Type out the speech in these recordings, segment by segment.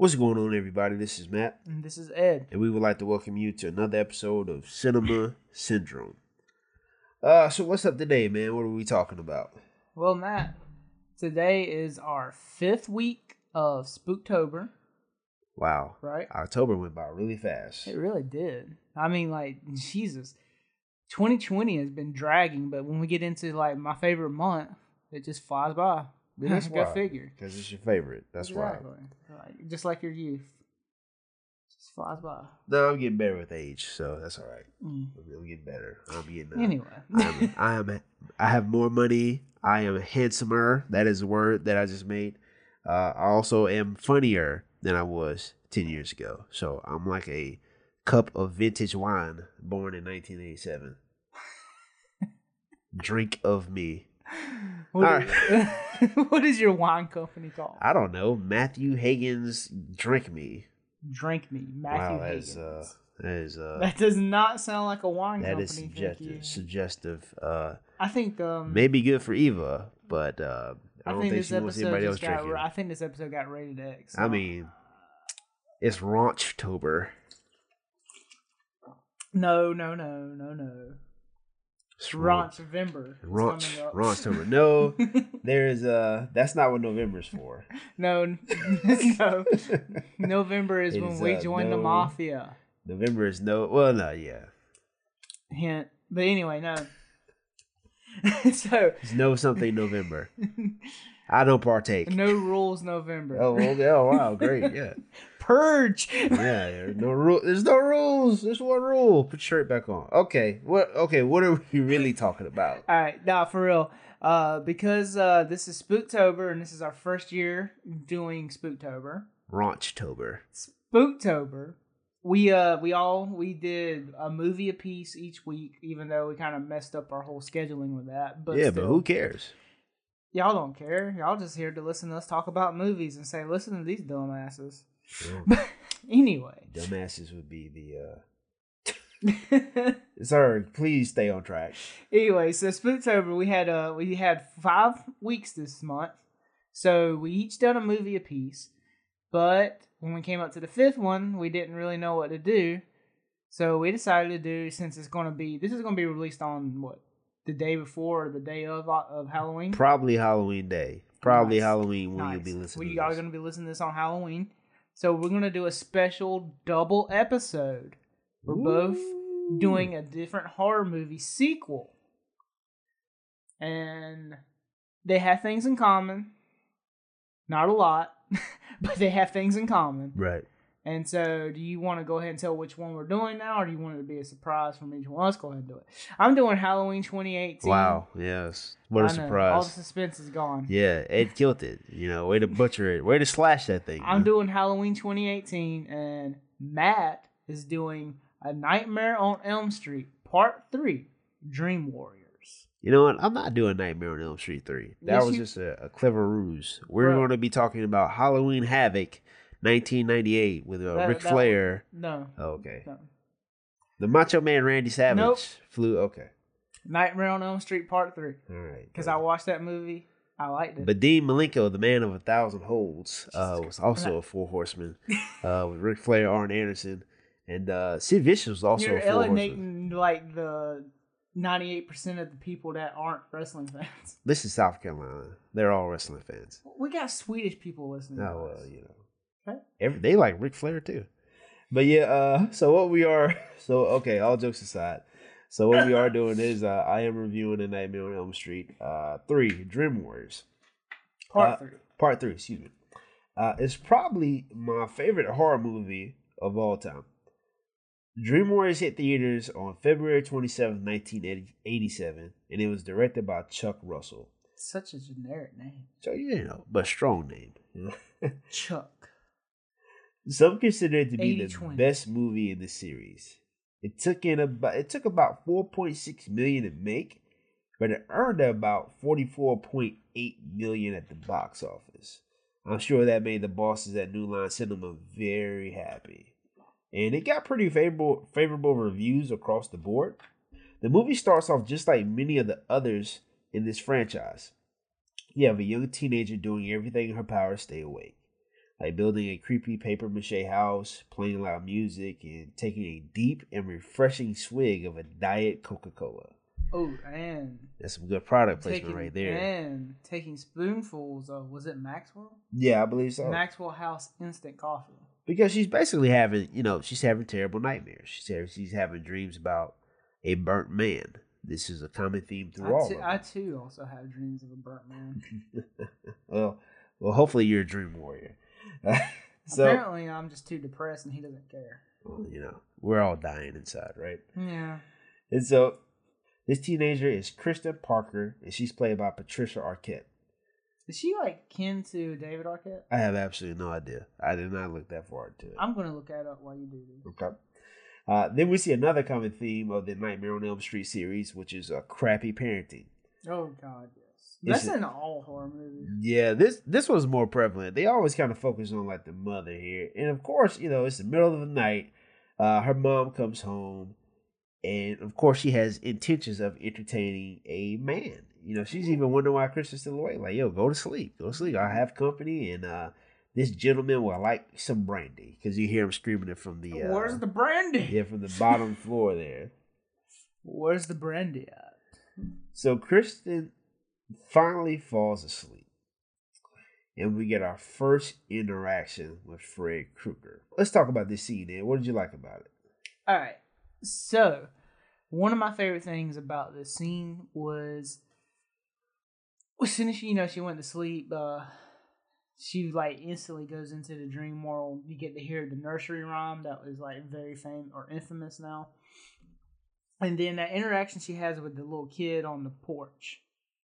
What's going on, everybody? This is Matt, And this is Ed. and we would like to welcome you to another episode of Cinema Syndrome. Uh, so what's up today, man? What are we talking about? Well, Matt, today is our fifth week of Spooktober, Wow, right? October went by really fast. It really did. I mean, like, Jesus, 2020 has been dragging, but when we get into like my favorite month, it just flies by. That's Go why. figure. Because it's your favorite. That's exactly. why. Like, just like your youth, just flies by. No, I'm getting better with age, so that's all right. Mm. I'm getting better. I'm getting. Uh, Anyway, I'm, I am. I have more money. I am handsomer. That is a word that I just made. Uh, I also am funnier than I was ten years ago. So I'm like a cup of vintage wine, born in 1987. Drink of me. What, All is, what is your wine company called? I don't know. Matthew Hagen's Drink Me. Drink me, Matthew wow, that is uh, that is uh, That does not sound like a wine that company. is thank suggestive. Suggestive. Uh, I think um maybe good for Eva, but uh, I I, don't think, think, this she wants episode anybody else got. drinking. I think this episode got rated X. I so- mean, it's Raunchtober. no, no, no, no, no. It's Raunch November. Raunch. coming No, there's uh that's not what November's for. no, no. November is It when is, we uh, join the mafia. November is no. Well, no, yeah. Hint. But anyway, no. so It's no something November. I don't partake. no rules November. Oh, okay. oh wow, great, yeah, Purge. yeah. There's no rule. There's no rules. There's one rule. Put your shirt back on. Okay, what? Okay, what are we really talking about? All right, nah, for real. Uh, because uh, this is Spooktober and this is our first year doing Spooktober. Raunchtober. Spooktober. We uh we all we did a movie a piece each week, even though we kind of messed up our whole scheduling with that. But yeah, still, but who cares? y'all don't care. Y'all just here to listen to us talk about movies and say, listen to these dumbasses. Yeah. Anyway, Dumbasses would be the. uh Sir, please stay on track. anyway, so Spooktober we had uh we had five weeks this month, so we each done a movie a piece. But when we came up to the fifth one, we didn't really know what to do, so we decided to do since it's gonna be this is gonna be released on what the day before or the day of uh, of Halloween. Probably Halloween day. Probably Nice. Halloween when you'll be listening. We to are this. gonna be listening to this on Halloween, so we're gonna do a special double episode. We're both doing a different horror movie sequel. And they have things in common. Not a lot, but they have things in common. right. And so, do you want to go ahead and tell which one we're doing now, or do you want it to be a surprise from each one? Let's go ahead and do it. I'm doing Halloween 2018. Wow. Yes. What a I know, All the suspense is gone. Yeah, Ed killed it. You know, way to butcher it. Way to slash that thing. I'm man. doing Halloween 2018, and Matt is doing A Nightmare on Elm Street Part 3 Dream Warriors. You know what? I'm not doing Nightmare on Elm Street 3. That Yes, was you- just a, a clever ruse. We're Bro. going to be talking about Halloween Havoc 1998 with uh, That- Ric that- Flair. No. Oh, okay. no. The Macho Man Randy Savage Nope. flew. Okay. Nightmare on Elm Street Part 3. All right. Because I watched that movie. I liked it. But Dean Malenko, the man of a thousand holds, uh, was also a four horseman uh, with Ric Flair, Arn Anderson, and uh, Sid Vicious was also You're a four horseman. like the 98% of the people that aren't wrestling fans. This is South Carolina. They're all wrestling fans. We got Swedish people listening. to Oh us. well, you know. Every, they like Ric Flair too. But yeah, uh, so what we are, so okay, all jokes aside, so what we are doing is, uh, I am reviewing A Nightmare on Elm Street, uh, three Dream Warriors, Part Uh, 3. part three. Excuse me. Uh, it's probably my favorite horror movie of all time. Dream Warriors hit theaters on February twenty seventh, 1987, and it was directed by Chuck Russell. Such a generic name. So, you know, but strong name. You know? Chuck. Some consider it to be the 80-20. best movie in the series. It took in about it took about 4.6 million to make, but it earned about 44.8 million at the box office. I'm sure that made the bosses at New Line Cinema very happy. And it got pretty favorable favorable reviews across the board. The movie starts off just like many of the others in this franchise. You have a young teenager doing everything in her power to stay awake. Like building a creepy paper mache house, playing loud music, and taking a deep and refreshing swig of a diet Coca Cola. Oh, and That's some good product placement taking, right there. And taking spoonfuls of was it Maxwell? Yeah, I believe so. Maxwell House instant coffee. because she's basically having, you know, she's having terrible nightmares. She's having, she's having dreams about a burnt man. This is a common theme through I all too, of I too also have dreams of a burnt man. well, well, hopefully you're a dream warrior. so, Apparently, I'm just too depressed, and he doesn't care. well, you know, we're all dying inside, right? Yeah. And so, this teenager is Kristen Parker, and she's played by Patricia Arquette. Is she like kin to David Arquette? I have absolutely no idea. I did not look that far into it. I'm gonna look that up while you do this. Okay. Uh, then we see another common theme of the Nightmare on Elm Street series, which is uh, crappy parenting. Oh God, yes. Is That's in all horror movies. Yeah, this this was more prevalent. They always kind of focus on like the mother here, and of course, you know, it's the middle of the night. Uh, her mom comes home, and of course, she has intentions of entertaining a man. You know, she's even wondering why Kristen's still awake. Like, yo, go to sleep, go to sleep. I have company, and uh, this gentleman will like some brandy because you hear him screaming it from the uh, Where's the brandy? yeah from the bottom floor there. Where's the brandy at? So Kristen finally falls asleep. And we get our first interaction with Fred Krueger. Let's talk about this scene, then. What did you like about it? All right. So, one of my favorite things about this scene was as soon as she, you know, she went to sleep, uh, she like instantly goes into the dream world. You get to hear the nursery rhyme that was like very famous or infamous now. And then that interaction she has with the little kid on the porch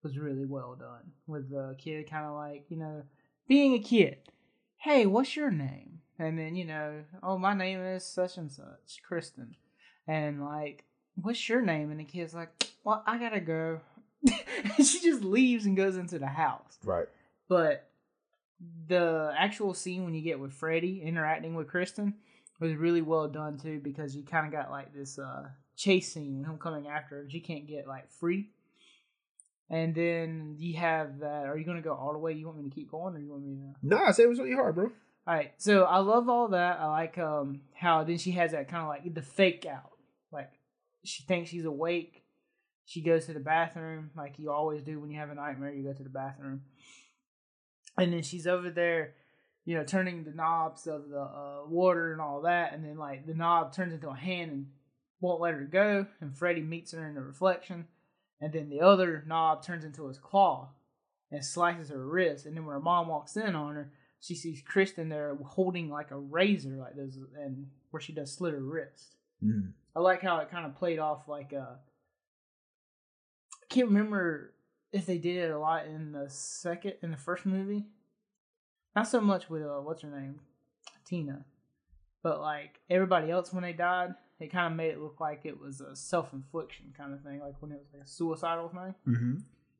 was really well done. With the kid kind of like, you know, being a kid. Hey, what's your name? And then, you know, oh, my name is such and such, Kristen. And like, what's your name? And the kid's like, well, I gotta go. and she just leaves and goes into the house. Right. But the actual scene when you get with Freddy interacting with Kristen was really well done too because you kind of got like this uh chase scene him coming after her. She can't get like free. And then you have that. Are you gonna go all the way? You want me to keep going, or you want me to? No, I said it was really hard, bro. All right, so I love all that. I like um how then she has that kind of like the fake out, like she thinks she's awake. She goes to the bathroom, like you always do when you have a nightmare. You go to the bathroom, and then she's over there, you know, turning the knobs of the uh, water and all that, and then like the knob turns into a hand and won't let her go, and Freddy meets her in the reflection, and then the other knob turns into his claw and slices her wrist, and then when her mom walks in on her she sees Kristen there holding like a razor, like this, and where she does slit her wrist. Mm. I like how it kind of played off like a. I can't remember if they did it a lot in the second in the first movie. Not so much with uh what's her name? Tina. But like everybody else when they died, it kind of made it look like it was a self infliction kind of thing, like when it was like a suicidal thing. Mm-hmm.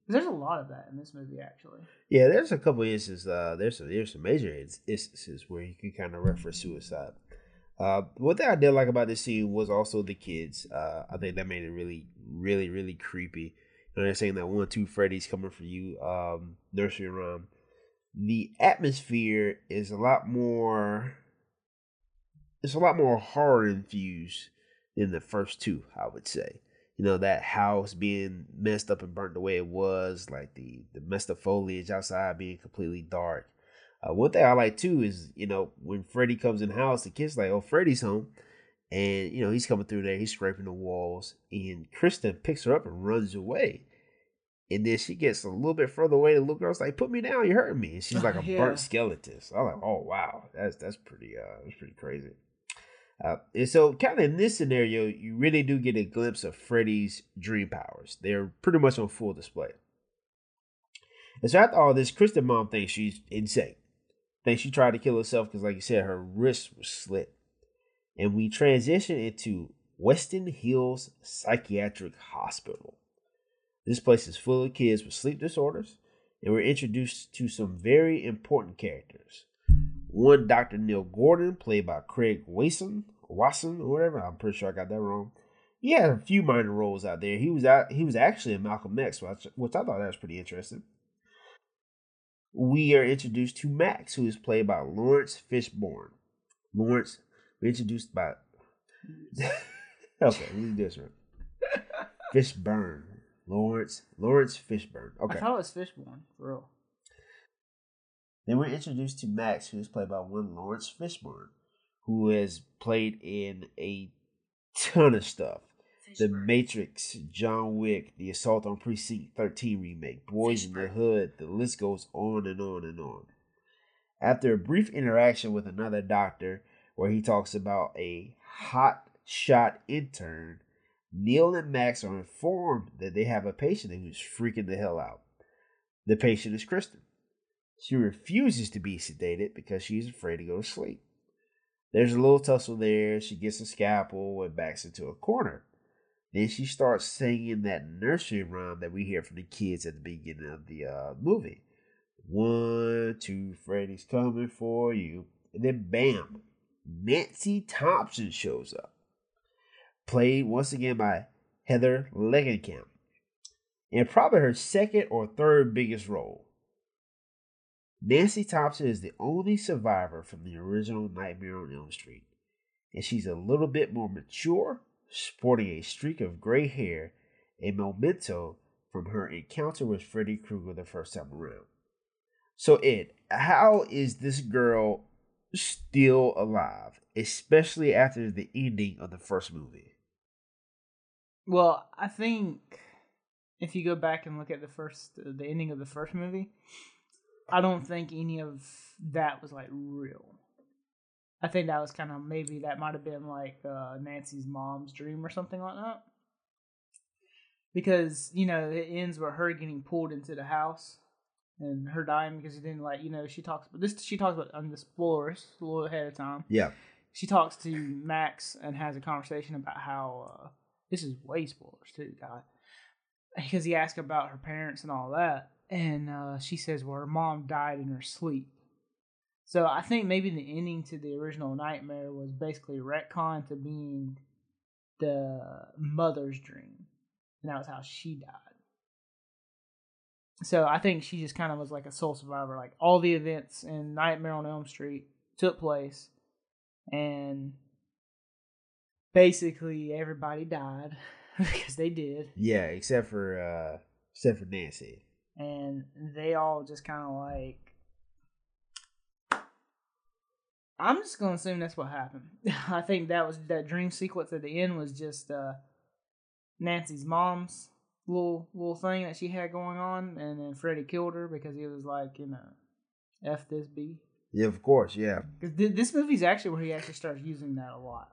there's a lot of that in this movie actually. Yeah, there's a couple instances. Uh, there's some there's some major instances where you can kind of reference suicide. Uh, one thing I did like about this scene was also the kids. Uh, I think that made it really, really, really creepy. You know, they're saying that one, two, Freddy's coming for you. Um, nursery rhyme. The atmosphere is a lot more. It's a lot more horror infused than the first two. I would say. You know that house being messed up and burnt the way it was like the the messed up foliage outside being completely dark. Uh, one thing i like too is you know when freddy comes in the house the kids like oh freddy's home. And you know he's coming through there he's scraping the walls and kristen picks her up and runs away. And then she gets a little bit further away the little girl's like put me down you're hurting me. And she's like a Yeah. burnt skeleton. So i'm like oh wow that's that's pretty uh that's pretty crazy uh, and so, kind of in this scenario, you really do get a glimpse of Freddy's dream powers. They're pretty much on full display. And so, after all this, Kristen mom thinks she's insane. Thinks she tried to kill herself because, like you said, her wrist was slit. And we transition into Westin Hills Psychiatric Hospital. This place is full of kids with sleep disorders, and we're introduced to some very important characters. One, Dr. Neil Gordon, played by Craig Wasson, Wasson or whatever. I'm pretty sure I got that wrong. He had a few minor roles out there. He was out. He was actually in Malcolm X, which, which I thought that was pretty interesting. we are introduced to Max, who is played by Laurence Fishburne. Laurence, we're introduced by. okay, we do this one. Fishburne. Laurence Laurence Fishburne. Okay. I thought it was Fishburne, for real. Then we're introduced to Max, who is played by one Laurence Fishburne, who has played in a ton of stuff. The Matrix, John Wick, The Assault on Precinct 13 remake, Boys in the Hood, the list goes on and on and on. After a brief interaction with another doctor where he talks about a hot shot intern, Neil and Max are informed that they have a patient who's freaking the hell out. The patient is Kristen. She refuses to be sedated because she's afraid to go to sleep. There's a little tussle there. She gets a scalpel and backs into a corner. Then she starts singing that nursery rhyme that we hear from the kids at the beginning of the uh, movie. One, two, Freddy's coming for you. And then bam, Nancy Thompson shows up. Played once again by Heather Langenkamp. And probably her second or third biggest role. Nancy Thompson is the only survivor from the original Nightmare on Elm Street. And she's a little bit more mature sporting a streak of gray hair, a memento from her encounter with Freddy Krueger the first time around. So, Ed, how is this girl still alive, especially after the ending of the first movie? Well, I think if you go back and look at the first, the ending of the first movie, I don't think any of that was like real. I think that was kind of maybe that might have been like uh, Nancy's mom's dream or something like that. Because you know it ends with her getting pulled into the house and her dying because he didn't like you know she talks about this she talks about on the spoilers a little ahead of time. Yeah, she talks to Max and has a conversation about how uh, this is way spoilers too, God, because he asked about her parents and all that, and uh, she says, "Well, her mom died in her sleep." So I think maybe the ending to the original Nightmare was basically retcon to being the mother's dream, and that was how she died. So I think she just kind of was like a sole survivor. Like all the events in Nightmare on Elm Street took place, and basically everybody died because they did. Yeah, except for uh except for Nancy. And they all just kind of like I'm just gonna assume that's what happened. I think that was that dream sequence at the end was just uh, Nancy's mom's little little thing that she had going on, and then Freddy killed her because he was like, you know, f this b. Yeah, of course, yeah. Because th- this movie's actually where he actually starts using that a lot.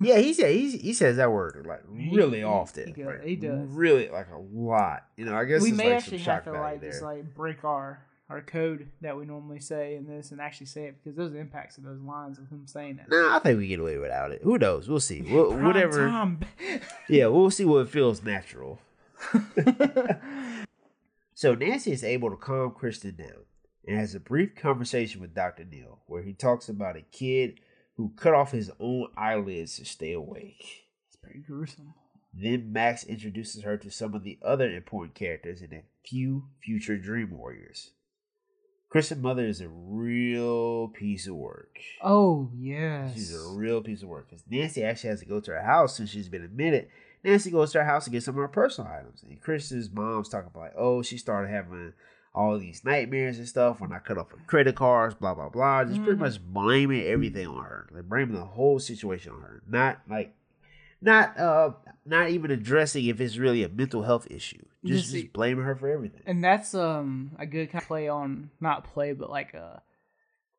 Yeah, he said he, he says that word like really he, often. He, like, he does really like a lot. You know, I guess we may like actually have to like there. just like break our our code that we normally say in this and actually say it because those impacts of those lines of him saying that. Nah, I think we get away without it. Who knows? We'll see. We'll, whatever. Yeah, we'll see what feels natural. so Nancy is able to calm Kristen down and has a brief conversation with Dr. Neil where he talks about a kid who cut off his own eyelids to stay awake. it's pretty gruesome. Then Max introduces her to some of the other important characters and a few future Dream Warriors. Kristen's mother is a real piece of work. Oh yes, She's a real piece of work because Nancy actually has to go to her house since she's been admitted. Nancy goes to her house to get some of her personal items, and Kristen's mom's talking about like, oh, she started having all these nightmares and stuff when I cut off her credit cards, blah blah blah. Just pretty Mhm. much blaming everything on her, like blaming the whole situation on her. Not like, not uh, not even addressing if it's really a mental health issue. Just, Just just blaming her for everything. and that's um a good kind of play on not play but like a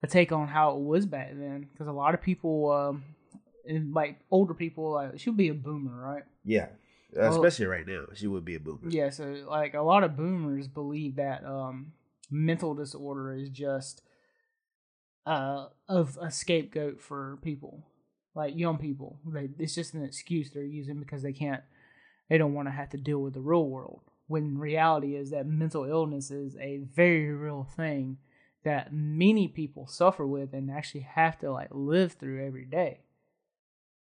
a take on how it was back then because a lot of people um and like older people like she'll be a boomer right Yeah, Well- especially right now, she would be a boomer. yeah so like a lot of boomers believe that um mental disorder is just uh of a scapegoat for people like young people they, it's just an excuse they're using because they can't they don't want to have to deal with the real world when reality is that mental illness is a very real thing that many people suffer with and actually have to like live through every day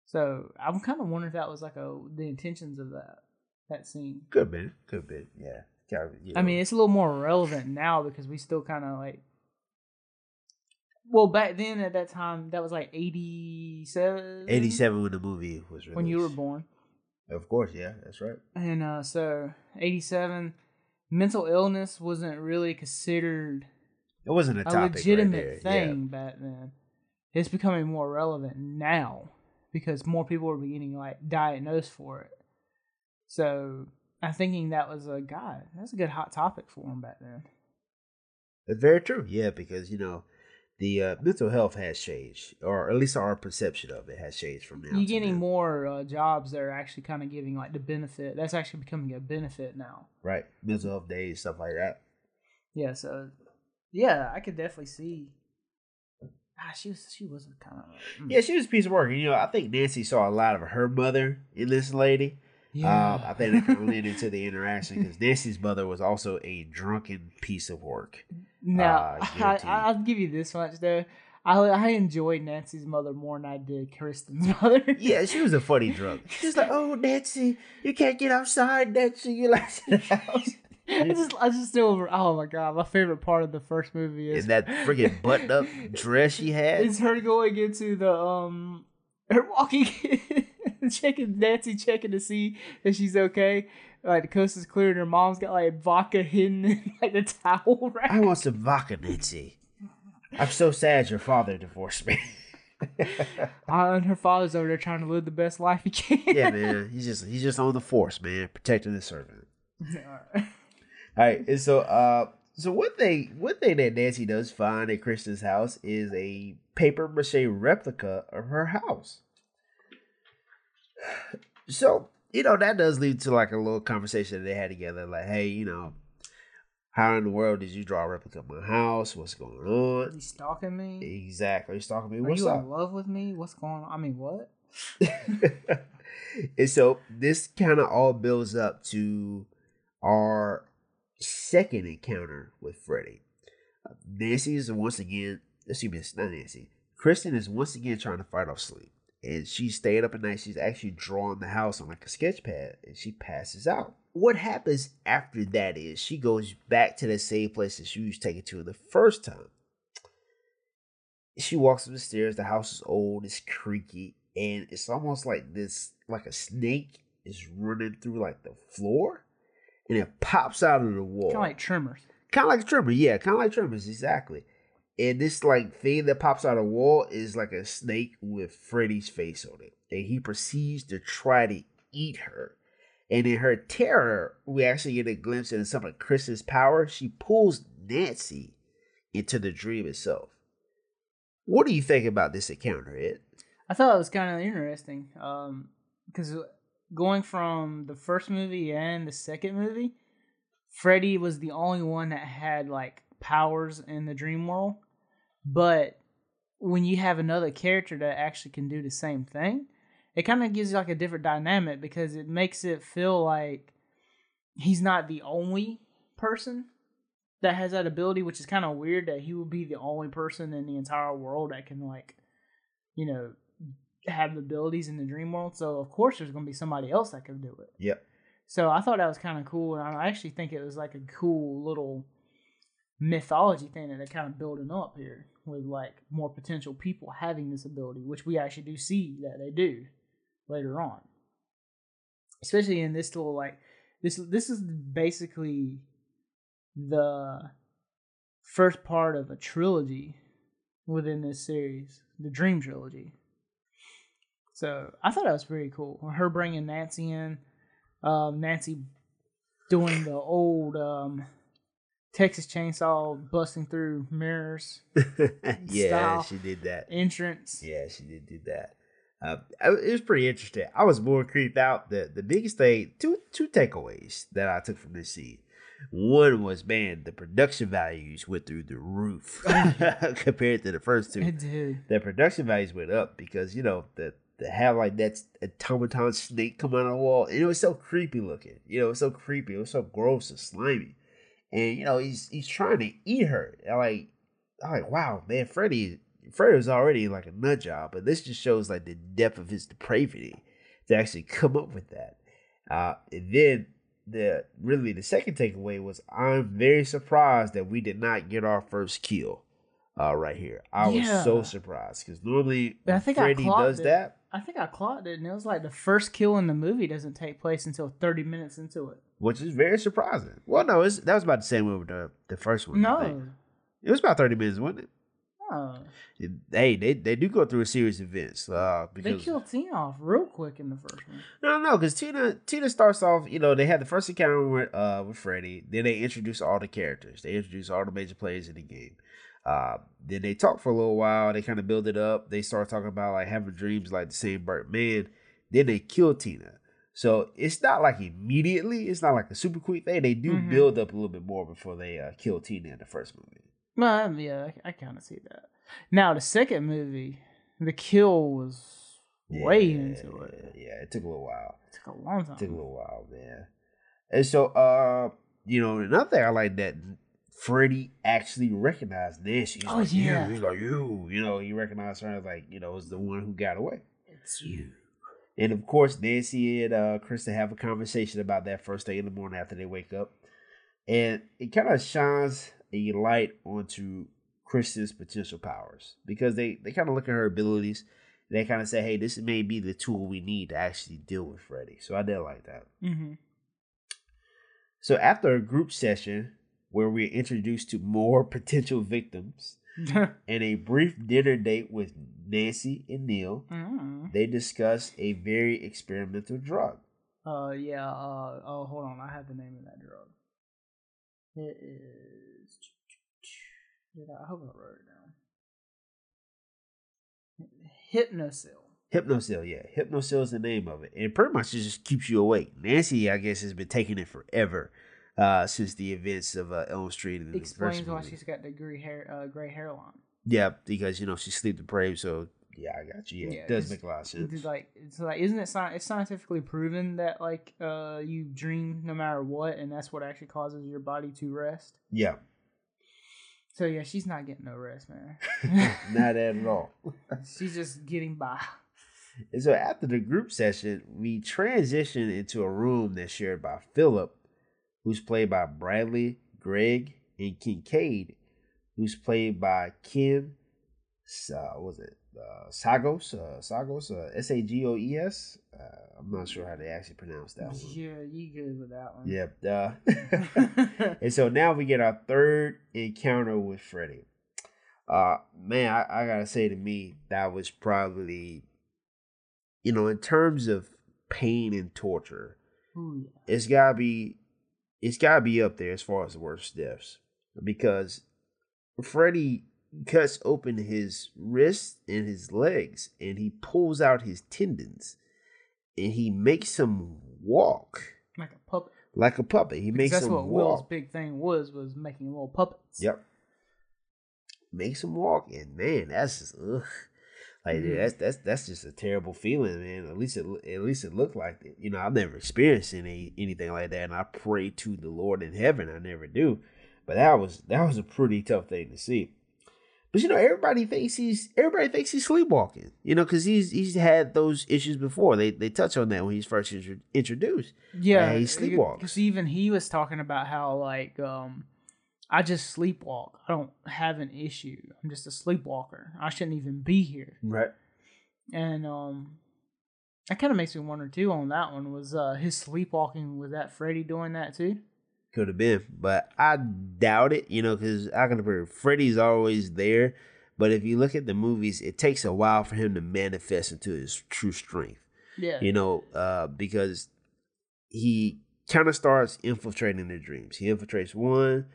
so i'm kind of wondering if that was like a the intentions of that that scene Could be, could be, yeah. You I mean, it's a little more relevant now because we still kind of like. Well, back then at that time, that was like eighty seven. 87 when the movie was released. when you were born, Of course, yeah, that's right. and uh, so eighty seven, mental illness wasn't really considered It wasn't a a legitimate right thing back then. It's becoming more relevant now because more people were beginning like diagnosed for it. So I'm thinking that was a guy. That's a good hot topic for him back then. That's very true. Yeah, because you know, the uh, mental health has changed, or at least our perception of it has changed from now. You're getting now. more uh, jobs that are actually kind of giving like the benefit. That's actually becoming a benefit now. right mental health days, stuff like that. Yeah. So yeah, I could definitely see. Ah, she was she was kind of Yeah, she was a piece of work. You know, I think Nancy saw a lot of her mother in this lady. yeah. Um, I think that of led into the interaction because Nancy's mother was also a drunken piece of work. Now, Ah, I, I'll give you this much though. I I enjoyed Nancy's mother more than I did Kristen's mother. Yeah, she was a funny drunk. She's like, "Oh, Nancy, you can't get outside, Nancy. You like to the house." I just I just still oh my god, my favorite part of the first movie is And that freaking button-up dress she had. it's her going into the um her walking checking Nancy checking to see if she's okay. Like the coast is clear and her mom's got like vodka hidden in like the towel rack. I want some vodka, Nancy. I'm so sad your father divorced me. Uh, and her father's over there trying to live the best life he can. yeah, man. He's just he's just on the force, man, protecting the servant. Alright. And so uh, so one thing one thing that Nancy does find at Kristen's house is a paper mache replica of her house. So you know that does lead to like a little conversation that they had together, like, hey, you know, how in the world did you draw a replica of my house? What's going on? You stalking me? Exactly. He's talking to me. Are What's you up? in love with me? What's going on? I mean, what? and so this kind of all builds up to our second encounter with Freddy. Uh, Nancy is once again, excuse me, it's not Nancy. Kristen is once again trying to fight off sleep. And she's staying up at night. She's actually drawing the house on like a sketch pad and she passes out. What happens after that is she goes back to the same place that she was taken to the first time. She walks up the stairs. The house is old, it's creaky, and it's almost like this like a snake is running through like the floor and it pops out of the wall. Kind of like Tremors. Kind of like Tremor, yeah, kind of like Tremors, exactly. And this like thing that pops out of the wall is like a snake with Freddy's face on it. And he proceeds to try to eat her. And in her terror, we actually get a glimpse into some of Chris's power. She pulls Nancy into the dream itself. What do you think about this encounter, Ed? I thought it was kind of interesting um, because going from the first movie and the second movie, Freddy was the only one that had like powers in the dream world. But when you have another character that actually can do the same thing, it kind of gives you like a different dynamic because it makes it feel like he's not the only person that has that ability, which is kind of weird that he would be the only person in the entire world that can like, you know, have the abilities in the dream world. So of course there's going to be somebody else that can do it. Yep. So I thought that was kind of cool, and I actually think it was like a cool little mythology thing that they're kind of building up here with like more potential people having this ability, which we actually do see that they do later on. Especially in this little like this this is basically the first part of a trilogy within this series, the Dream trilogy. So I thought that was pretty cool. Her bringing Nancy in, um, Nancy doing the old um, Texas Chainsaw busting through mirrors yeah, she did that. entrance. Yeah, she did do that. Uh, it was pretty interesting. I was more creeped out. The the biggest thing, two two takeaways that I took from this scene. One was, man, the production values went through the roof compared to the first two. It did. The production values went up because you know the to have like that automaton snake come out of the wall, and it was so creepy looking. You know, it was so creepy. It was so gross and slimy. And you know, he's he's trying to eat her. And like, I'm like, wow, man, Freddy Freddy was already like a nut job, but this just shows like the depth of his depravity to actually come up with that. Uh, and then the really the second takeaway was I'm very surprised that we did not get our first kill uh, right here. I was so surprised because normally I think Freddy does it. that, I think I clocked it, and it was like the first kill in the movie doesn't take place until 30 minutes into it. which is very surprising. Well, no, it's, that was about the same with the the first one. No. it was about thirty minutes, wasn't it? Oh. Hey, they they do go through a series of events. Uh, They kill Tina off real quick in the first one. No, no, because Tina Tina starts off. You know, they had the first encounter with uh with Freddy. Then they introduce all the characters. They introduce all the major players in the game. Uh, then they talk for a little while. They kind of build it up. They start talking about like having dreams like the same Burt man. Then they kill Tina. So it's not like immediately. It's not like a super quick thing. They do Mhm. build up a little bit more before they uh, kill Tina in the first movie. Well, um, yeah, I, I kind of see that. Now, the second movie, the kill was way Yeah, into it. Yeah, it took a little while. It took a long time. It took a little while, man. And so, uh, you know, another thing I like that Freddy actually recognized Nancy. He's Oh, like, yeah. you. He's like, you. You know, he recognized her as like, you know, as the one who got away. It's you. And of course, Nancy and uh, Kristen have a conversation about that first day in the morning after they wake up. And it kind of shines a light onto Kristen's potential powers because they, they kind of look at her abilities. They kind of say, hey, this may be the tool we need to actually deal with Freddy. So I did like that. Mm-hmm. So after a group session where we're introduced to more potential victims and a brief dinner date with Nancy and Neil, mm. they discuss a very experimental drug. Uh, yeah. Uh, oh, hold on. I have the name of that drug. It is. Did I, I hope I wrote it down. Hypnocil. Hypnocil, yeah. Hypnocil is the name of it. And pretty much it just keeps you awake. Nancy, I guess, has been taking it forever uh, since the events of uh, Elm Street. In the Explains why movie. she's got the gray hair, uh, gray hairline. Yeah, because, you know, she's sleep deprived. So, yeah, I got you. Yeah, Yeah, it does make a lot of sense. It's like it's like isn't it sci- it's scientifically proven that like uh you dream no matter what and that's what actually causes your body to rest. Yeah, So yeah, she's not getting no rest, man. not at all. she's just getting by. And so after the group session, we transition into a room that's shared by Philip, who's played by Bradley, Gregg, and Kincaid, who's played by Kim. Uh, what was it uh, Sagos? Uh, Sagos? Uh, S A G O E S. Uh, I'm not sure how they actually pronounce that one. Yeah, you good with that one. Yep. And so now we get our third encounter with Freddy. Uh man, I, I gotta say to me, that was probably you know, in terms of pain and torture, Ooh, it's gotta be it's gotta be up there as far as the worst deaths. Because Freddy cuts open his wrists and his legs and he pulls out his tendons and he makes him walk like a puppet. like a puppet. He Because makes that's him what Will's walk. big thing was was making little puppets. Yep. Makes him walk, and man, that's just ugh. Like Mhm. that's that's that's just a terrible feeling, man. At least it at least it looked like it. You know, I've never experienced any anything like that, and I pray to the Lord in heaven. I never do, but that was that was a pretty tough thing to see. But you know, everybody thinks he's everybody thinks he's sleepwalking. You know, because he's he's had those issues before. They they touch on that when he's first intro- introduced. Yeah, he sleepwalks. Because even he was talking about how like um, I just sleepwalk. I don't have an issue. I'm just a sleepwalker. I shouldn't even be here. Right. And um, that kind of makes me wonder too. On that one was uh his sleepwalking. Was that Freddy doing that too? Could have been, but I doubt it. You know, because I can remember Freddy's always there, but if you look at the movies, it takes a while for him to manifest into his true strength. Yeah. You know, uh, because he kind of starts infiltrating their dreams. He infiltrates one,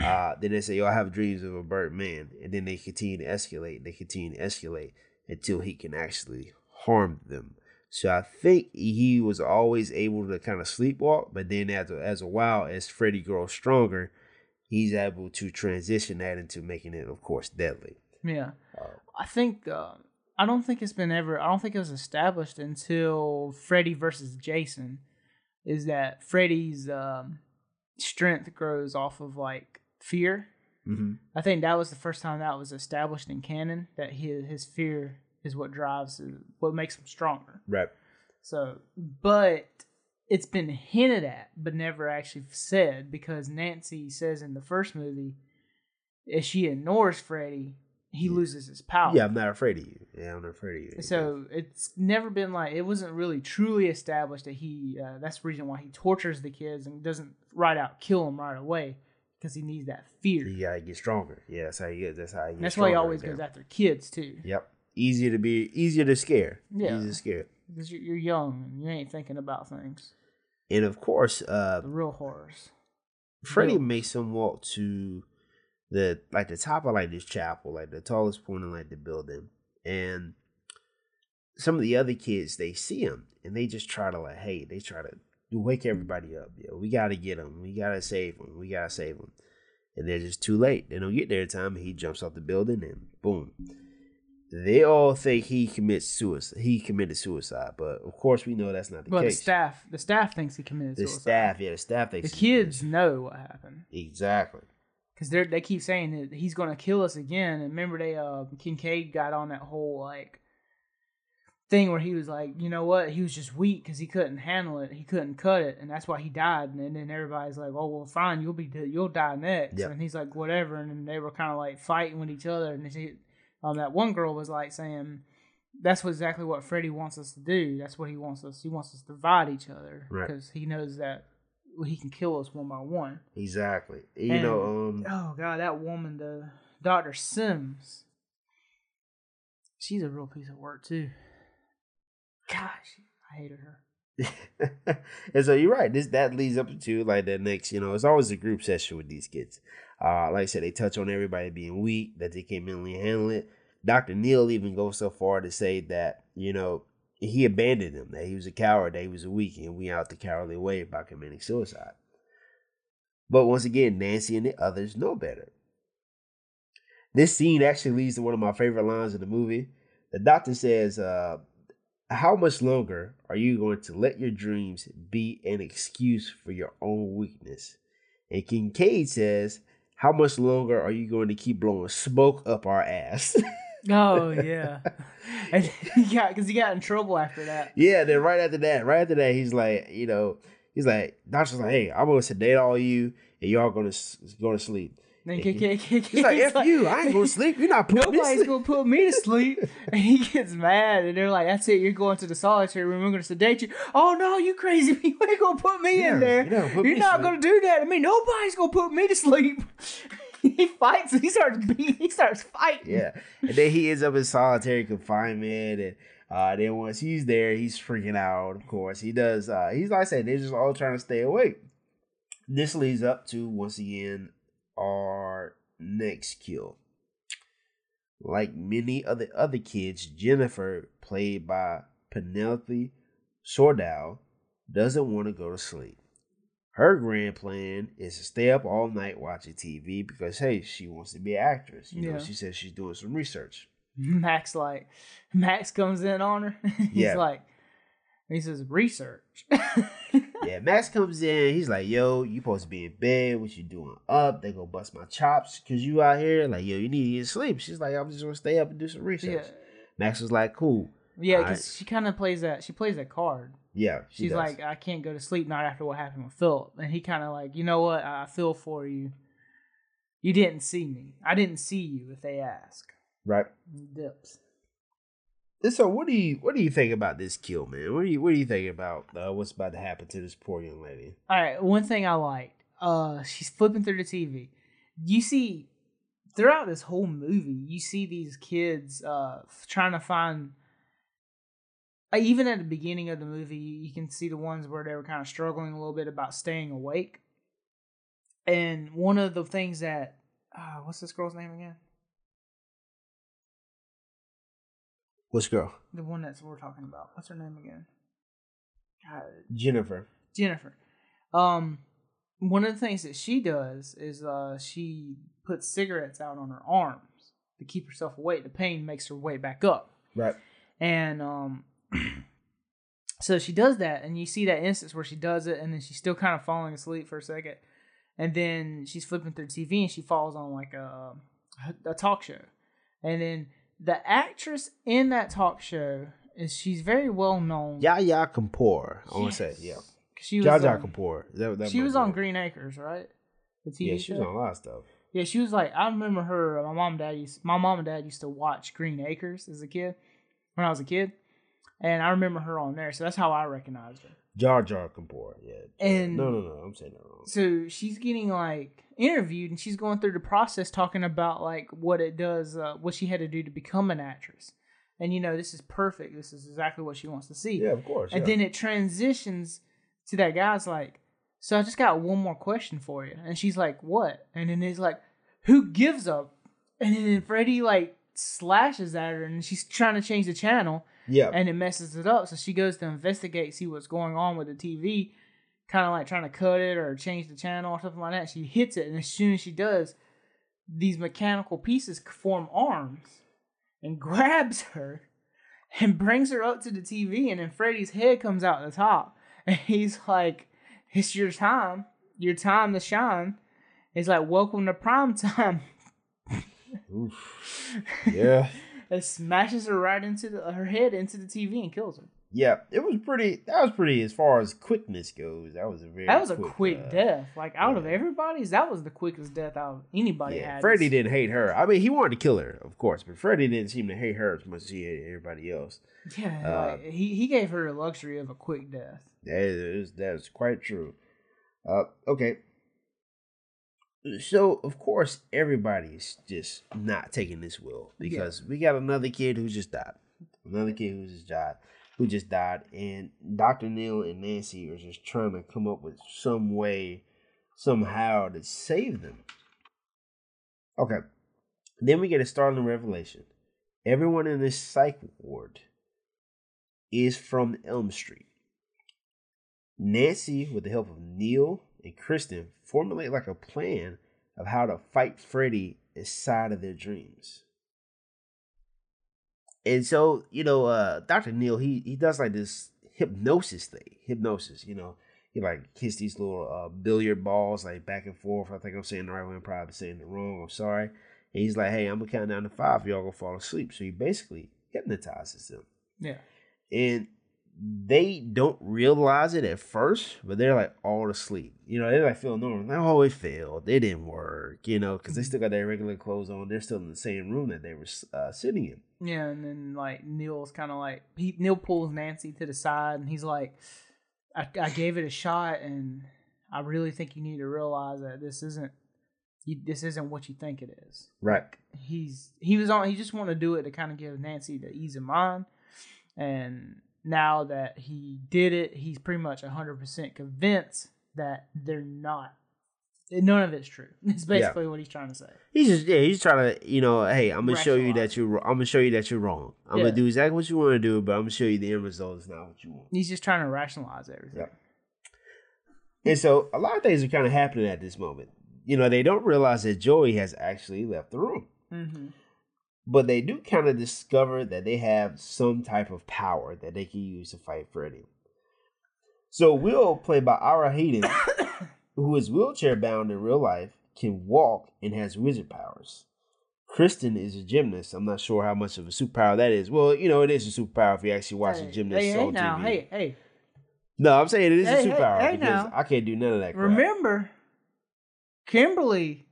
uh, then they say, "Yo, I have dreams of a burnt man," and then they continue to escalate. They continue to escalate until he can actually harm them. So I think he was always able to kind of sleepwalk, but then as a, as a while as Freddy grows stronger, he's able to transition that into making it, of course, deadly. Yeah. Uh, I think uh, I don't think it's been ever. I don't think it was established until Freddy versus Jason. Is that Freddy's um, strength grows off of like fear? mm-hmm. I think that was the first time that was established in canon. That his his fear is what drives what makes him stronger. Right. So, but it's been hinted at but never actually said because Nancy says in the first movie if she ignores Freddy, he loses his power. Yeah, I'm not afraid of you. Yeah, I'm not afraid of you. So it's never been like it wasn't really truly established that he. Uh, that's the reason why he tortures the kids and doesn't right out kill them right away because he needs that fear. you gotta get stronger. Yeah, that's how you get. That's how get. That's why he always right goes after kids too. Yep. Easier to be, easier to scare. Yeah. Easier to scare. Because you're, you're young and you ain't thinking about things, And of course, uh, the real horrors. Freddy Bill. makes him walk to the like the top of like this chapel, like the tallest point in like the building, and some of the other kids they see him and they just try to like, hey, they try to wake everybody up. Yo, we gotta get him. We gotta save him. We gotta save him. And they're just too late. They don't get there in time. He jumps off the building and boom. They all think he commits suicide. He committed suicide, but of course we know that's not the Well, the case. staff, the staff thinks he committed the suicide. staff, yeah, the staff the thinks he committed kids know what happened exactly. Because they they keep saying that he's gonna kill us again. And remember, they uh Kincaid got on that whole like thing where he was like, you know what, he was just weak because he couldn't handle it, he couldn't cut it, and that's why he died. And then everybody's like, oh well, fine, you'll be you'll die next. Yep. And he's like, whatever. And then they were kind of like fighting with each other, and they, um, that one girl was like saying. That's what exactly what Freddy wants us to do. That's what he wants us. He wants us to divide each other Right. because he knows that he can kill us one by one. Exactly. You And- know, um, Oh god, that woman, the Doctor Sims. She's a real piece of work too. Gosh, I hated her. and so you're right. This that leads up to like the next. You know, it's always a group session with these kids. Uh, like I said, they touch on everybody being weak, that they can't mentally handle it. Doctor Neil even goes so far to say that you know he abandoned them, that he was a coward, that he was a weak, and we out the cowardly way by committing suicide. But once again, Nancy and the others know better. This scene actually leads to one of my favorite lines in the movie. The doctor says, uh, How much longer are you going to let your dreams be an excuse for your own weakness? And Kincaid says, How much longer are you going to keep blowing smoke up our ass? Oh yeah, and he got because he got in trouble after that. yeah, then right after that, right after that, he's like, you know, he's like, Doctor's like, Hey, I'm going to sedate all you and y'all going to go to sleep. Then He- K- K- K- He's like, F you, I ain't going to sleep. You're not putting me to Nobody's gonna put me to sleep. And he gets mad, and they're like, "That's it. You're going to the solitary room. We're gonna sedate you." Oh no, you crazy! You ain't gonna put me Yeah, in there. you know, You're not sleep." gonna do that to me. Nobody's gonna put me to sleep. he fights. He starts beating. He starts fighting. yeah. And then he ends up in solitary confinement and uh then once he's there, he's freaking out, of course. He does uh he's like I said, they're just all trying to stay awake. This leads up to once again our next kill. Like many of the other kids, Jennifer, played by Penelope Sudrow, doesn't want to go to sleep. Her grand plan is to stay up all night watching TV because hey, she wants to be an actress. You know, she says she's doing some research. Max like Max comes in on her. He's Yeah. like he says research. Yeah, Max comes in. He's like, "Yo, you supposed to be in bed. What you doing up? They go bust my chops because you out here. Like, yo, you need to get sleep." She's like, "I'm just gonna stay up and do some research." yeah, Max was like, "Cool." Yeah, because she kind of plays that. She plays that card. Yeah, she She's does. like, I can't go to sleep not after what happened with Philip. And he kind of like, you know what? I feel for you. You didn't see me. I didn't see you. If they ask, right. Dips. So, what do you what do you think about this kill, man? What do you what do you think about uh, what's about to happen to this poor young lady? All right, one thing I liked. Uh, she's flipping through the TV. You see, throughout this whole movie, you see these kids uh f- trying to find. Even at the beginning of the movie, you can see the ones where they were kind of struggling a little bit about staying awake. And one of the things that, uh, what's this girl's name again? What's girl? The one that's we're talking about. What's her name again? God, Jennifer. Jennifer. Um, one of the things that she does is uh she puts cigarettes out on her arms to keep herself awake. The pain makes her way back up, Right. and um, so she does that, and you see that instance where she does it, and then she's still kind of falling asleep for a second, and then she's flipping through TV, and she falls on like a a talk show, and then the actress in that talk show is she's very well known. Zsa Zsa Gabor. I want to say, yeah. She was. Zsa Zsa um, Gabor. That, that she was on it. Green Acres, right? The TV Yeah, she show. was on a lot of stuff. Yeah, she was like I remember her. My mom and dad used my mom and dad used to watch Green Acres as a kid when I was a kid, and I remember her on there. So that's how I recognized her. Jar Jar Kapoor. Yeah. And no, no, no. I'm saying that wrong. so she's getting like interviewed, and she's going through the process talking about like what it does, uh, what she had to do to become an actress. And you know, this is perfect. This is exactly what she wants to see. Yeah, of course. And yeah. then it transitions to that guy's like, so I just got one more question for you. And she's like, what? And then he's like, who gives up? And then Freddy like slashes at her and she's trying to change the channel yeah. and it messes it up. So she goes to investigate, see what's going on with the TV, kind of like trying to cut it or change the channel or something like that. She hits it. And as soon as she does, these mechanical pieces form arms and grabs her and brings her up to the TV. And then Freddy's head comes out the top. And he's like, It's your time. Your time to shine. He's like, Welcome to prime time. Oof. Yeah. And smashes her right into the, her head into the TV and kills her. yeah. It was pretty. That was pretty as far as quickness goes. That was a very. That was a quick uh, death. Like out of everybody's, that was the quickest death out of anybody Yeah, had. Freddy didn't hate her. I mean, he wanted to kill her, of course, but Freddy didn't seem to hate her as much as he hated everybody else. Yeah, Uh, like, he he gave her the luxury of a quick death. That is that is quite true. Uh, okay. So of course everybody's just not taking this will because we got another kid who just died, another kid who just died, who just died, and Doctor Neil and Nancy are just trying to come up with some way, somehow to save them. Okay, then we get a startling revelation. Everyone in this psych ward is from Elm Street. Nancy, with the help of Neil and Kristen, formulate like a plan of how to fight Freddy inside of their dreams. And so, you know, uh Dr. Neil, he he does like this hypnosis thing. Hypnosis, you know. He like hits these little uh billiard balls like back and forth. I think I'm saying the right way, I'm probably saying it wrong. I'm sorry. And he's like, hey, I'm gonna count down to five, y'all gonna fall asleep. So he basically hypnotizes them Yeah, and they don't realize it at first, but they're like all asleep. You know, they're like feeling normal. Like, oh, it failed. It didn't work. You know, because they still got their regular clothes on. They're still in the same room that they were uh, sitting in. yeah, and then like Neil's kind of like he Neil pulls Nancy to the side and he's like, I, I gave it a shot and I really think you need to realize that this isn't you, this isn't what you think it is. Right. he's he was on he just wanted to do it to kind of give Nancy the ease of mind and now that he did it he's pretty much 100% convinced that they're not none of it's true it's basically what he's trying to say He's just yeah. He's trying to you know, hey, I'm gonna show you that you're. I'm gonna show you that you're wrong. I'm Yeah. gonna do exactly what you want to do, but I'm gonna show you the end result is not what you want. he's just trying to rationalize everything Yep. And so a lot of things are kind of happening at this moment. You know, they don't realize that Joey has actually left the room. mm-hmm. But they do kind of discover that they have some type of power that they can use to fight Freddy. So Will, played by Ira Heiden, who is wheelchair bound in real life, can walk and has wizard powers. Kristen is a gymnast. I'm not sure how much of a superpower that is. Well, you know, it is a superpower if you actually watch a hey, gymnast hey, hey on now TV. hey hey No, I'm saying it is Hey, a hey, superpower hey, because now. I can't do none of that. Crap. remember Kimberly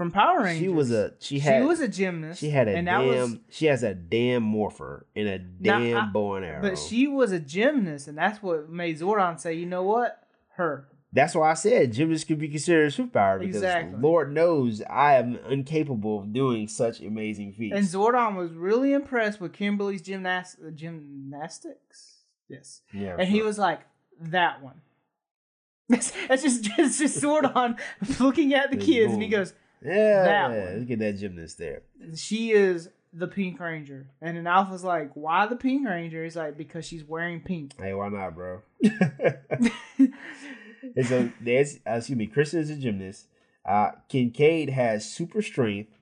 from Power Rangers she was a she she was a gymnast she had a damn was she has a damn morpher and a Now, damn I- bow and arrow. But she was a gymnast, and that's what made Zordon say, "You know what? Her." That's why I said gymnasts could be considered a superpower because Exactly. Lord knows I am incapable of doing such amazing feats. And Zordon was really impressed with Kimberly's gymnast uh, gymnastics. Yes, yeah, and he was like, "That one." That's just it's just Zordon looking at the Just kids, and he goes, yeah, that yeah, look at that gymnast there. "She is the Pink Ranger." And then Alpha's like, "Why the Pink Ranger?" He's like, "Because she's wearing pink." Hey, why not, bro? and so there's, uh, excuse me, Kristen is a gymnast. Uh, Kincaid has super strength.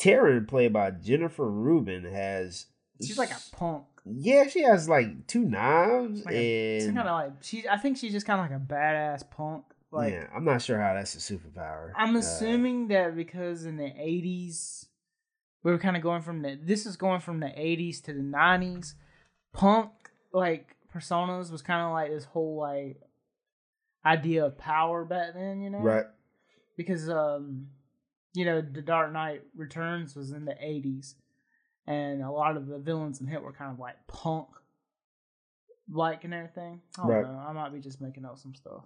Taryn, played by Jennifer Rubin, has She's like a punk. yeah, she has like two knives Like a, and kind of like she. I think she's just kind of like a badass punk. Like yeah, I'm not sure how that's a superpower. I'm Uh, assuming that because in the 80s, we were kind of going from the, this is going from the 80s to the 90s. Punk, like, personas was kind of like this whole like idea of power back then, you know? Right. Because um, you know, The Dark Knight Returns was in the '80s, and a lot of the villains in it were kind of like punk, like and everything. I don't Right. know. I might be just making up some stuff.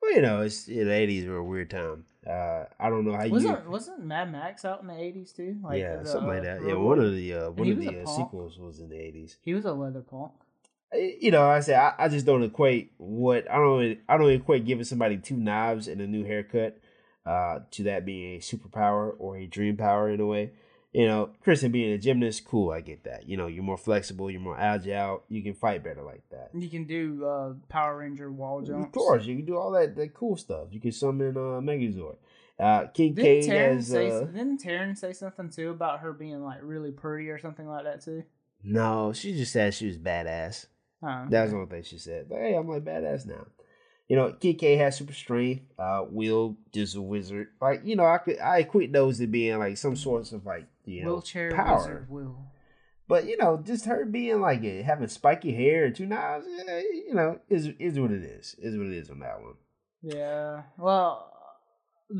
Well, you know, it's the eighties were a weird time. Uh, I don't know how you. Wasn't wasn't Mad Max out in the '80s too? Like yeah, the, something like uh, that. Yeah, one of the uh, one of the uh, sequels was in the eighties. He was a leather punk. You know, I say I, I just don't equate what I don't I don't equate giving somebody two knives and a new haircut uh, to that being a superpower or a dream power in a way. You know, Kristen being a gymnast, cool, I get that. You know, you're more flexible, you're more agile, you can fight better like that. You can do uh, Power Ranger wall jumps. Of course, you can do all that that cool stuff. You can summon uh, Megazord. Uh, King Didn't Taryn, has say, uh, didn't Taryn say something too about her being like really pretty or something like that too? no. She just said she was badass. Oh, That's the only thing she said. Hey, I'm like badass now. You know, KK has super strength. Uh, Will is a wizard. Like you know, I could I equate those to being like some sorts of like you know wheelchair power. wizard will. But you know, just her being like it, having spiky hair and two knives. You know, is is what it is. Is what it is on that one. Yeah. Well,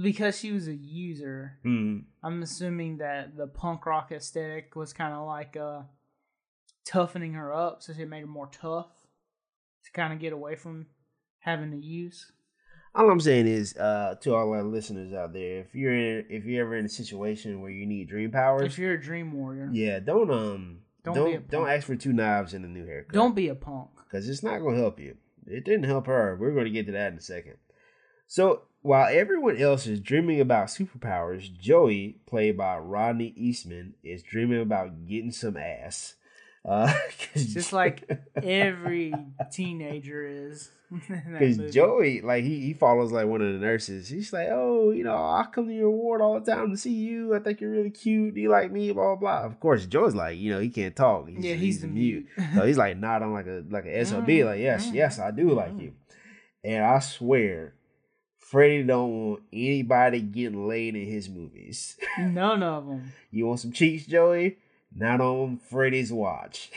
because she was a user, Hmm. I'm assuming that the punk rock aesthetic was kind of like uh, toughening her up, so it made her more tough to kind of get away from having to use. All I'm saying is, uh, to all our listeners out there, if you're in, if you're ever in a situation where you need dream powers, If you're a dream warrior, yeah, don't um, Don't don't don't, ask for two knives and a new haircut. don't be a punk. because it's not going to help you. It didn't help her. We're going to get to that in a second. So while everyone else is dreaming about superpowers, Joey, played by Rodney Eastman, is dreaming about getting some ass. Uh, Just like every teenager is. Because. Joey, like he, he follows like one of the nurses. He's like, oh, you know, I come to your ward all the time to see you. I think you're really cute. Do you like me? Blah blah. blah. Of course, Joey's like, you know, he can't talk. He's, yeah, he's, the mute. So he's like nodding like a like a SOB, Mm, like yes, mm, yes, I do like mm. you. And I swear, Freddy don't want anybody getting laid in his movies. None of them. you want some cheeks, Joey? Not on Freddy's watch.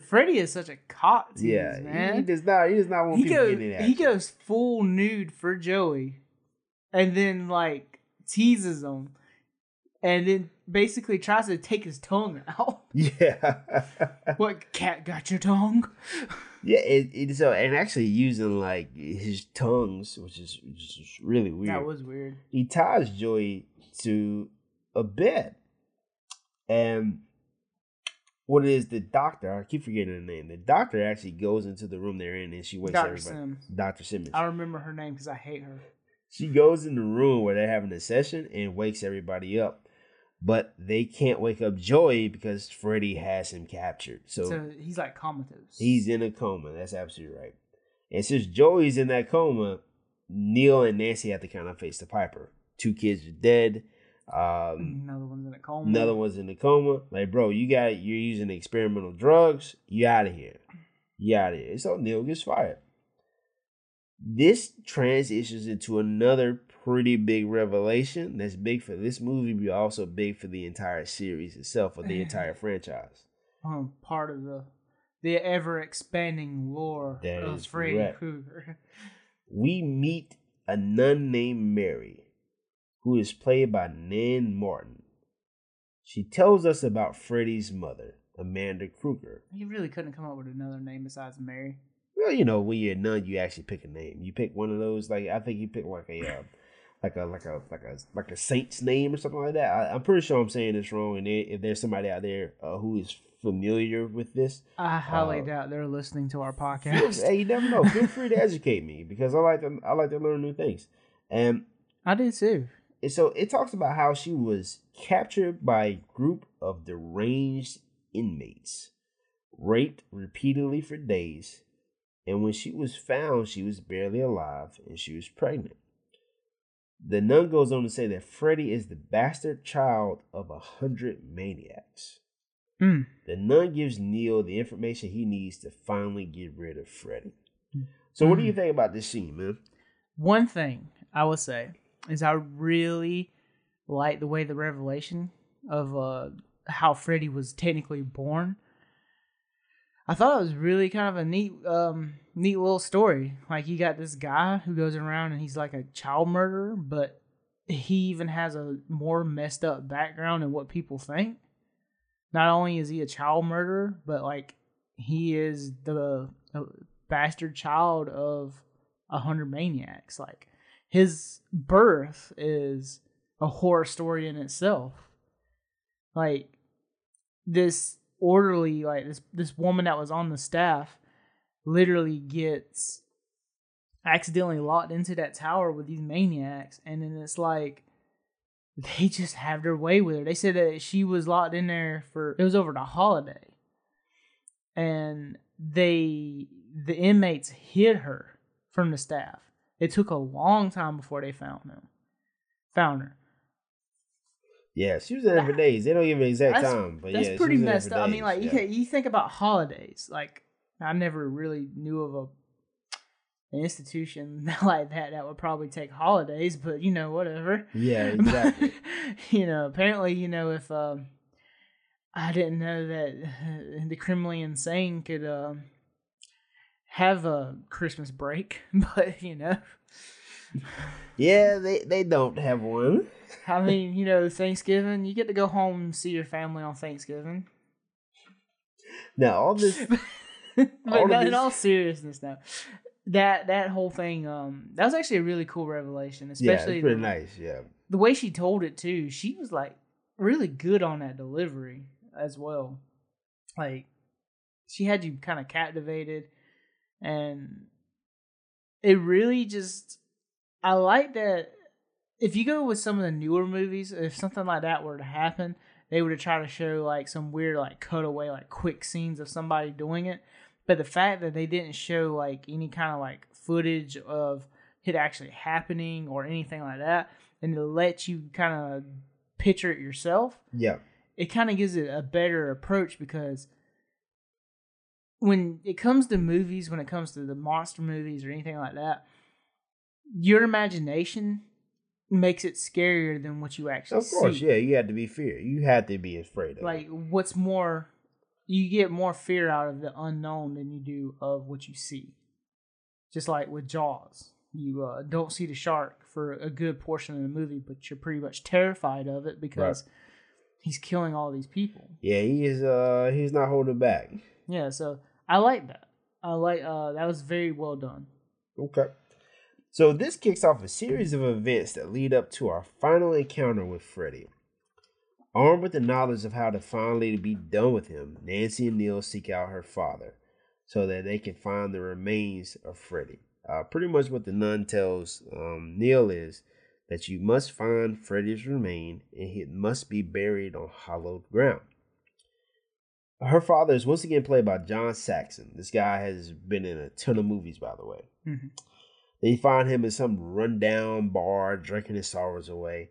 Freddy is such a cock tease, yeah, he man. does not. He does not want He people goes, getting in he goes full nude for Joey, and then like teases him, and then basically tries to take his tongue out. Yeah, what cat got your tongue? yeah. It, it so and actually using like his tongues, which is which is really weird. That was weird. he ties Joey to a bed. And what it is, the doctor, I keep forgetting the name. The doctor actually goes into the room they're in and she wakes Dr. everybody. Sims. Dr. Simmons. I remember her name because I hate her. She goes in the room where they're having a session and wakes everybody up. But they can't wake up Joey because Freddy has him captured. So, So, he's like comatose. he's in a coma. That's absolutely right. And since Joey's in that coma, Neil and Nancy have to kind of face the Piper. Two kids are dead. Um, another one's in a coma. Another one's in a coma. Like, bro, you got you're using experimental drugs. You out of here. You out of here. So Neil gets fired. This transitions into another pretty big revelation that's big for this movie, but also big for the entire series itself, or the entire franchise. um, part of the the ever expanding lore That of Freddy. Krueger. We meet a nun named Mary, who is played by Nan Martin. She tells us about Freddy's mother, Amanda Krueger. He really couldn't come up with another name besides Mary. Well, you know, when you're a nun, you actually pick a name. You pick one of those, like I think you pick like a, uh, like a like a like a like a saint's name or something like that. I, I'm pretty sure I'm saying this wrong, and if there's somebody out there uh, who is familiar with this, I highly Uh, doubt they're listening to our feel, podcast. hey, you never know. Feel free to educate me because I like to I like to learn new things. And I do too. And so it talks about how she was captured by a group of deranged inmates, raped repeatedly for days, and when she was found, she was barely alive and she was pregnant. The nun goes on to say that Freddy is the bastard child of a hundred maniacs. Hmm. The nun gives Neil the information he needs to finally get rid of Freddy. So, what do you think about this scene, man? One thing I would say is I really like the way the revelation of uh, how Freddy was technically born. I thought it was really kind of a neat, um, neat little story. Like you got this guy who goes around and he's like a child murderer, but he even has a more messed up background than what people think. Not only is he a child murderer, but like he is the bastard child of a hundred maniacs. Like his birth is a horror story in itself. Like this orderly, like this this woman that was on the staff, literally gets accidentally locked into that tower with these maniacs, and then it's like they just have their way with her. They said that she was locked in there for it was over the holiday, and they the inmates hid her from the staff. It took a long time before they found them, found her. Yeah, she was in there for days. They don't give an exact That's- time, but That's yeah, pretty messed up. I mean, like you yeah. can, you think about holidays. Like I never really knew of a an institution like that that would probably take holidays, but you know, whatever. Yeah, exactly. you know, apparently, you know, if um, I didn't know that uh, the criminally insane could um have a Christmas break, but you know, yeah, they they don't have one. I mean, you know, Thanksgiving, you get to go home and see your family on Thanksgiving. Now all this, but All no, in all seriousness, now that that whole thing, um, that was actually a really cool revelation, especially it's pretty the, nice. Yeah, the way she told it too. She was like really good on that delivery as well. Like she had you kind of captivated, and it really just I like that. If you go with some of the newer movies, if something like that were to happen, they would have tried to show like some weird like cutaway like quick scenes of somebody doing it. But the fact that they didn't show like any kind of like footage of it actually happening or anything like that, and to let you kind of picture it yourself, yeah, it kind of gives it a better approach because when it comes to movies, when it comes to the monster movies or anything like that, your imagination makes it scarier than what you actually see. of course. see. Yeah, you had to be fear. You had to be afraid of. Like what's more, you get more fear out of the unknown than you do of what you see. Just like with Jaws, you uh, don't see the shark for a good portion of the movie, but you're pretty much terrified of it because he's killing all these people. Yeah, he is. Uh, he's not holding back. Yeah, so I like that. I like uh that was very well done. Okay. So this kicks off a series of events that lead up to our final encounter with Freddy. Armed with the knowledge of how to finally be done with him, Nancy and Neil seek out her father so that they can find the remains of Freddy. Uh, pretty much what the nun tells um, Neil is that you must find Freddy's remain and it must be buried on hallowed ground. Her father is once again played by John Saxon. This guy has been in a ton of movies, by the way. Mhm. They find him in some rundown bar drinking his sorrows away.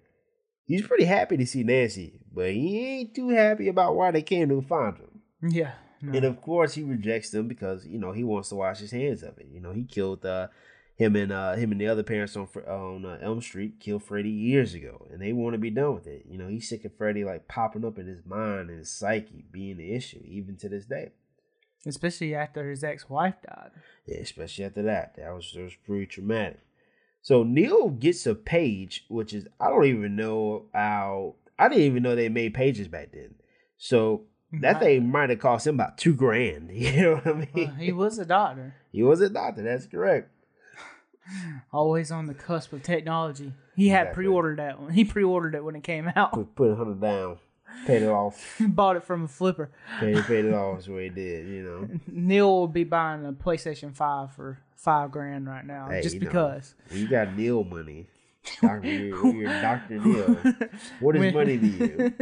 He's pretty happy to see Nancy, but he ain't too happy about why they came to find him. Yeah. no. And of course, he rejects them because you know he wants to wash his hands of it. You know, he killed uh, him and uh, him and the other parents on on uh, Elm Street killed Freddy years ago, and they want to be done with it. You know, he's sick of Freddy like popping up in his mind and his psyche being the issue even to this day. Especially after his ex wife died. Yeah, especially after that. That was that was pretty traumatic. So Neil gets a page, which is I don't even know how I didn't even know they made pages back then. So that Right. thing might have cost him about two grand. You know what I mean? Well, he was a doctor. He was a doctor. That's correct. Always on the cusp of technology. He had Exactly. pre-ordered that one. He pre-ordered it when it came out. Put, put a hundred down, paid it off. Bought it from a flipper. Paid, paid it off. Is what he did. You know. Neil will be buying a PlayStation Five for five grand right now, Hey, just you because. When you got Neil money, Doctor, you're, you're Doctor Neil. What is When- money to you?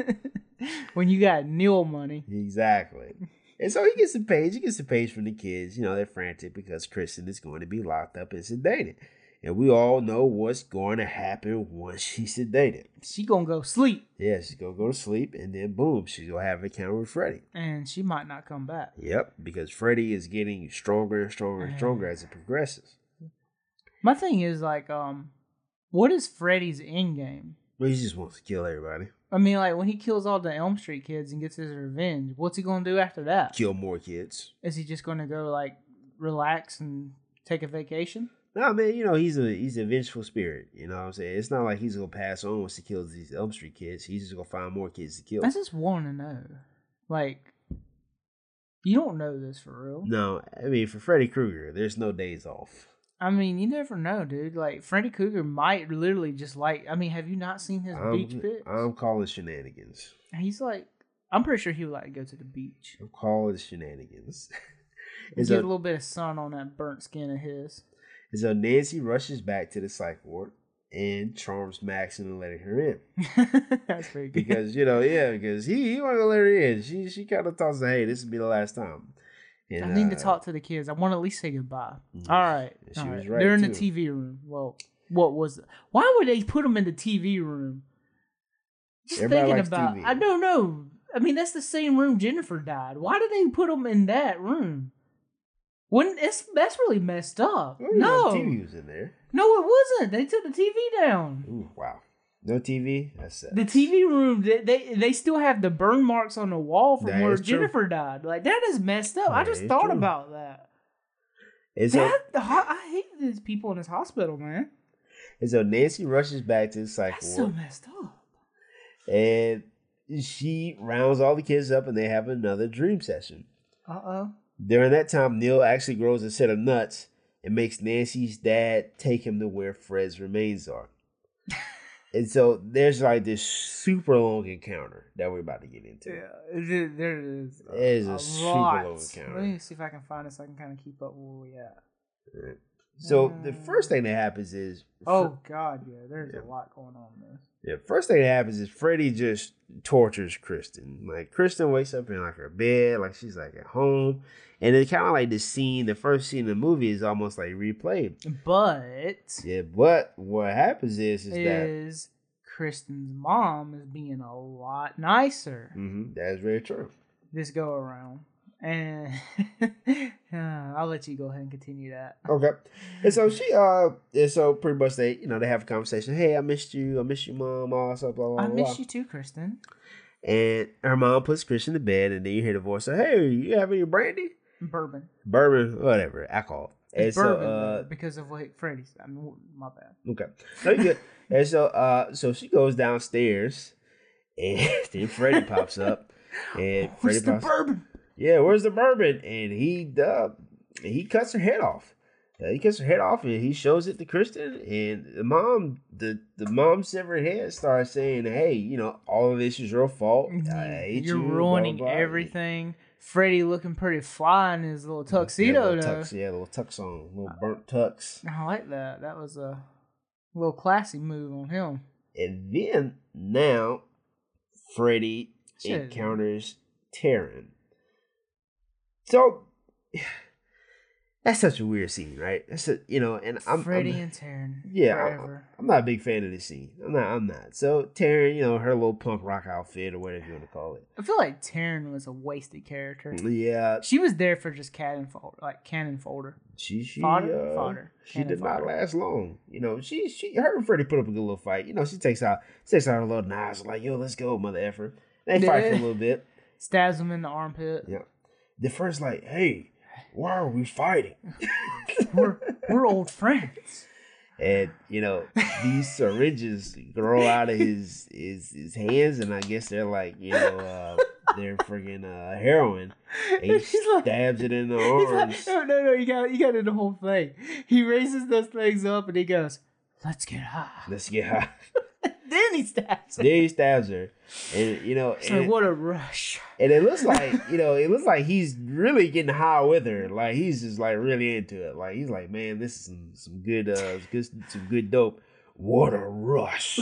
when you got Neil money, Exactly. And so he gets a page. He gets a page from the kids. You know, they're frantic because Kristen is going to be locked up and sedated. And we all know what's going to happen once she's sedated. she gonna go sleep, Yeah, she's going to go to sleep and then boom, she's going to have an encounter with Freddy. and she might not come back. Yep, because Freddy is getting stronger and stronger and stronger as it progresses. My thing is like, um, what is Freddy's end game? Well, he just wants to kill everybody, I mean, like when he kills all the Elm Street kids and gets his revenge, what's he gonna do after that? kill more kids. Is he just gonna go like relax and take a vacation? No, man, you know he's a he's a vengeful spirit. You know what I'm saying? It's not like he's gonna pass on once he kills these Elm Street kids. He's just gonna find more kids to kill. I just want to know, like, you don't know this for real. No, I mean for Freddy Krueger, there's no days off. I mean, you never know, dude. Like Freddy Krueger might literally just like. I mean, have you not seen his beach I'm, pics? I'm calling shenanigans. He's like, I'm pretty sure he would like to go to the beach. I'm calling shenanigans. Get and a little bit of sun on that burnt skin of his. and so Nancy rushes back to the psych ward and charms Max into letting her in. That's very good. Because, you know, yeah, because he, he wanted to let her in. She she kind of thought, hey, this will be the last time. I need to uh, talk to the kids. I want to at least say goodbye. Mhm. All right. She all was right. right, They're in the too. TV room. Well, what was? Why would they put them in the TV room? Just Everybody thinking about. TV. I don't know. I mean, that's the same room Jennifer died. Why did they put them in that room? Wouldn't it's that's really messed up. Oh, yeah, no, TV was in there. no, it wasn't. They took the TV down. Ooh, wow. No TV? That's sad. The TV room, they, they they still have the burn marks on the wall from That where is true. Jennifer died. Like that is messed up. I just thought true. about that. So, That I hate these people in this hospital, man. and so Nancy rushes back to the psych That's so ward. messed up. and she rounds all the kids up and they have another dream session. Uh oh. During that time, Neil actually grows a set of nuts and makes Nancy's dad take him to where Fred's remains are. and so there's like this super long encounter that we're about to get into. Yeah, there there is. It is a super lot. long encounter. Let me see if I can find it so I can kind of keep up where we at. So the first thing that uh, happens is Oh God, yeah. There's Yeah. a lot going on in Yeah, first thing that happens is Freddy just tortures Kristen. Like Kristen wakes up in like her bed, like she's like at home, and it's kind of like the scene, the first scene in the movie is almost like replayed. But Yeah, but what happens is is that Kristen's mom is being a lot nicer Mhm, that is very true. this go around, and uh, I'll let you go ahead and continue that. Okay, and so she uh, and so pretty much they you know they have a conversation. Hey, I missed you. I miss you, mom. All stuff. Blah blah I miss blah. you too, Kristen. And her mom puts Kristen to bed, and then you hear the voice say, "Hey, you have any brandy, Bourbon. bourbon, whatever, alcohol." And It's so, bourbon uh, because of what Freddy's. I mean, my bad. Okay. So you good. and so uh so she goes downstairs and then Freddy pops up and Freddy Where's the pops bourbon? Yeah, where's the bourbon? And he uh he cuts her head off. Uh, he cuts her head off and he shows it to Kristen and the mom the the mom severed head starts saying, Hey, you know, all of this is your fault. Hate You're you, ruining blah, blah." everything. Freddy looking pretty fly in his little Yeah, tuxedo little though. tux, yeah, little tux on, little burnt tux. I like that. That was a little classy move on him. And then now Freddy Shit. encounters Taryn. So that's such a weird scene, right? That's a you know, and I'm Freddy I'm, and Taryn. yeah, I'm. I'm not a big fan of this scene. I'm not. I'm not. So Taryn, you know, her little punk rock outfit or whatever you want to call it. I feel like Taryn was a wasted character. Yeah, She was there for just cannon folder, like cannon folder. she she Fodder? uh, Fodder. she did not last long. You know, she she her and Freddy put up a good little fight. You know, she takes out takes out her little knives like, yo, let's go, mother effer. They fight for a little bit. Stabs him in the armpit. Yeah. The first like, hey, why are we fighting? We're we're old friends. and you know these syringes grow out of his his his hands, and I guess they're like you know uh, they're friggin' uh, heroin. And he He's like- stabs it in the He's like, arms. no, no, no! You got, you got do the whole thing. He raises those things up and he goes, "Let's get high." Let's get high. He stabs her. then he stabs her, and you know, and, like, what a rush! and it looks like you know, it looks like he's really getting high with her. Like he's just like really into it. Like he's like, man, this is some some good uh good some good dope. What a rush!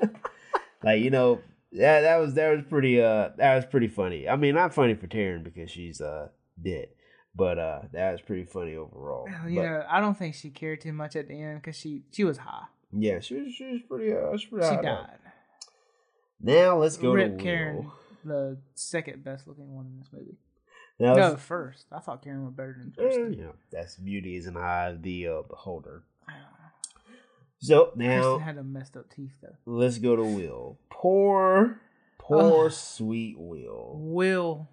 like you know, yeah, that was that was pretty uh that was pretty funny. I mean, not funny for Taryn because she's uh dead, but uh that was pretty funny overall. You But, know, I don't think she cared too much at the end because she she was high. Yeah, she was she was pretty uh she, was pretty She died. Now let's go Rip to Karen, Will. the second best looking one in this movie. Now no, let's- first. I thought Karen was better than first. you know, that's beauty is an eye of the uh, beholder. So Kristen now had a messed up teeth though. let's go to Will. Poor, poor Ugh. sweet Will. Will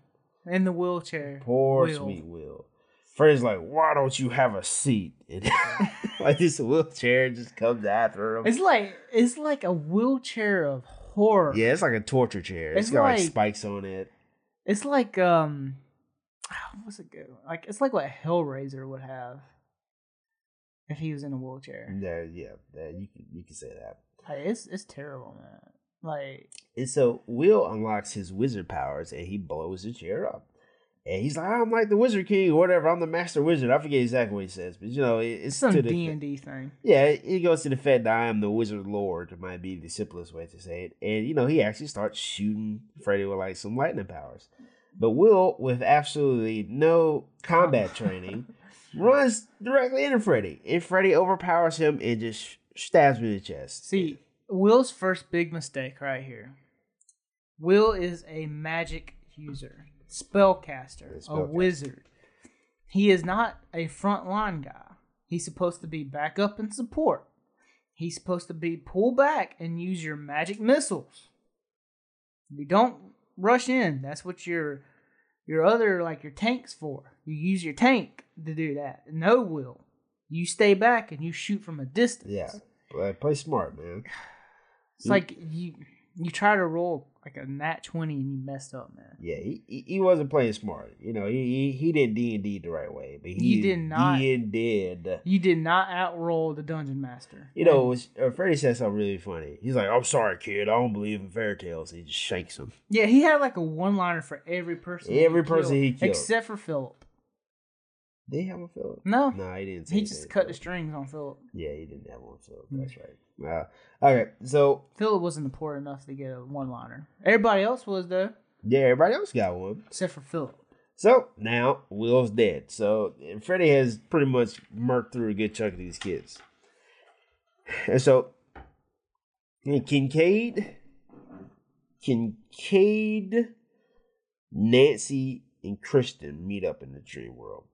in the wheelchair. Poor Will. sweet Will. Freddy's like, why don't you have a seat? And like this wheelchair just comes after him. It's like it's like a wheelchair of horror. yeah, it's like a torture chair. It's it's got like, like- spikes on it. It's like um, what's it good? Like it's like what Hellraiser would have if he was in a wheelchair. Yeah, yeah, you can you can say that. Like, it's it's terrible, man. Like And so Will unlocks his wizard powers and he blows the chair up. And he's like, I'm like the Wizard King or whatever. I'm the Master Wizard. I forget exactly what he says, but you know, it- it's some to the D and D thing. Yeah, he goes to the fact that I am the Wizard Lord, might be the simplest way to say it. And, you know, he actually starts shooting Freddy with like some lightning powers. But Will, with absolutely no combat training, runs directly into Freddy. And Freddy overpowers him and just stabs him in the chest. See, Will's first big mistake right here. Will is a magic user, spellcaster, A a wizard. He is not a frontline guy. He's supposed to be backup and support. He's supposed to be pull back and use your magic missiles. You don't rush in. That's what your your other like your tanks for. You use your tank to do that. No will. You stay back and you shoot from a distance. Yeah. Play smart, man. It's like you you try to roll like a nat twenty and you messed up, man. Yeah, he, he, he wasn't playing smart. You know, he he, he did D and D the right way, but he You did not. D did. You did not outroll the dungeon master. You know, was, uh, Freddy said something really funny. He's like, "I'm sorry, kid. I don't believe in fairy tales." He just shakes him. Yeah, he had like a one liner for every person. Every person he killed. except for Philip. They have a Philip? No, No, he didn't. Say he just cut the strings on Philip. Yeah, he didn't have one, Philip. Mm. That's right. Uh, okay, so Philip wasn't important enough to get a one liner. Everybody else was though, yeah, everybody else got one. except for Philip. So now Will's dead. So Freddy has pretty much murked through a good chunk of these kids. And so and Kincaid, Kincaid, Nancy, and Kristen meet up in the dream world.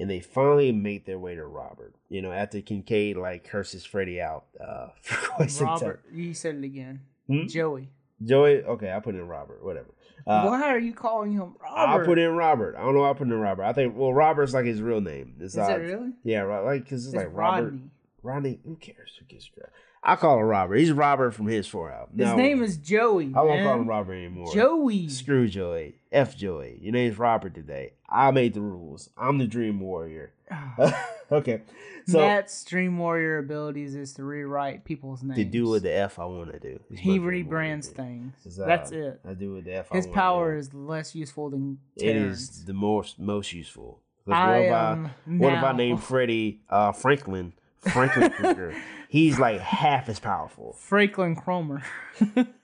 And they finally make their way to Robert. You know, after Kincaid like curses Freddy out uh, for quite some time. Robert, you said it again. Hmm? Joey. Joey, okay, I put in Robert, whatever. Uh, Why are you calling him Robert? I put in Robert. I don't know. why I put in Robert. I think well, Robert's like his real name. It's Is it really? Yeah, right. Like because it's, It's like Robert. Rodney. Rodney. Who cares? Who gives a crap? I call him Robert. He's Robert from his four out. His name is Joey. I won't man. call him Robert anymore. Joey. Screw Joey. F Joey. Your name's Robert today. I made the rules. I'm the Dream Warrior. okay. So Matt's Dream Warrior abilities is to rewrite people's names. to do with the F I want to do. He my Dream Warrior rebrands things. Uh, That's it. I do with the F. I His power is less useful than It Terrence. is the most most useful. I what if am What if I name Freddy uh, Franklin? Franklin Krueger. He's like half as powerful. Franklin Cromer.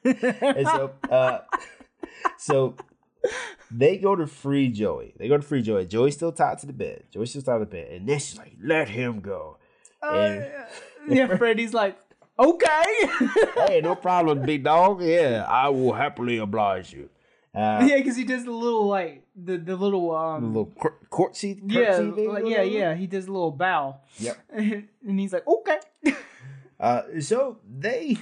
And so, uh, so they go to free Joey. They go to free Joey. Joey's still tied to the bed. Joey's still tied to the bed, and then she's like, "Let him go." And- yeah, Freddy's like, okay. hey, no problem, big dog. Yeah, I will happily oblige you. Uh, yeah, because he does the little like the the little the um little cour- courtesy, yeah like, yeah yeah he does a little bow. Yep. and he's like okay. Uh, so they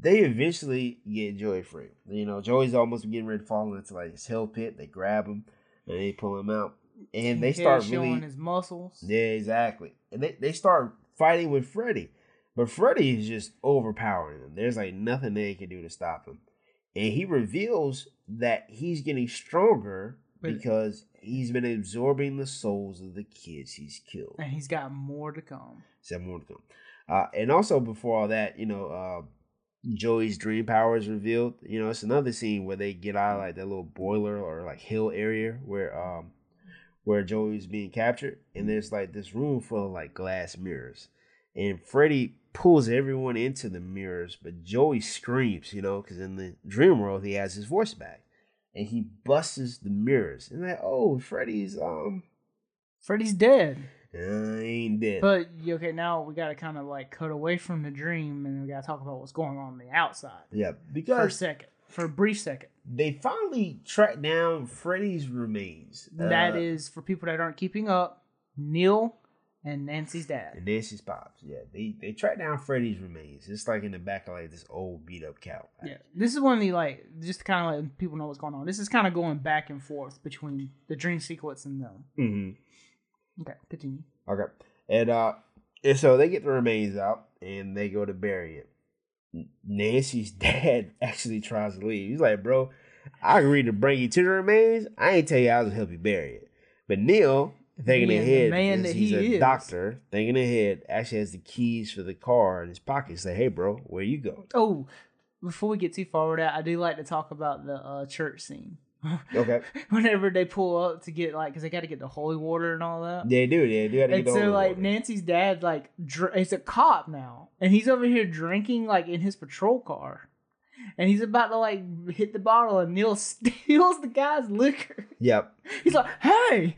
they eventually get Joey free. You know, Joey's almost getting ready to fall into like his hell pit. They grab him and they pull him out, and they start showing really his muscles. yeah, exactly. And they they start fighting with Freddy, but Freddy is just overpowering them. There's like nothing they can do to stop him, and he reveals that he's getting stronger But- because he's been absorbing the souls of the kids he's killed. And he's got more to come. Seven more to come. Uh, and also before all that, you know, uh, Joey's dream power is revealed. You know, it's another scene where they get out of like that little boiler or like hill area where um where Joey's being captured, and there's like this room full of like glass mirrors, and Freddy pulls everyone into the mirrors, but Joey screams, you know, because in the dream world he has his voice back, and he busts the mirrors, and like, oh, Freddy's um, Freddy's dead. I ain't dead. But okay, now we gotta kind of like cut away from the dream and we gotta talk about what's going on on the outside yeah, because for a second, for a brief second. they finally track down Freddy's remains. that Uh, is for people that aren't keeping up. Neil and Nancy's dad. and Nancy's pops. Yeah, they they track down Freddy's remains. It's like in the back of like this old beat up cow. Yeah, this is one of the like just to kind of let people know what's going on. This is kind of going back and forth between the dream sequence and them. Mm-hmm. Okay, continue. Okay. And uh and so they get the remains out and they go to bury it. Nancy's dad actually tries to leave. He's like, bro, I agreed to bring you to the remains. I ain't tell you I was gonna help you bury it. But Neil, thinking ahead, man that he's he a is. doctor, thinking ahead, actually has the keys for the car in his pocket. Say, hey bro, where you go? Oh, before we get too far with that, I do like to talk about the uh, church scene. Okay. Whenever they pull up to get like, because they got to get the holy water and all that. They do, they do to And get the so, like, water. Nancy's dad, like, dr- he's a cop now, and he's over here drinking, like, in his patrol car, and he's about to like hit the bottle, and Neil steals the guy's liquor. Yep. He's like, "Hey!"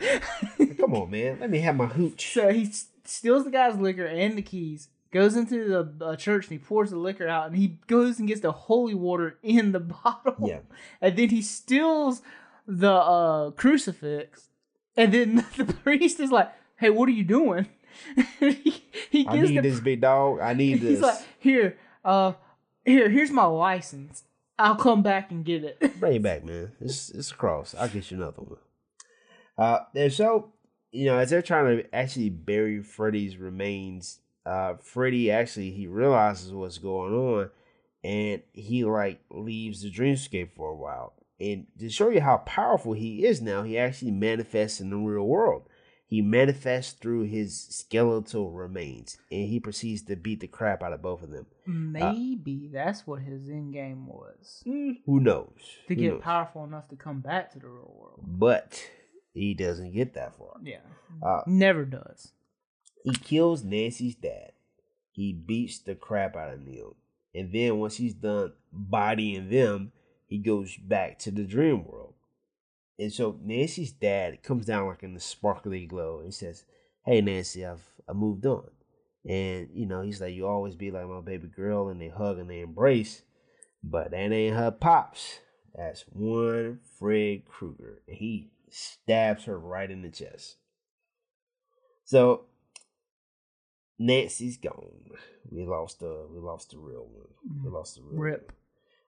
Come on, man. Let me have my hooch. so he steals the guy's liquor and the keys, goes into the uh, church, and he pours the liquor out, and he goes and gets the holy water in the bottle. Yeah. and then he steals the uh, crucifix, and then the priest is like, "Hey, what are you doing?" he, he I gives need the this big dog. I need this. He's like, here, uh, here, here's my license. I'll come back and get it. Bring it back, man. It's it's a cross. I'll get you another one. Uh, and so you know, as they're trying to actually bury Freddy's remains, uh, Freddy actually he realizes what's going on, and he like leaves the dreamscape for a while. And to show you how powerful he is now, he actually manifests in the real world. He manifests through his skeletal remains, and he proceeds to beat the crap out of both of them. Maybe that's what his end game was Mm, Who knows? to Who get knows? powerful enough to come back to the real world. But he doesn't get that far. Yeah, Uh, never does. he kills Nancy's dad. He beats the crap out of Neil. And then once he's done bodying them, he goes back to the dream world. And so Nancy's dad comes down like in the sparkly glow and says, Hey Nancy, I've I moved on. And you know, he's like, You always be like my baby girl and they hug and they embrace. But that ain't her pops. That's one Fred Krueger. And he stabs her right in the chest. So Nancy's gone. We lost the we lost the real one. We mm-hmm. lost the real Rip.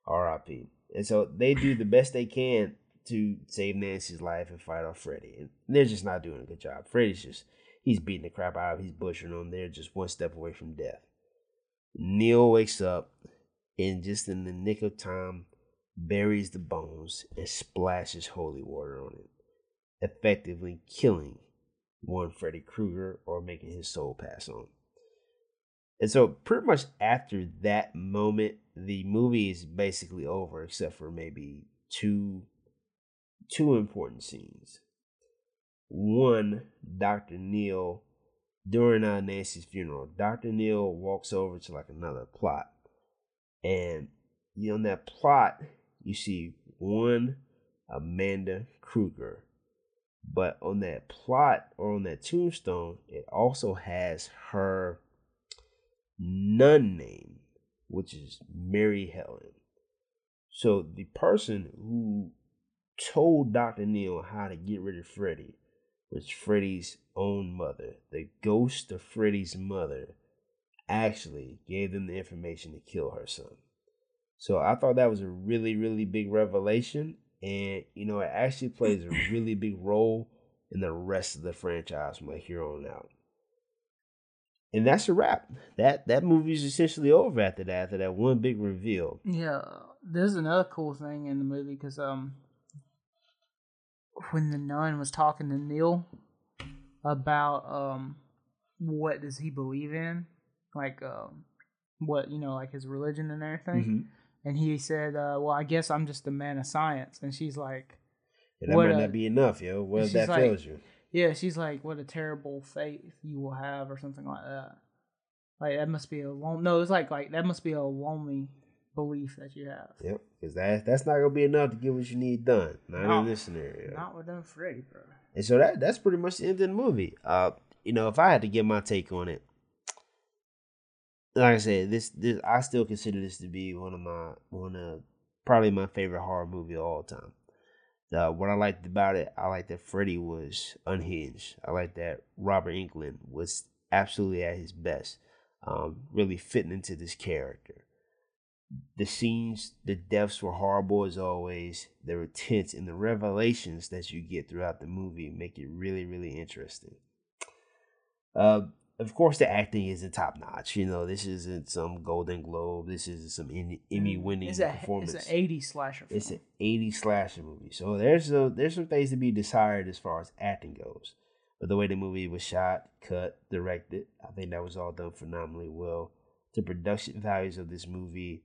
one. R.I.P. And so they do the best they can to save Nancy's life and fight off Freddy. And they're just not doing a good job. Freddy's just he's beating the crap out of him. He's butchering them. They're just one step away from death. Neil wakes up and just in the nick of time buries the bones and splashes holy water on it, effectively killing one Freddy Krueger or making his soul pass on. And so, pretty much after that moment, the movie is basically over, except for maybe two two important scenes. One, Dr. Neil, during uh, Nancy's funeral, Dr. Neil walks over to like another plot. And you know, in that plot, you see one Amanda Krueger. But on that plot or on that tombstone, it also has her nun name, which is Mary Helen. So the person who told Dr. Neil how to get rid of Freddy was Freddy's own mother. The ghost of Freddy's mother actually gave them the information to kill her son. So I thought that was a really, really big revelation. And, you know, it actually plays a really big role in the rest of the franchise from like here on out. And that's a wrap. That that movie is essentially over after that, after that one big reveal. Yeah, there's another cool thing in the movie because um, when the nun was talking to Neil about um, what does he believe in, like um, what you know, like his religion and everything, Mm-hmm. and he said, uh, "Well, I guess I'm just a man of science," and she's like, And that What might a- not be enough, yo. What if that like- fails you? "Yeah," she's like, "What a terrible faith you will have," or something like that. Like that must be a lon- no. It's like like that must be a lonely belief that you have. Yep, because that that's not gonna be enough to get what you need done. Not No, in this scenario. Not with them Freddy, bro. And so that that's pretty much the end of the movie. Uh, you know, if I had to give my take on it, like I said, this this I still consider this to be one of my one of probably my favorite horror movie of all time. Uh, what I liked about it, I liked that Freddy was unhinged. I like that Robert Englund was absolutely at his best, um, really fitting into this character. The scenes, the deaths were horrible as always. They were tense, and the revelations that you get throughout the movie make it really, really interesting. Uh, of course, the acting isn't top notch. You know, this isn't some Golden Globe. This isn't some Emmy winning performance. it's an 80 slasher. It's an 80 slasher movie. So there's a, there's some things to be desired as far as acting goes. But the way the movie was shot, cut, directed, I think that was all done phenomenally well. The production values of this movie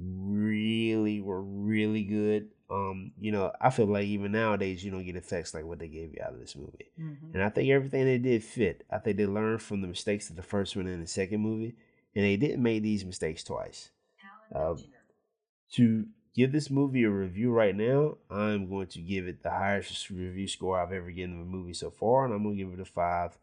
really were really good. Um, you know, I feel like even nowadays you don't get effects like what they gave you out of this movie. Mhm. And I think everything they did fit. I think they learned from the mistakes of the first one and the second movie, and they didn't make these mistakes twice. Um, to give this movie a review right now, I'm going to give it the highest review score I've ever given a movie so far, and I'm going to give it a five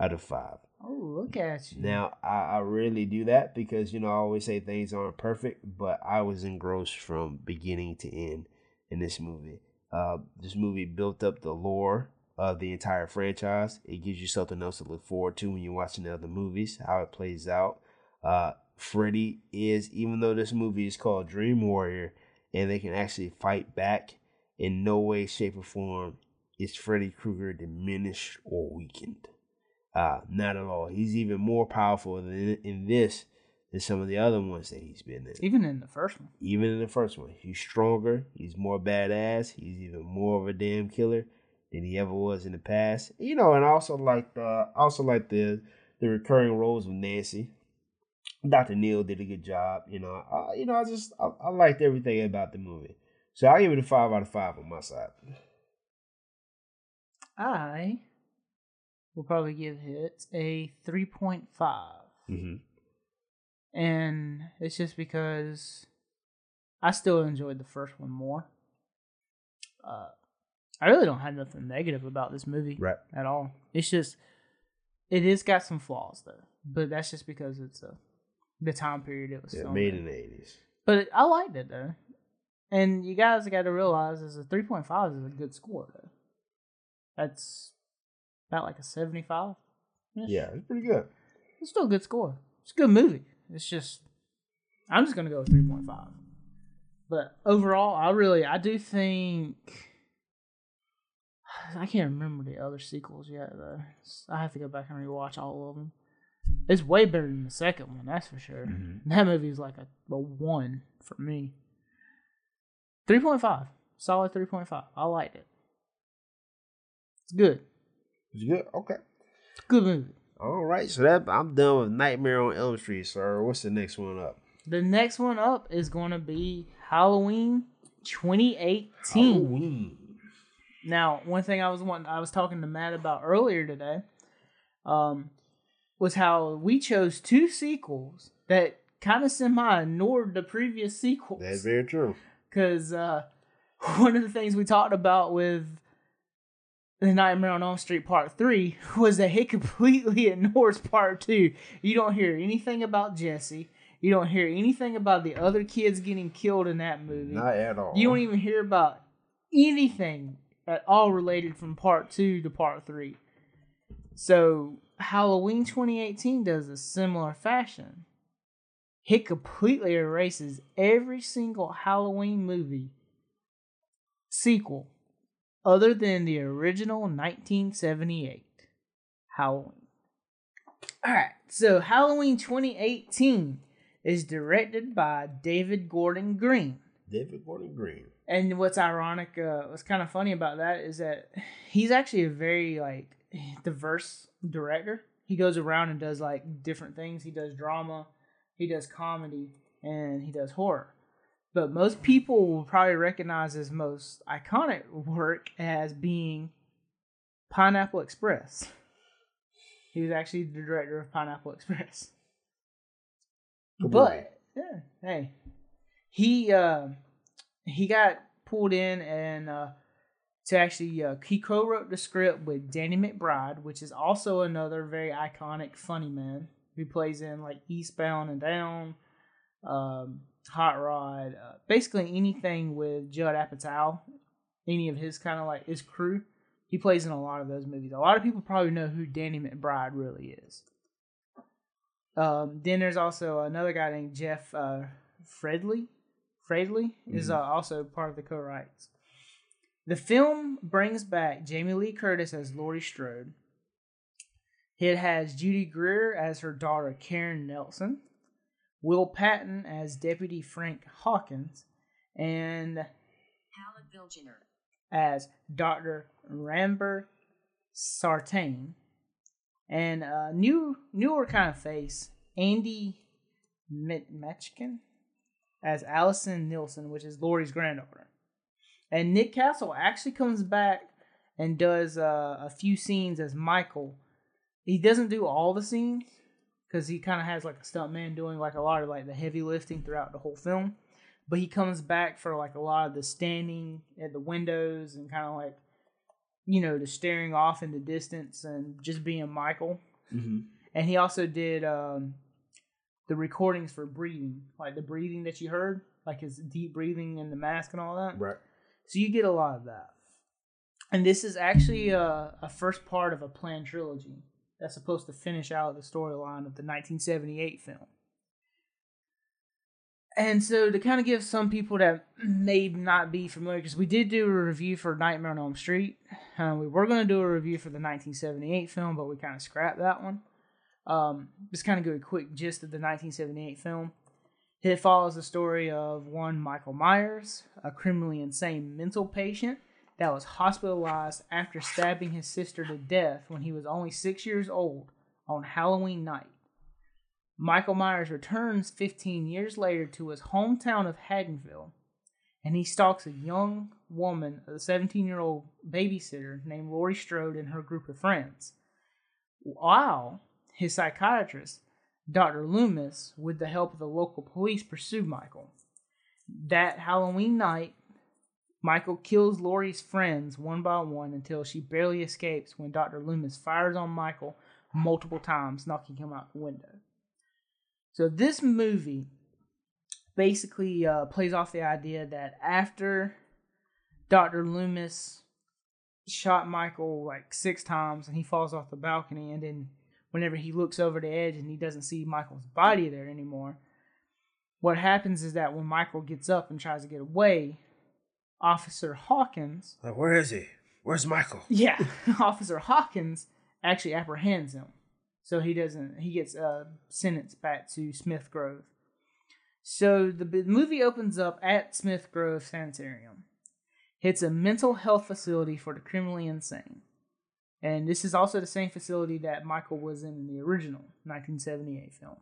out of five. Oh, look at you. Now, I, I really do that because, you know, I always say things aren't perfect, but I was engrossed from beginning to end in this movie. Uh, this movie built up the lore of the entire franchise. It gives you something else to look forward to when you're watching the other movies, how it plays out. Uh, Freddy is, even though this movie is called Dream Warrior and they can actually fight back, in no way, shape, or form is Freddy Krueger diminished or weakened. Uh, not at all. He's even more powerful than in this than some of the other ones that he's been in. Even in the first one. Even in the first one, he's stronger. He's more badass. He's even more of a damn killer than he ever was in the past. You know, and I also like the also like the the recurring roles of Nancy. Dr. Neil did a good job. You know, I, you know, I just I, I liked everything about the movie. So I give it a five out of five on my side. I will probably give it a 3.5. Mm-hmm. And it's just because I still enjoyed the first one more. Uh, I really don't have nothing negative about this movie Right. at all. It's just, it is got some flaws though, but that's just because it's a the time period it was Yeah, filmed made in. the eighties. But I liked it though, and you guys got to realize is a three point five is a good score though. That's about like a seventy five. Yeah, it's pretty good. it's still a good score. It's a good movie. It's just I'm just gonna go with three point five. But overall, I really I do think I can't remember the other sequels yet though. I have to go back and rewatch all of them. It's way better than the second one, that's for sure. Mm-hmm. That movie's like a, a one for me. Three point five, solid three point five. I liked it. It's good. It's good. Okay. Good movie. All right. So that I'm done with Nightmare on Elm Street, sir. What's the next one up? The next one up is going to be Halloween 2018. Halloween. Now, one thing I was wanting, I was talking to Matt about earlier today, um, was how we chose two sequels that kind of semi ignored the previous sequels. That's very true. Because uh, one of the things we talked about with the Nightmare on Elm Street Part 3 was that he completely ignores Part 2. You don't hear anything about Jesse. You don't hear anything about the other kids getting killed in that movie. Not at all. You don't even hear about anything at all related from Part 2 to Part 3. So, Halloween 2018 does a similar fashion. He completely erases every single Halloween movie sequel other than the original 1978 Halloween. Alright, so Halloween 2018 is directed by David Gordon Green. David Gordon Green. And what's ironic, uh, what's kind of funny about that is that he's actually a very like diverse director. He goes around and does like different things. He does drama, he does comedy, and he does horror. But most people will probably recognize his most iconic work as being Pineapple Express. He was actually the director of Pineapple Express. Good. But yeah, hey, he uh, he got pulled in and uh, to actually uh, he co-wrote the script with Danny McBride, which is also another very iconic funny man who plays in like Eastbound and Down, um, Hot Rod, uh, basically anything with Judd Apatow any of his kind of like his crew. He plays in a lot of those movies. A lot of people probably know who Danny McBride really is. Um, then there's also another guy named Jeff uh, Fradley. Fradley is uh, also part of the co-writes. The film brings back Jamie Lee Curtis as Laurie Strode. It has Judy Greer as her daughter Karen Nelson, Will Patton as Deputy Frank Hawkins, and Howard Vilgener. as Dr. Ranbir Sartain, and a new newer kind of face, Andy Mitchkin, as Allison Nilsson, which is Laurie's granddaughter. And Nick Castle actually comes back and does uh, a few scenes as Michael. He doesn't do all the scenes because he kind of has like a stuntman doing like a lot of like the heavy lifting throughout the whole film. But he comes back for like a lot of the standing at the windows and kind of like, you know, the staring off in the distance and just being Michael. Mm-hmm. And he also did um, the recordings for breathing, like the breathing that you heard, like his deep breathing and the mask and all that. Right. So you get a lot of that. And this is actually a, a first part of a planned trilogy that's supposed to finish out the storyline of the 1978 film. And so to kind of give some people that may not be familiar, because we did do a review for Nightmare on Elm Street. Uh, we were going to do a review for the 1978 film, but we kind of scrapped that one. Um, just kind of give a quick gist of the 1978 film. It follows the story of one Michael Myers, a criminally insane mental patient that was hospitalized after stabbing his sister to death when he was only six years old on Halloween night. Michael Myers returns 15 years later to his hometown of Haddonfield and he stalks a young woman, a 17 year old babysitter named Laurie Strode and her group of friends. While his psychiatrist, Dr. Loomis, with the help of the local police, pursue Michael. That Halloween night, Michael kills Laurie's friends one by one until she barely escapes when Dr. Loomis fires on Michael multiple times, knocking him out the window. So this movie basically uh, plays off the idea that after Dr. Loomis shot Michael like six times and he falls off the balcony, and then whenever he looks over the edge and he doesn't see Michael's body there anymore, what happens is that when Michael gets up and tries to get away, Officer Hawkins, Like, where is he? Where's Michael? yeah, Officer Hawkins actually apprehends him. So he doesn't, he gets uh, sentenced back to Smith Grove. So the b- movie opens up at Smith Grove Sanitarium. It's a mental health facility for the criminally insane. And this is also the same facility that Michael was in in the original 1978 film.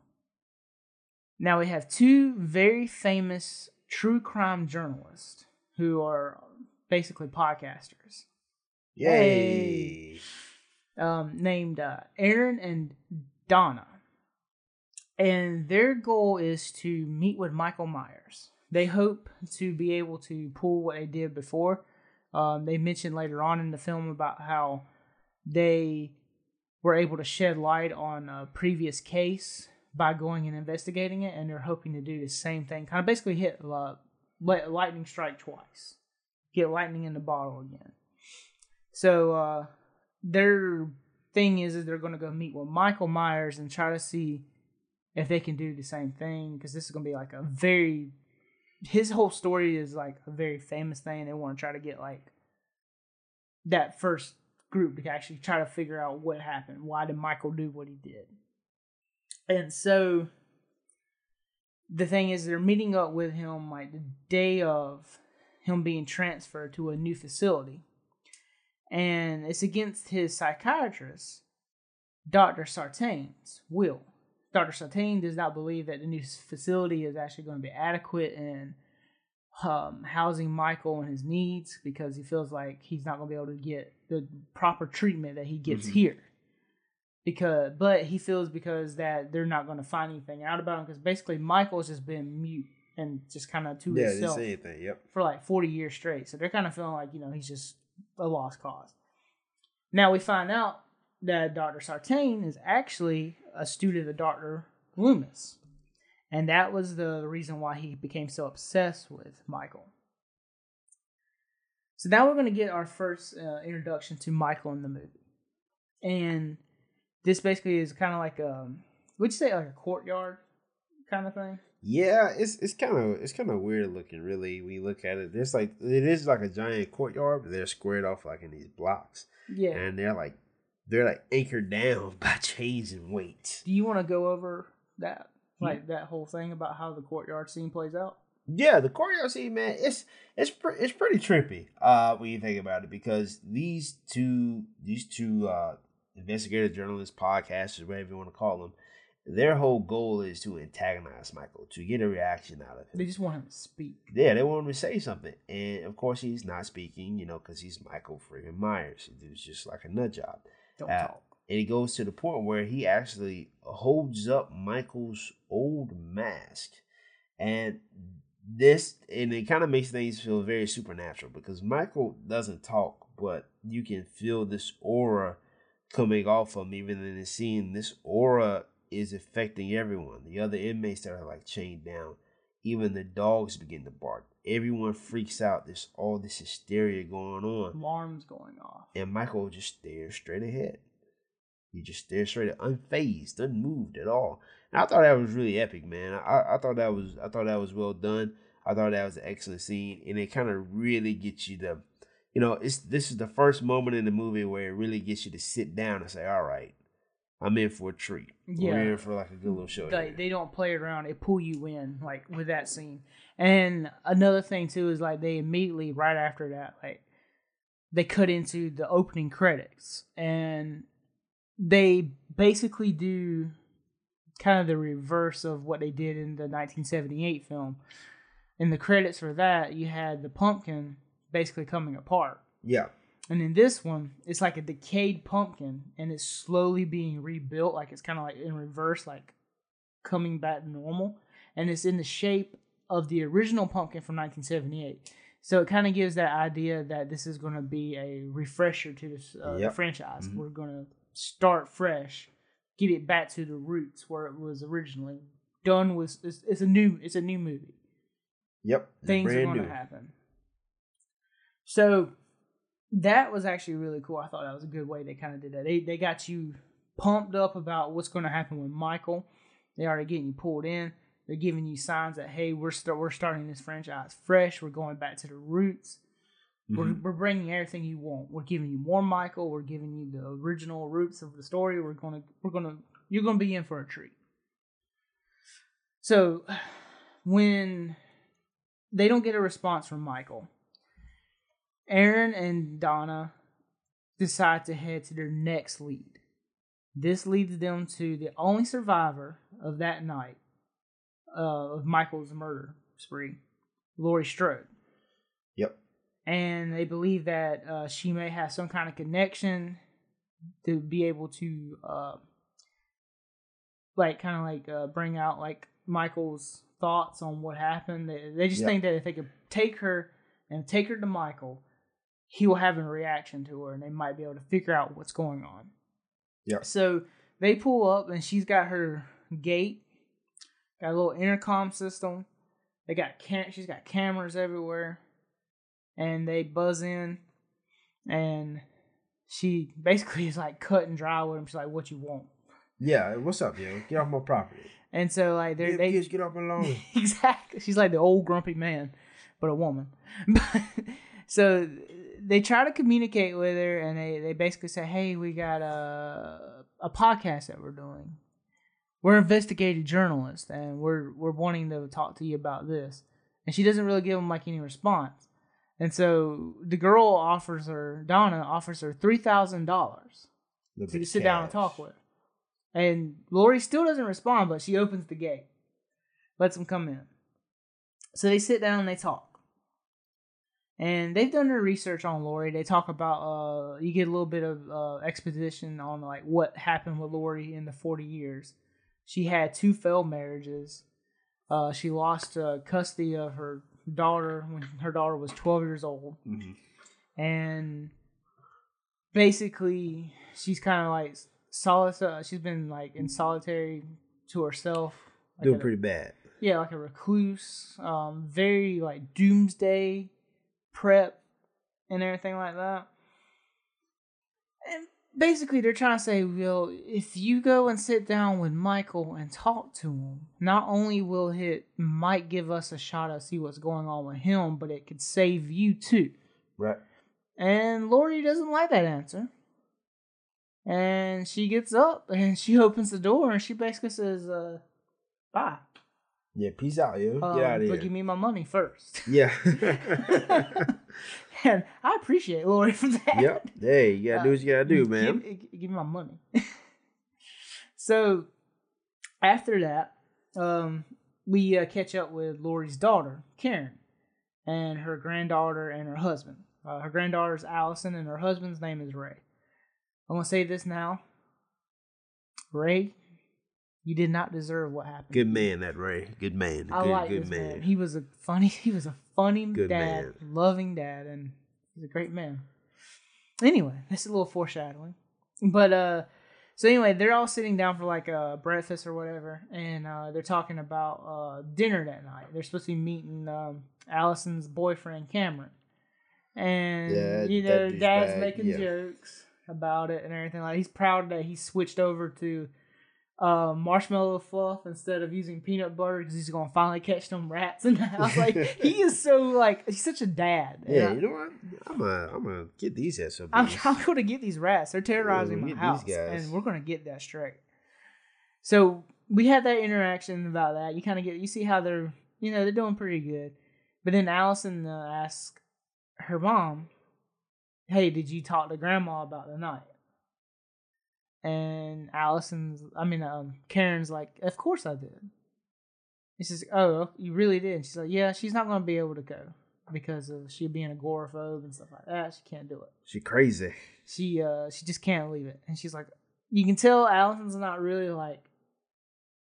Now we have two very famous true crime journalists who are basically podcasters Yay! um, named uh, Aaron and Donna. And their goal is to meet with Michael Myers. They hope to be able to pull what they did before. Um, they mentioned later on in the film about how they were able to shed light on a previous case by going and investigating it, and they're hoping to do the same thing. Kind of basically hit uh, li- lightning strike twice, get lightning in the bottle again. So uh, their thing is, is they're going to go meet with Michael Myers and try to see if they can do the same thing because this is going to be like a very his whole story is like a very famous thing. They want to try to get like that first group to actually try to figure out what happened. Why did Michael do what he did? And so the thing is, they're meeting up with him like the day of him being transferred to a new facility. And it's against his psychiatrist, Dr. Sartain's will. Dr. Sartain does not believe that the new facility is actually going to be adequate in um, housing Michael and his needs because he feels like he's not going to be able to get the proper treatment that he gets Mhm. here. Because, but he feels because that they're not going to find anything out about him because basically Michael's just been mute and just kind of to Yeah, didn't himself say anything. Yep. for like 40 years straight. So they're kind of feeling like, you know, he's just a lost cause. Now we find out that Dr. Sartain is actually a student of Dr. Loomis. And that was the reason why he became so obsessed with Michael. So now we're going to get our first uh, introduction to Michael in the movie, and this basically is kind of like a would you say like a courtyard kind of thing? Yeah, it's it's kind of it's kind of weird looking. Really, we look at it. There's like it is like a giant courtyard, but they're squared off like in these blocks, Yeah. and they're like they're like anchored down by chains and weights. Do you want to go over that, like that whole thing about how the courtyard scene plays out? Yeah, the courtyard scene, man, it's it's pre- it's pretty trippy. Uh, when you think about it, because these two these two uh investigative journalists, podcasters, whatever you want to call them, their whole goal is to antagonize Michael to get a reaction out of him. They just want him to speak. yeah, they want him to say something, and of course he's not speaking, you know, because he's Michael friggin' Myers. The dude's just like a nut job. Don't Uh, talk. And it goes to the point where he actually holds up Michael's old mask. And this, and it kind of makes things feel very supernatural because Michael doesn't talk, but you can feel this aura coming off of him, even in the scene. This aura is affecting everyone. The other inmates that are like chained down, even the dogs begin to bark. Everyone freaks out. There's all this hysteria going on Alarms going off. and Michael just stares straight ahead. He just stares straight, at, unfazed, unmoved at all. And I thought that was really epic, man. I, I thought that was I thought that was well done. I thought that was an excellent scene, and it kind of really gets you to, you know, it's this is the first moment in the movie where it really gets you to sit down and say, "All right, I'm in for a treat. Yeah. We're in for like a good little show." They, they don't play around. They pull you in, like with that scene. And another thing too is like they immediately right after that, like they cut into the opening credits, and they basically do kind of the reverse of what they did in the 1978 film. In the credits for that, you had the pumpkin basically coming apart. yeah, And in this one, it's like a decayed pumpkin and it's slowly being rebuilt. Like it's kind of like in reverse, like coming back normal. And it's in the shape of the original pumpkin from 1978. So it kind of gives that idea that this is going to be a refresher to this uh, the Yep. franchise. Mhm. We're going to start fresh, get it back to the roots where it was originally done. Was it's, it's a new it's a new movie yep. Things are going to happen. So that was actually really cool. I thought that was a good way they kind of did that. They they got you pumped up about what's going to happen with Michael. They already getting you pulled in. They're giving you signs that hey, we're start we're starting this franchise fresh. We're going back to the roots. We're, Mhm. we're bringing everything you want. We're giving you more Michael. We're giving you the original roots of the story. We're gonna we're gonna you're gonna be in for a treat. So when they don't get a response from Michael, Aaron and Donna decide to head to their next lead. This leads them to the only survivor of that night uh, of Michael's murder spree, Laurie Strode Yep. and they believe that uh, she may have some kind of connection to be able to uh, like kind of like uh, bring out like michael's thoughts on what happened they, they just Yeah. think that if they could take her and take her to michael he will have a reaction to her and they might be able to figure out what's going on Yeah. so they pull up and she's got her gate got a little intercom system they got cam- she's got cameras everywhere and they buzz in and she basically is like cut and dry with him she's like what you want Yeah. What's up, yo? Get off my property. and so like they Get, they kids, get off my lawn. exactly she's like the old grumpy man but a woman so they try to communicate with her and they, they basically say hey we got a, a podcast that we're doing we're investigative journalists and we're we're wanting to talk to you about this and she doesn't really give them like any response and so the girl offers her donna offers her three thousand dollars to sit down and talk with. And Laurie still doesn't respond, but she opens the gate, lets them come in. So they sit down and they talk. And they've done their research on Laurie. They talk about uh you get a little bit of uh exposition on like what happened with Laurie in the 40 years. She had two failed marriages. Uh she lost uh, custody of her daughter when her daughter was 12 years old Mhm. and basically she's kind of like solid. Uh, she's been like in solitary to herself. Like Doing a- pretty bad. yeah, like a recluse. Um, very like doomsday prep and everything like that. And basically, they're trying to say, well, if you go and sit down with Michael and talk to him, not only will it might give us a shot to see what's going on with him, but it could save you too. Right. And Laurie doesn't like that answer. And she gets up and she opens the door and she basically says, uh, bye. Yeah. Peace out, yo. Um, Get out of but here. give me my money first. Yeah. and I appreciate Laurie for that. yep. Hey, you gotta do what you gotta do, man. Give, give me my money. so after that, um, we uh, catch up with Laurie's daughter, Karen, and her granddaughter and her husband. Uh, her granddaughter is Allison, and her husband's name is Ray. I'm gonna say this now, Ray. You did not deserve what happened. Good man, that Ray. Good man. I good, like good this man. man. He was a funny. He was a funny Good dad, man. loving dad, and he's a great man. Anyway, that's a little foreshadowing. But uh, so anyway, they're all sitting down for like a breakfast or whatever, and uh, they're talking about uh dinner that night. They're supposed to be meeting um, Allison's boyfriend Cameron, and Yeah, you know, dad's douchebag, making yeah. jokes about it and everything. Like he's proud that he switched over to uh, marshmallow fluff instead of using peanut butter because he's gonna finally catch them rats in the house. Like he is so like he's such a dad. Yeah, I- you know what? I'm gonna I'm gonna get these SOBs. I'm, I'm gonna get these rats. They're terrorizing we'll my house, these guys. and we're gonna get that straight. So we had that interaction about that. You kind of get you see how they're you know they're doing pretty good, but then Allison uh, asks her mom, "Hey, did you talk to Grandma about the night?" And Allison's, I mean, um, Karen's like, "Of course I did." He says, "Oh, you really did?" And she's like, "Yeah, she's not gonna be able to go because of she being agoraphobe and stuff like that. She can't do it." she crazy. she uh she just can't leave it and she's like you can tell allison's not really like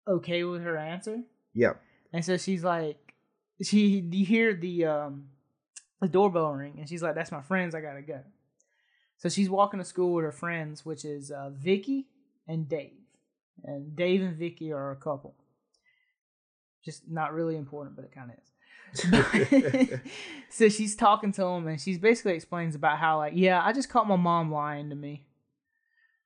okay with her answer Yep. and so she's like she you hear the um the doorbell ring and she's like that's my friends i gotta go so she's walking to school with her friends which is uh vicky and dave. And dave and vicky are a couple. Just not really important but it kind of is. So she's talking to him and she's basically explains about how like yeah i just caught my mom lying to me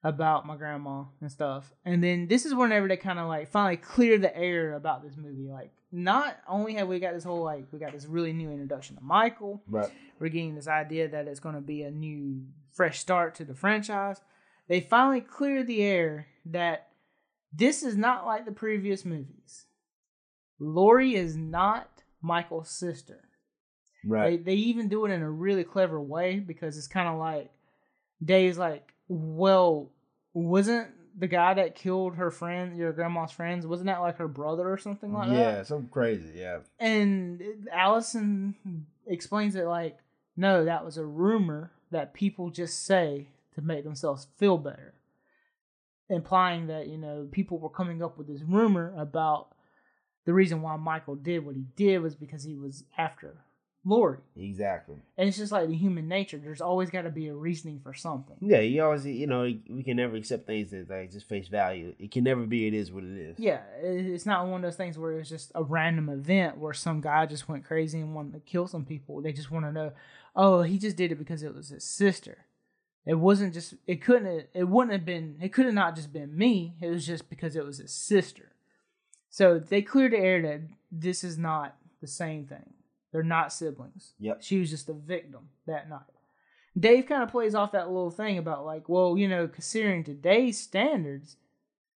about my grandma and stuff. And then this is whenever they kind of like finally clear the air about this movie. Like not only have we got this whole like we got this really new introduction to michael. Right. we're getting this idea that it's going to be a new fresh start to the franchise they finally cleared the air that this is not like the previous movies laurie is not michael's sister Right. they, they even do it in a really clever way because it's kind of like Dave's like, well, wasn't the guy that killed her friend, your grandma's friends, wasn't that like her brother or something like yeah, that? Yeah, something crazy. Yeah. And Allison explains it like, no, that was a rumor that people just say to make themselves feel better, implying that you know people were coming up with this rumor about the reason why Michael did what he did was because he was after Laurie. Exactly. And it's just like the human nature. There's always got to be a reasoning for something. Yeah, you always, you know, we can never accept things that like just face value. It can never be. It is what it is. Yeah, it's not one of those things where it's just a random event where some guy just went crazy and wanted to kill some people. They just want to know, oh, he just did it because it was his sister. It wasn't just. It couldn't. have- It wouldn't have been. It could have not just been me. It was just because it was his sister. So they cleared the air that this is not the same thing. They're not siblings. Yep. She was just a victim that night. Dave kind of plays off that little thing about like, well, you know, considering today's standards,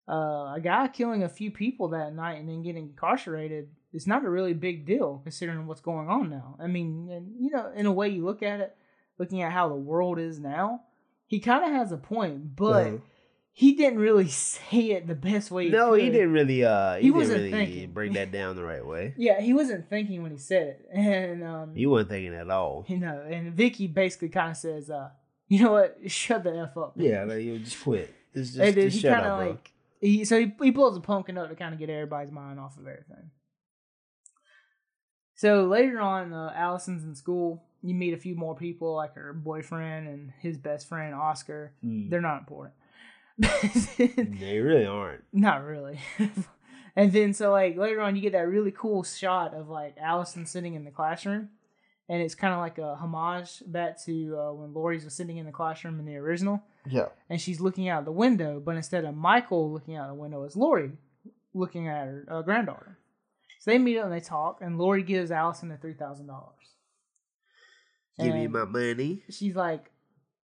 uh, a guy killing a few people that night and then getting incarcerated is not a really big deal considering what's going on now. I mean, and you know, in a way you look at it, looking at how the world is now, he kind of has a point, but Uh-huh. he didn't really say it the best way. No, he didn't really. Uh, he, He didn't wasn't really thinking. break that down the right way. Yeah, he wasn't thinking when he said it, and um, He wasn't thinking at all. you know, and Vicky basically kind of says, uh, you know what, shut the f up. Yeah, like you just quit. Just, just, and then just he kind of like he so he, he blows a pumpkin up to kind of get everybody's mind off of everything. So later on, uh, Allison's in school. You meet a few more people, like her boyfriend and his best friend Oscar. Mm. They're not important. They really aren't. not really. and then so like later on, you get that really cool shot of like Allison sitting in the classroom, and it's kind of like a homage back to uh, when Laurie was sitting in the classroom in the original, Yeah. and she's looking out the window, but instead of Michael looking out the window, it's Laurie looking at her uh, granddaughter. So they meet up and they talk, and Laurie gives Allison the three thousand dollars. Give me my money. She's like,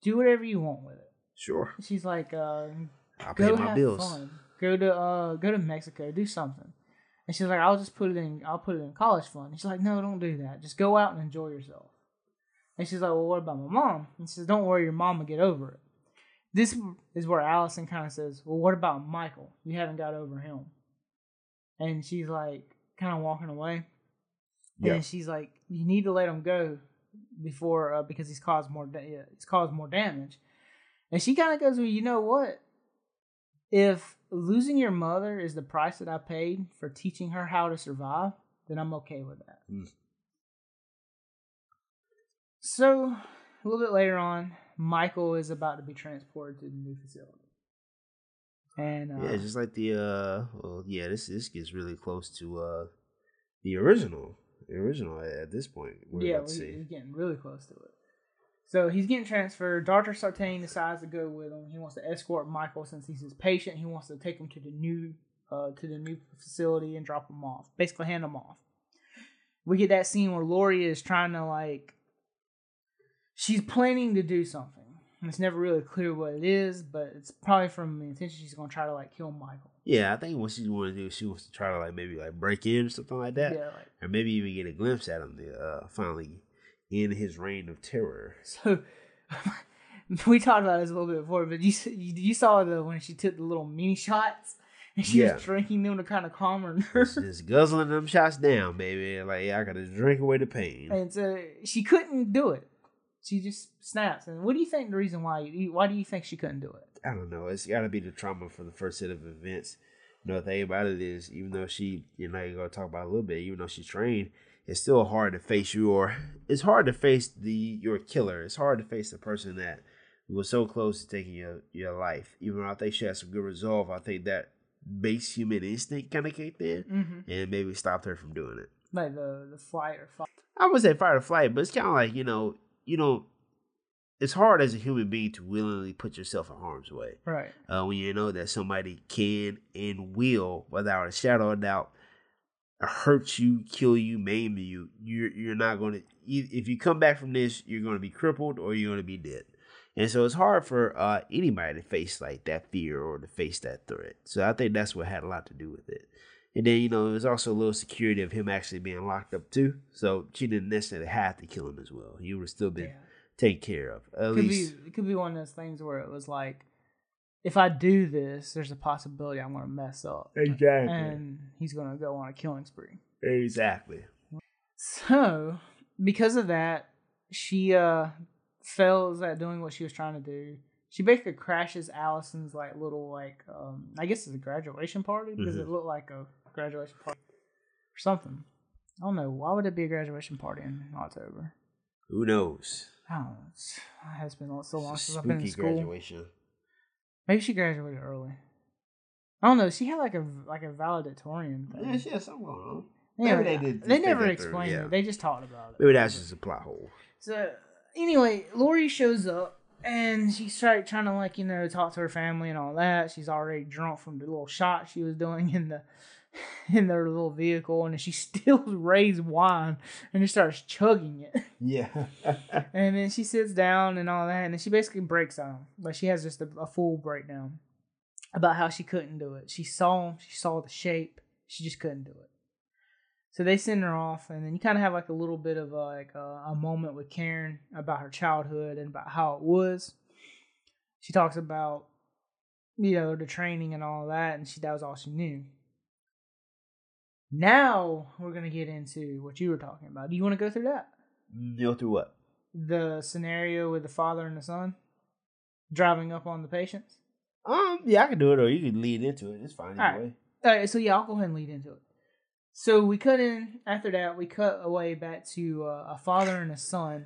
"Do whatever you want with it." Sure. She's like, uh, I'll pay my bills. fun. Go to uh, go to Mexico. Do something." And she's like, "I'll just put it in. I'll put it in college fund." And she's like, "No, don't do that. Just go out and enjoy yourself." And she's like, "Well, what about my mom?" And she says, "Don't worry, your mom will get over it." This is where Allison kind of says, "Well, what about Michael? You haven't got over him." And she's like, kind of walking away. Yeah. And she's like, "You need to let him go before uh, because he's caused more. Da- he's caused more damage." And she kind of goes, "Well, you know what? If losing your mother is the price that I paid for teaching her how to survive, then I'm okay with that." Mm. So a little bit later on, Michael is about to be transported to the new facility, and uh, Yeah, just like the uh well yeah, this this gets really close to uh the original. The original at, this point. We're yeah, about to we- he's getting really close to it. So he's getting transferred. Dr. Sartain decides to go with him. He wants to escort Michael since he's his patient. He wants to take him to the new uh, to the new facility and drop him off. Basically, hand him off. We get that scene where Laurie is trying to like. She's planning to do something. It's never really clear what it is, but it's probably from the intention she's gonna try to like kill Michael. Yeah, I think what she want to do, she wants to try to like maybe like break in or something like that, Yeah, like or maybe even get a glimpse at him to uh, finally end his reign of terror. So we talked about this a little bit before, but you you, you saw the when she took the little mini shots and she Yeah. was drinking them to kind of calm her Just, nerves. just guzzling them shots down, baby. Like yeah, I gotta drink away the pain. and so she couldn't do it. She just snaps. And what do you think the reason why? you- Why do you think she couldn't do it? I don't know. It's got to be the trauma from the first set of events. You know, the thing about it is, even though she, you know, you're gonna talk about a little bit, even though she's trained, it's still hard to face your. It's hard to face the your killer. It's hard to face the person that was so close to taking your your life. Even though I think she has some good resolve, I think that base human instinct kind of kicked in Mm-hmm. and maybe stopped her from doing it. Like the the flight or fight. I would say fight or flight, but it's kind of like you know, you know, it's hard as a human being to willingly put yourself in harm's way Right. uh, when you know that somebody can and will, without a shadow of doubt, hurt you, kill you, maim you. You're you're not going to. If you come back from this, you're going to be crippled or you're going to be dead. And so it's hard for uh, anybody to face like that fear or to face that threat. So I think that's what had a lot to do with it. And then you know it was also a little security of him actually being locked up too. So she didn't necessarily have to kill him as well. He would have still been Yeah. taken care of. At Could least be it could be one of those things where it was like, if I do this, there's a possibility I'm gonna mess up. exactly, And he's gonna go on a killing spree. exactly. So, because of that, she uh fails at doing what she was trying to do. She basically crashes Allison's like little like um I guess it's a graduation party because Mhm. it looked like a graduation party or something. I don't know. Why would it be a graduation party in October? Who knows? I don't know. It's, it has been so long since I've been in school. graduation. Maybe she graduated early. I don't know. She had like a like a valedictorian thing. Yeah, she has something going on. Yeah, Maybe they did They never that through, explained yeah. it. They just talked about it. Maybe that's just a plot hole. So anyway, Laurie shows up and she's trying trying to like you know talk to her family and all that. She's already drunk from the little shot she was doing in the in their little vehicle, and she steals Ray's wine and just starts chugging it. Yeah. And then she sits down and all that, and then she basically breaks down. Like she has just a, a full breakdown about how she couldn't do it. She saw him, she saw the shape, she just couldn't do it. So they send her off, and then you kind of have like a little bit of a, like a, a moment with Karen about her childhood and about how it was. She talks about you know the training and all that, and she that was all she knew. Now we're gonna get into what you were talking about. Do you want to go through that? Go through what? the scenario with the father and the son driving up on the patients. Um, yeah, I can do it, or you can lead into it. It's fine All right. anyway. All right, so yeah, I'll go ahead and lead into it. So we cut in after that. We cut away back to uh, a father and a son.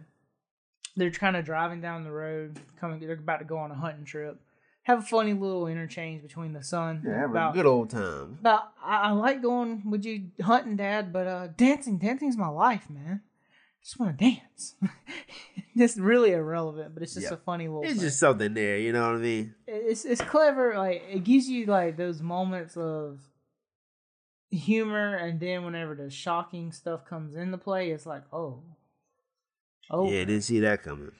They're kind of driving down the road, coming. They're about to go on a hunting trip. Have a funny little interchange between the son Yeah, have about a good old time. But I, I like going with you hunting, Dad. But uh, dancing, dancing's my life, man. I just want to dance. it's really irrelevant, but it's just Yeah. a funny little. It's thing. just something there, you know what I mean? it's it's clever. Like it gives you like those moments of humor, and then whenever the shocking stuff comes into play, it's like, oh, oh. Yeah, didn't see that coming.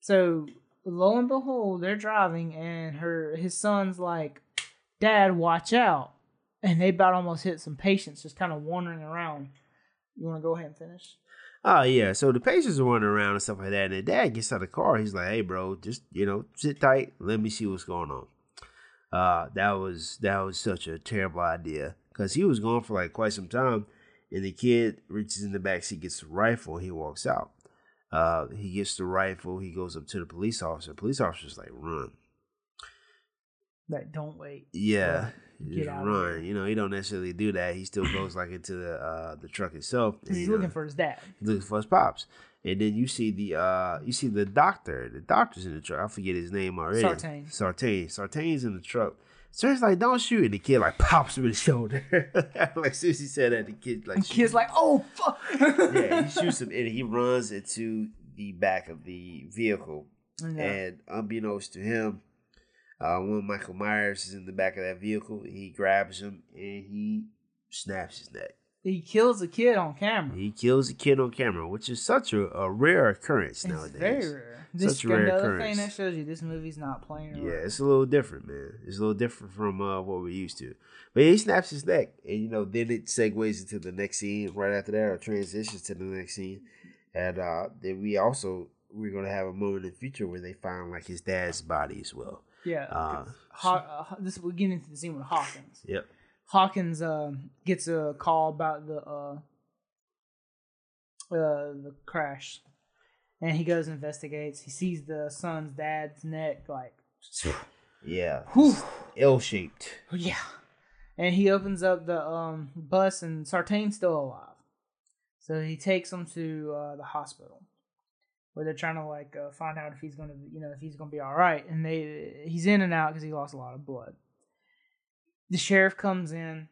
So lo and behold, they're driving, and her his son's like, "Dad, watch out!" And they about almost hit some patients just kind of wandering around. You want to go ahead and finish? Oh yeah, so the patients are running around and stuff like that, and the dad gets out of the car. He's like, "Hey, bro, just you know, sit tight. Let me see what's going on." Uh, that was that was such a terrible idea because he was gone for like quite some time, and the kid reaches in the back seat, gets the rifle, he walks out. Uh, he gets the rifle, he goes up to the police officer. Police officer's like, "Run." Like, don't wait. Yeah, just out run. You know, he don't necessarily do that. He still goes like into the uh the truck itself. and, He's you know, looking for his dad. He's looking for his pops. And then you see the uh you see the doctor. The doctor's in the truck. I forget his name already. Sartain. Sartain. Sartain's in the truck. So he's like, don't shoot. And the kid like pops him in the shoulder. like Susie said that the kid like And kid's like, oh fuck. Yeah, he shoots him and he runs into the back of the vehicle. Yeah. And unbeknownst to him, uh, when Michael Myers is in the back of that vehicle, he grabs him and he snaps his neck. He kills a kid on camera. He kills a kid on camera, which is such a, a rare occurrence It's nowadays. very rare. This Such a rare another occurrence. thing that shows you this movie's not playing Yeah, it's a little different, man. It's a little different from uh, what we're used to. But he snaps his neck, and you know, then it segues into the next scene right after that, or transitions to the next scene, and uh, then we also we're gonna have a moment in the future where they find like his dad's body as well. Yeah. Uh, Haw- uh, this we're getting into the scene with Hawkins. Yep. Hawkins um, gets a call about the uh, uh, the crash, and he goes and investigates. He sees the son's dad's neck like, Yeah. Whew. L shaped. yeah, and he opens up the um, bus, and Sartain's still alive. So he takes him to uh, the hospital, where they're trying to like uh, find out if he's gonna, you know, if he's gonna be all right. And they, he's in and out because he lost a lot of blood. The sheriff comes in,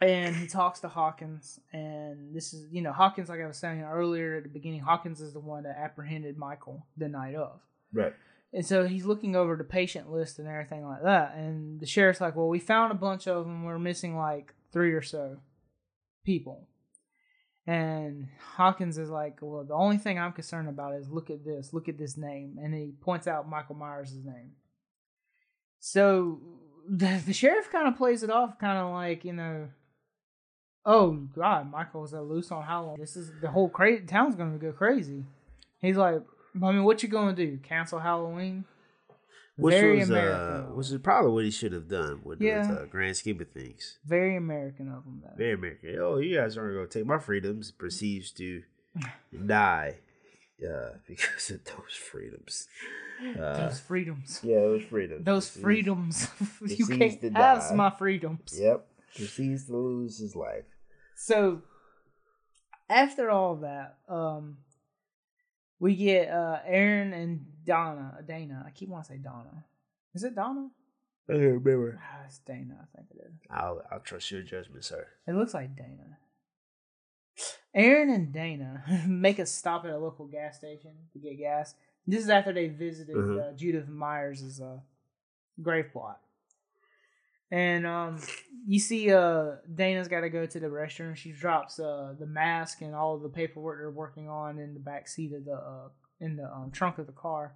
and he talks to Hawkins. And this is, you know, Hawkins, like I was saying earlier at the beginning, Hawkins is the one that apprehended Michael the night of. Right. And so he's looking over the patient list and everything like that. And the sheriff's like, "Well, we found a bunch of them. We're missing like three or so people." And Hawkins is like, "Well, the only thing I'm concerned about is look at this. Look at this name." And he points out Michael Myers' name. So the, the sheriff kind of plays it off, kind of like you know, "Oh God, Michael's uh, loose on Halloween. This is the whole cra- town's going to go crazy." He's like, I mean, what you gonna do? Cancel Halloween? Which Very was American. uh, which is probably what he should have done with Yeah. the uh, grand scheme of things. Very American of him, though. Very American. Oh, you guys aren't gonna take my freedoms. Proceeds to die uh, because of those freedoms. Uh, Those freedoms. yeah, those freedoms. Those Proceeds- freedoms. you proceeds can't to have die. my freedoms. Yep. Proceeds to lose his life. So after all that, um, we get uh Aaron and Donna. Dana. I keep wanting to say Donna. Is it Donna? I don't remember. Ah, it's Dana. I think it is. I'll I'll trust your judgment, sir. It looks like Dana. Aaron and Dana make a stop at a local gas station to get gas. This is after they visited Mhm. uh, Judith Myers' uh, grave plot. And um, you see, uh, Dana's got to go to the restroom. She drops uh, the mask and all of the paperwork they're working on in the back seat of the uh, in the um, trunk of the car,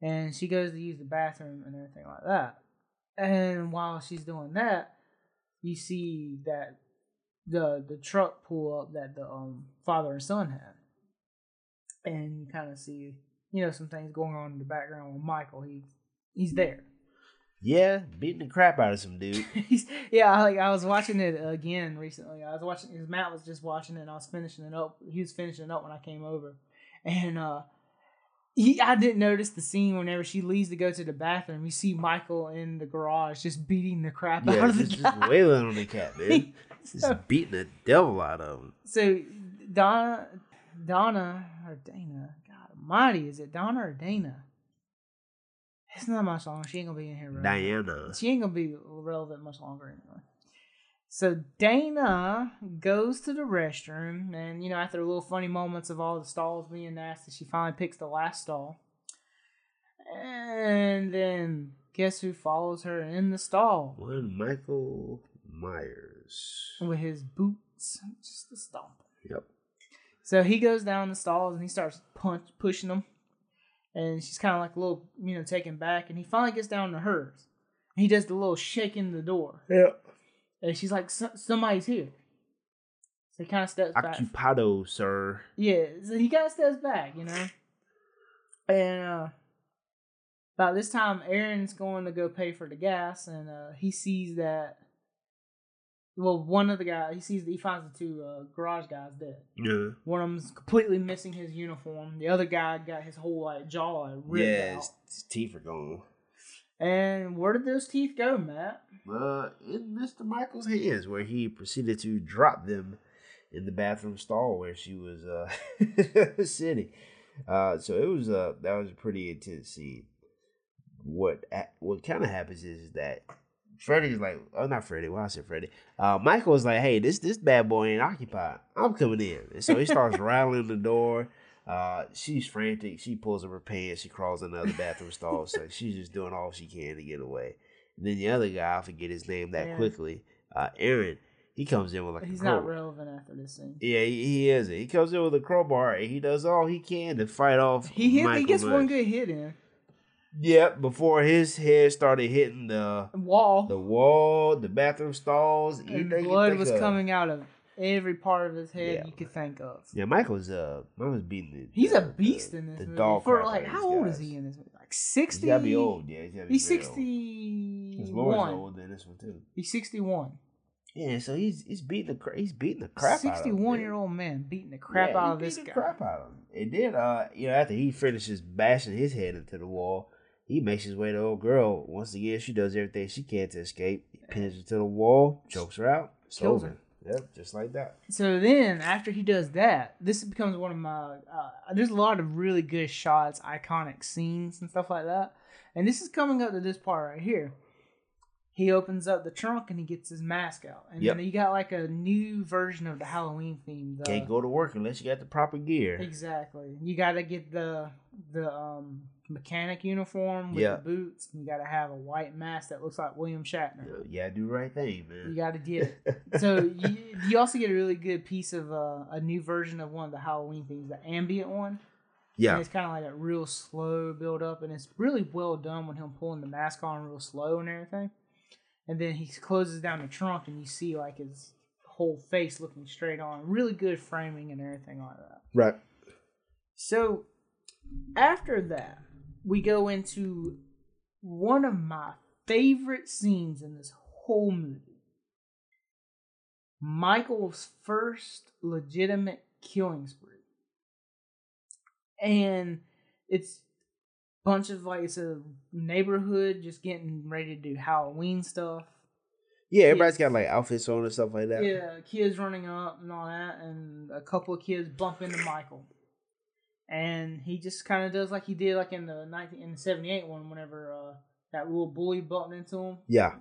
and she goes to use the bathroom and everything like that. And while she's doing that, you see that the the truck pull up that the um father and son had, and you kind of see you know some things going on in the background with Michael. He he's there. Yeah, beating the crap out of some dude. Yeah, I- like I was watching it again recently. I was watching because Matt was just watching it. and I was finishing it up. He was finishing it up when I came over, and uh, he, I didn't notice the scene whenever she leaves to go to the bathroom. You see Michael in the garage just beating the crap yeah, out of the just, guy. just wailing on the cat, man. so, Just beating the devil out of him. so Donna, Donna or Dana, Almighty, is it Donna or Dana? It's not much longer. She ain't gonna be in here. Now. Diana. She ain't gonna be relevant much longer anyway. So Dana goes to the restroom, and you know, after little funny moments of all the stalls being nasty, she finally picks the last stall. And then guess who follows her in the stall One Michael Myers. with his boots just a stomp. Yep. So he goes down the stalls and he starts punch pushing them, and she's kind of like a little, you know, taken back. And he finally gets down to hers. He does the little shaking the door, Yep. and she's like, "So- "Somebody's here." So he kind of steps back. Occupado, sir. Yeah, so he kind of steps back, you know. And uh about this time, Aaron's going to go pay for the gas, and uh he sees that. Well, one of the guys he sees he finds the two uh, garage guys dead. Yeah. One of them's completely missing his uniform. The other guy got his whole like jaw like, ripped Yeah, out. his, his teeth are gone. And where did those teeth go, Matt? Uh, in Mr. Michael's hands, where he proceeded to drop them in the bathroom stall where she was uh sitting. Uh, so it was uh that was a pretty intense scene. What what kind of happens is that Freddie's like, oh not Freddie, why I said Freddie. Uh, Michael was like, hey, this this bad boy ain't occupied. I'm coming in, and so he starts rattling the door. Uh, she's frantic. She pulls up her pants. She crawls in the other bathroom stall. So she's just doing all she can to get away. And then the other guy, I forget his name that Aaron. quickly. Uh, Aaron. He comes in with like He's a not relevant after this scene. Yeah, he, he is. He comes in with a crowbar and he does all he can to fight off. He hit. he gets one good hit in Yep, before his head started hitting the wall. the wall, the bathroom stalls. and blood was of. coming out of every part of his head Yeah. you could think of. Yeah, Michael's uh, Michael's beating the. He's a beast the, in this the movie. dog For like, how old is he in this movie? Like sixty. He's be old. Yeah, he's, He's sixty His older than this one too. He's sixty one. Yeah, so he's he's beating the cra- he's beating the crap out of. sixty one year old man beating the crap Yeah, out of this guy. crap out of him. And then, uh, you know, after he finishes bashing his head into the wall, he makes his way to old girl. Once again, she does everything she can to escape. He pins her to the wall, chokes her out, it's Kills over. Yep, just like that. So then, after he does that, this becomes one of my. Uh, there's a lot of really good shots, iconic scenes, and stuff like that. And this is coming up to this part right here. He opens up the trunk and he gets his mask out, and Yep. then you got like a new version of the Halloween theme. The, Can't go to work unless you got the proper gear. Exactly. You got to get the the um, mechanic uniform with Yeah. the boots. And you got to have a white mask that looks like William Shatner. Yeah, do right thing, man. You got to get it. So you, you also get a really good piece of uh, a new version of one of the Halloween things, the ambient one. And yeah, it's kind of like a real slow build up, and it's really well done when him pulling the mask on real slow and everything. And then he closes down the trunk, and you see like his whole face looking straight on. Really good framing and everything like that. right. So after that, we go into one of my favorite scenes in this whole movie. Michael's first legitimate killing spree. And it's a bunch of like it's a neighborhood just getting ready to do Halloween stuff. Yeah, everybody's got like outfits on and stuff like that. Yeah, kids running up and all that, and a couple of kids bump into Michael, and he just kind of does like he did like in the nineteen in the seventy eight one. Whenever uh, that little bully bumped into him, Yeah,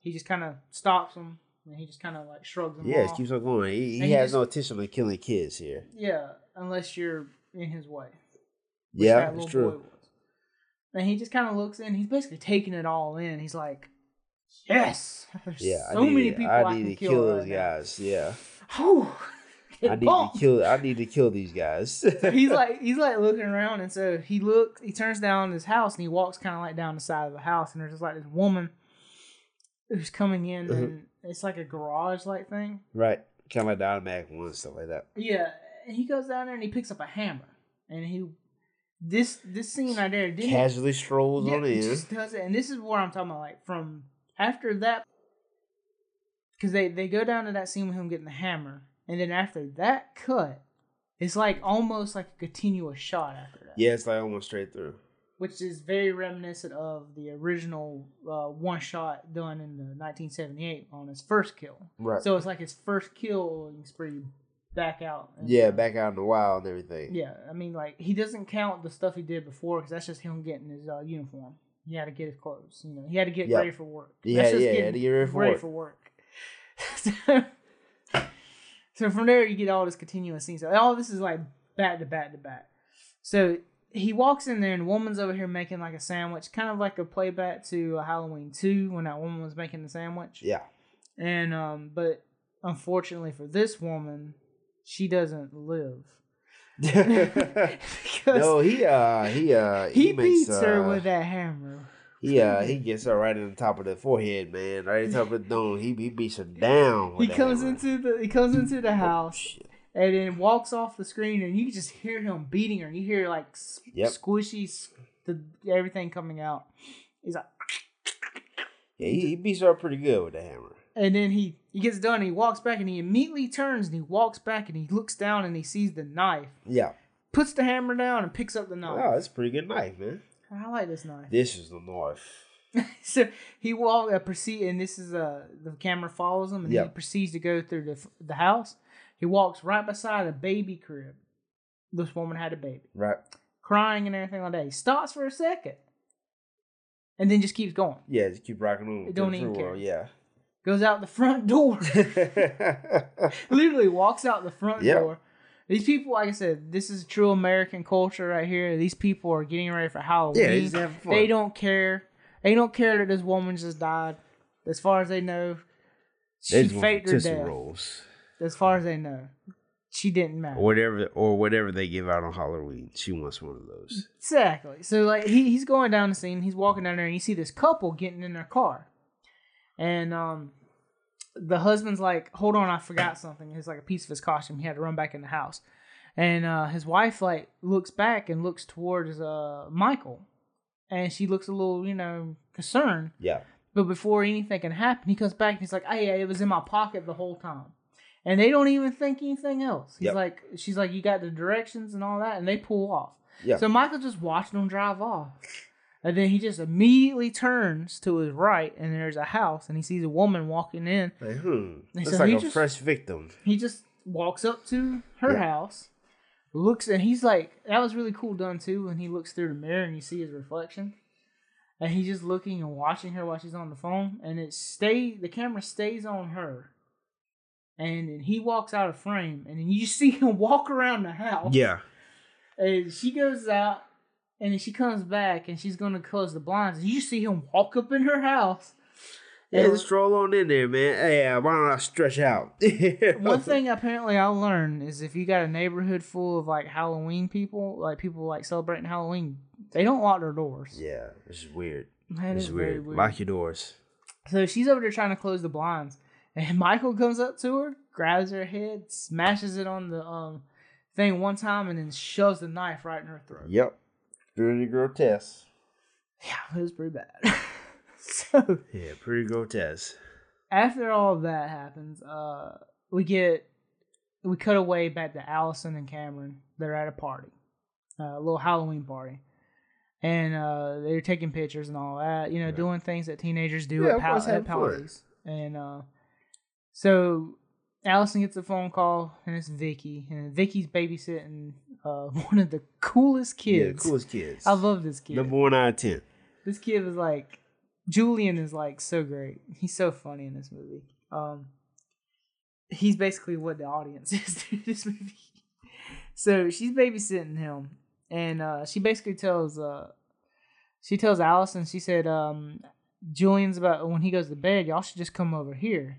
he just kind of stops him, and he just kind of like shrugs him yeah, off. keeps on going. He, he he has just- no intention of killing kids here. yeah, unless you're in his way. Yeah, that it's true. And he just kind of looks in. He's basically taking it all in. He's like, "Yes, there's Yeah, so need, many people I, I can need to kill, kill right those now." guys. Yeah, Whew, I need to kill. I need to kill these guys. So he's like he's like looking around and so he looks he turns down his house and he walks kind of like down the side of the house and there's just like this woman who's coming in Mhm. and it's like a garage like thing right, kind of like the automatic one, stuff like that. yeah and he goes down there and he picks up a hammer and he this this scene right there didn't Casually strolls yeah, on in. just does it and this is what I'm talking about like from after that because they they go down to that scene with him getting the hammer and then after that cut it's like almost like a continuous shot after that Yeah, it's like almost straight through. which is very reminiscent of the original uh, one shot done in the 1978 on his first kill. Right. So it's like his first killing spree back out. and, yeah, back out in the wild and everything. Yeah, I mean, like he doesn't count the stuff he did before because that's just him getting his uh, uniform. He had to get his clothes. You know, he had to get Yeah. ready for work. Yeah, yeah, had to get ready for work. For work. so, from there you get all this continuous scenes. So all this is like back to back to back. So he walks in there and the woman's over here making like a sandwich, kind of like a playback to uh, Halloween two when that woman was making the sandwich. Yeah. And um, but unfortunately for this woman, she doesn't live. no, he uh he uh he, he, makes beats her uh, with that hammer. He uh he gets her right in the top of the forehead, man, right in the top of the dome. He he beats her down. He comes hammer. into the he comes into the Oh, house shit. and then walks off the screen, and you can just hear him beating her. And you hear like s- Yep. squishy, s- the everything coming out. He's like, Yeah, he, he beats her up pretty good with the hammer. and then he he gets done. And he walks back, and he immediately turns and he walks back, and he looks down and he sees the knife. Yeah. Puts the hammer down and picks up the knife. Oh, that's a pretty good knife, man. I like this knife. This is the knife. so he walk uh, proceed, and this is uh the camera follows him, and he proceeds to go through the the house. He walks right beside a baby crib. This woman had a baby, Right. crying and everything like that. He stops for a second, and then just keeps going. Yeah, just keep rocking on. don't even free world, Goes out the front door. Literally walks out the front Yep. door. These people, like I said, this is true American culture right here. These people are getting ready for Halloween. yeah, they just having fun. They don't care. They don't care that this woman just died. As far as they know, she They just faked her death. Rolls. As far as they know, she didn't matter. Or whatever, or whatever they give out on Halloween. She wants one of those. Exactly. So like he, he's going down the scene. He's walking down there, and you see this couple getting in their car, and um, the husband's like, "Hold on, I forgot something." It's like a piece of his costume. He had to run back in the house, and uh, his wife like looks back and looks towards uh Michael, and she looks a little, you know, concerned. Yeah. But before anything can happen, he comes back and he's like, "Hey, it was in my pocket the whole time." And they don't even think anything else. He's Yep. like, "She's like, you got the directions and all that," and they pull off. Yeah. So Michael just watched them drive off. And then he just immediately turns to his right, and there's a house, and he sees a woman walking in. Like, hmm. And Looks so like a just- fresh victim. He just walks up to her Yeah. house, looks, and he's like, that was really cool done too. When he looks through the mirror and you see his reflection, and he's just looking and watching her while she's on the phone, and it stay the camera stays on her, and then he walks out of frame, and then you see him walk around the house. Yeah. And she goes out, and then she comes back, and she's gonna close the blinds. And you see him walk up in her house. Yeah, And just stroll on in there, man. Hey, why don't I stretch out? one thing apparently I learned is if you got a neighborhood full of like Halloween people, like people like celebrating Halloween, they don't lock their doors. Yeah, this is weird. That This is is very weird. weird. Lock your doors. So she's over there trying to close the blinds, and Michael comes up to her, grabs her head, smashes it on the um thing one time, and then shoves the knife right in her throat. Yep. Pretty grotesque. Yeah, it was pretty bad. so Yeah, pretty grotesque. after all of that happens, uh, we get we cut away back to Allison and Cameron. They're at a party, uh, a little Halloween party, and uh, they're taking pictures and all that. You know, Right. doing things that teenagers do Yeah, at, pal- at parties. And uh, so Allison gets a phone call, and it's Vicky, and Vicky's babysitting uh, one of the coolest kids. Yeah, coolest kids. I love this kid. Number one out of ten. This kid was like Julian is like so great. He's so funny in this movie. Um he's basically what the audience is to this movie. So she's babysitting him and uh she basically tells uh she tells Allison, she said, um, Julian's about when he goes to bed, y'all should just come over here.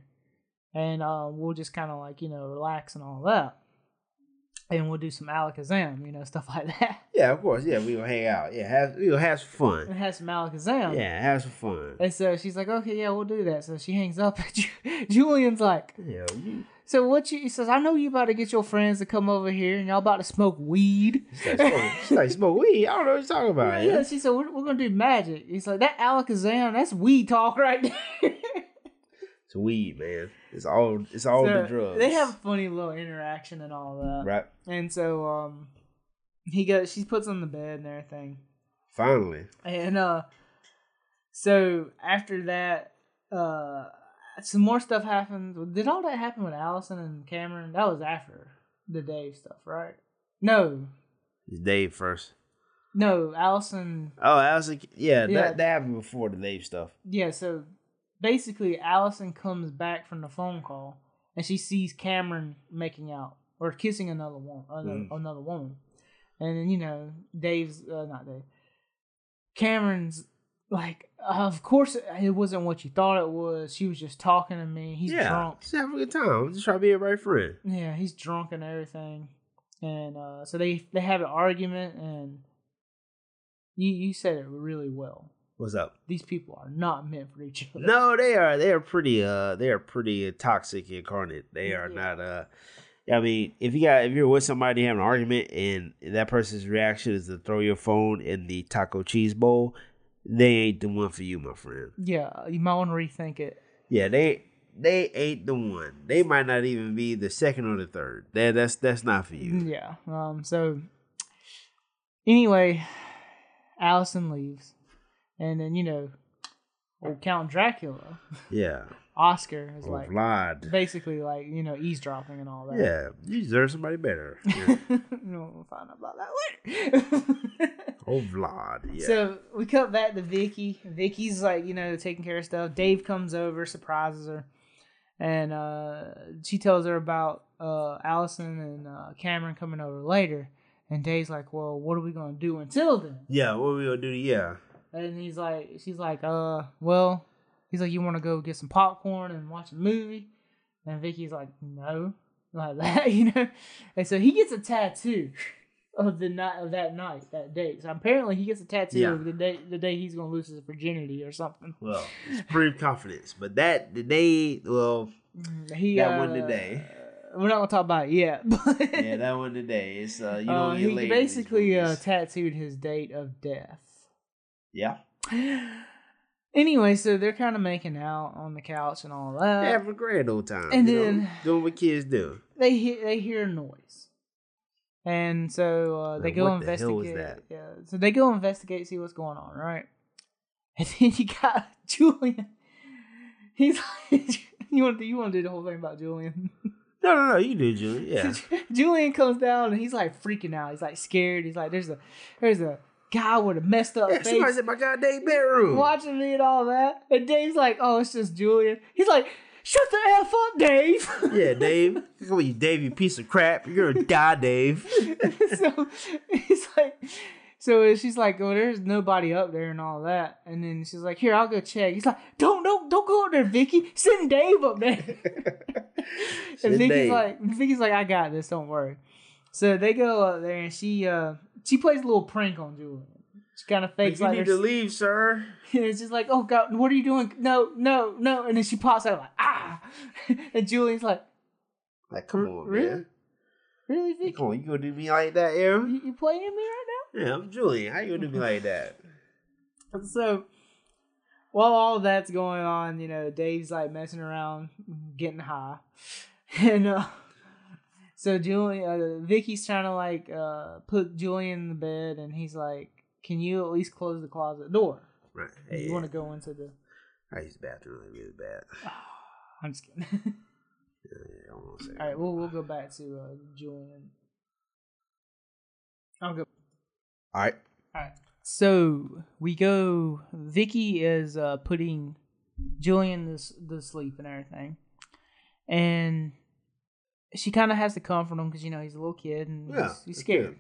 And uh we'll just kinda like, you know, relax and all that. And we'll do some Alakazam, you know, stuff like that. Yeah, of course. Yeah, we gonna hang out. Yeah, have we gonna have some fun. And have some Alakazam. Yeah, have some fun. And so she's like, okay, yeah, we'll do that. So she hangs up. Julian's like, Yeah, you. so what you, he says, I know you about to get your friends to come over here and y'all about to smoke weed. She's like, smoke, she's like, smoke weed. I don't know what you're talking about. yeah, Yeah. she said, we're, we're going to do magic. He's like, that Alakazam, that's weed talk right there. It's weed, man. It's all. It's all So the drugs. They have a funny little interaction and all that. right. And so um, he goes, she puts on the bed and everything. Finally. And uh so after that, uh some more stuff happens. Did all that happen with Allison and Cameron? That was after the Dave stuff, right? No. It's Dave first. No, Allison Oh, Allison. Yeah, Yeah. That, that happened before the Dave stuff. yeah, so basically Allison comes back from the phone call and she sees Cameron making out or kissing another woman, another, Mm. another woman, and then you know Dave's uh, not Dave. Cameron's like, of course it wasn't what you thought it was. She was just talking to me. He's yeah, drunk. just having a good time. I'm just trying to be a right friend. Yeah, he's drunk and everything, and uh, so they they have an argument, and you you said it really well. What's up? These people are not meant for each other. No, they are. They are pretty. Uh, they are pretty toxic incarnate. They are Yeah. not. Uh, I mean, if you got if you're with somebody having an argument and that person's reaction is to throw your phone in the taco cheese bowl, they ain't the one for you, my friend. Yeah, you might want to rethink it. Yeah, they they ain't the one. They might not even be the second or the third. That that's that's not for you. Yeah. Um. So anyway, Allison leaves, and then you know, old Count Dracula, Yeah, Oscar is or like Vlad. basically like you know eavesdropping and all that. Yeah, you deserve somebody better. Yeah. no, we'll find out about that later. oh, Vlad. Yeah. So we cut back to Vicky. Vicky's like, you know, taking care of stuff. Dave comes over, surprises her, and uh, she tells her about uh, Allison and uh, Cameron coming over later. And Dave's like, "Well, what are we gonna do until then?" yeah, what are we gonna do? Yeah. And he's like, "She's like, uh, well," he's like, "You want to go get some popcorn and watch a movie?" And Vicky's like, "No," like that, you know. And so he gets a tattoo of the night of that night, that day. So apparently he gets a tattoo Yeah. of the day the day he's gonna lose his virginity or something. Well, it's supreme confidence, but that the day, well, He That uh, one today. We're not gonna talk about it yet, but yeah, that one today. It's uh, you uh, he laid in these basically uh, tattooed his date of death. Yeah, Anyway, so they're kind of making out on the couch and all that. they have a grand old time. and you know, then- doing what kids do. they hear they hear a noise, and so uh, they Like, go what the hell was investigate. Yeah, so they go investigate, see what's going on, right? And then you got Julian. He's like, you want to you want to do the whole thing about Julian? No, no, no. You do, Julian. Yeah. Julian comes down and he's like freaking out. He's like scared. He's like, there's a there's a guy with a messed up yeah face somebody's in my goddamn bedroom. watching me and all that. And Dave's like, oh, it's just Julian. He's like, shut the f up, Dave. Yeah, Dave. Come on, you Dave, you piece of crap. You're gonna die, Dave. so he's like, so she's like, well, there's nobody up there and all that. And then she's like, here, I'll go check. He's like, don't, don't, don't go up there, Vicky. Send Dave up there. and Vicky's Dave. like, Vicky's like, I got this. Don't worry. So they go up there and she, uh, she plays a little prank on Julian. She kind of Like, fakes you like need her- to leave, sir. and it's just like, oh god, what are you doing? No, no, no. And then she pops out like, ah. and Julian's like, Like, come on, really? man. really, Vicky? Come on, you gonna do me like that, Aaron? You, you playing me right now? Yeah, I'm Julian. How you gonna do me like that? So, while all that's going on, you know, Dave's like messing around, getting high, and uh, so Julian, uh, Vicky's trying to like uh put Julian in the bed, and he's like, "Can you at least close the closet door? Right. Hey, you want to go into the?" I use the bathroom really, really bad. I'm just kidding. Yeah, yeah, I don't wanna say All right, we'll we'll go back to uh, Julian. I'll go. All right. All right. So we go. Vicky is uh, putting Julian to, s- to sleep and everything, and she kind of has to comfort him because you know he's a little kid and Yeah, he's, he's scared.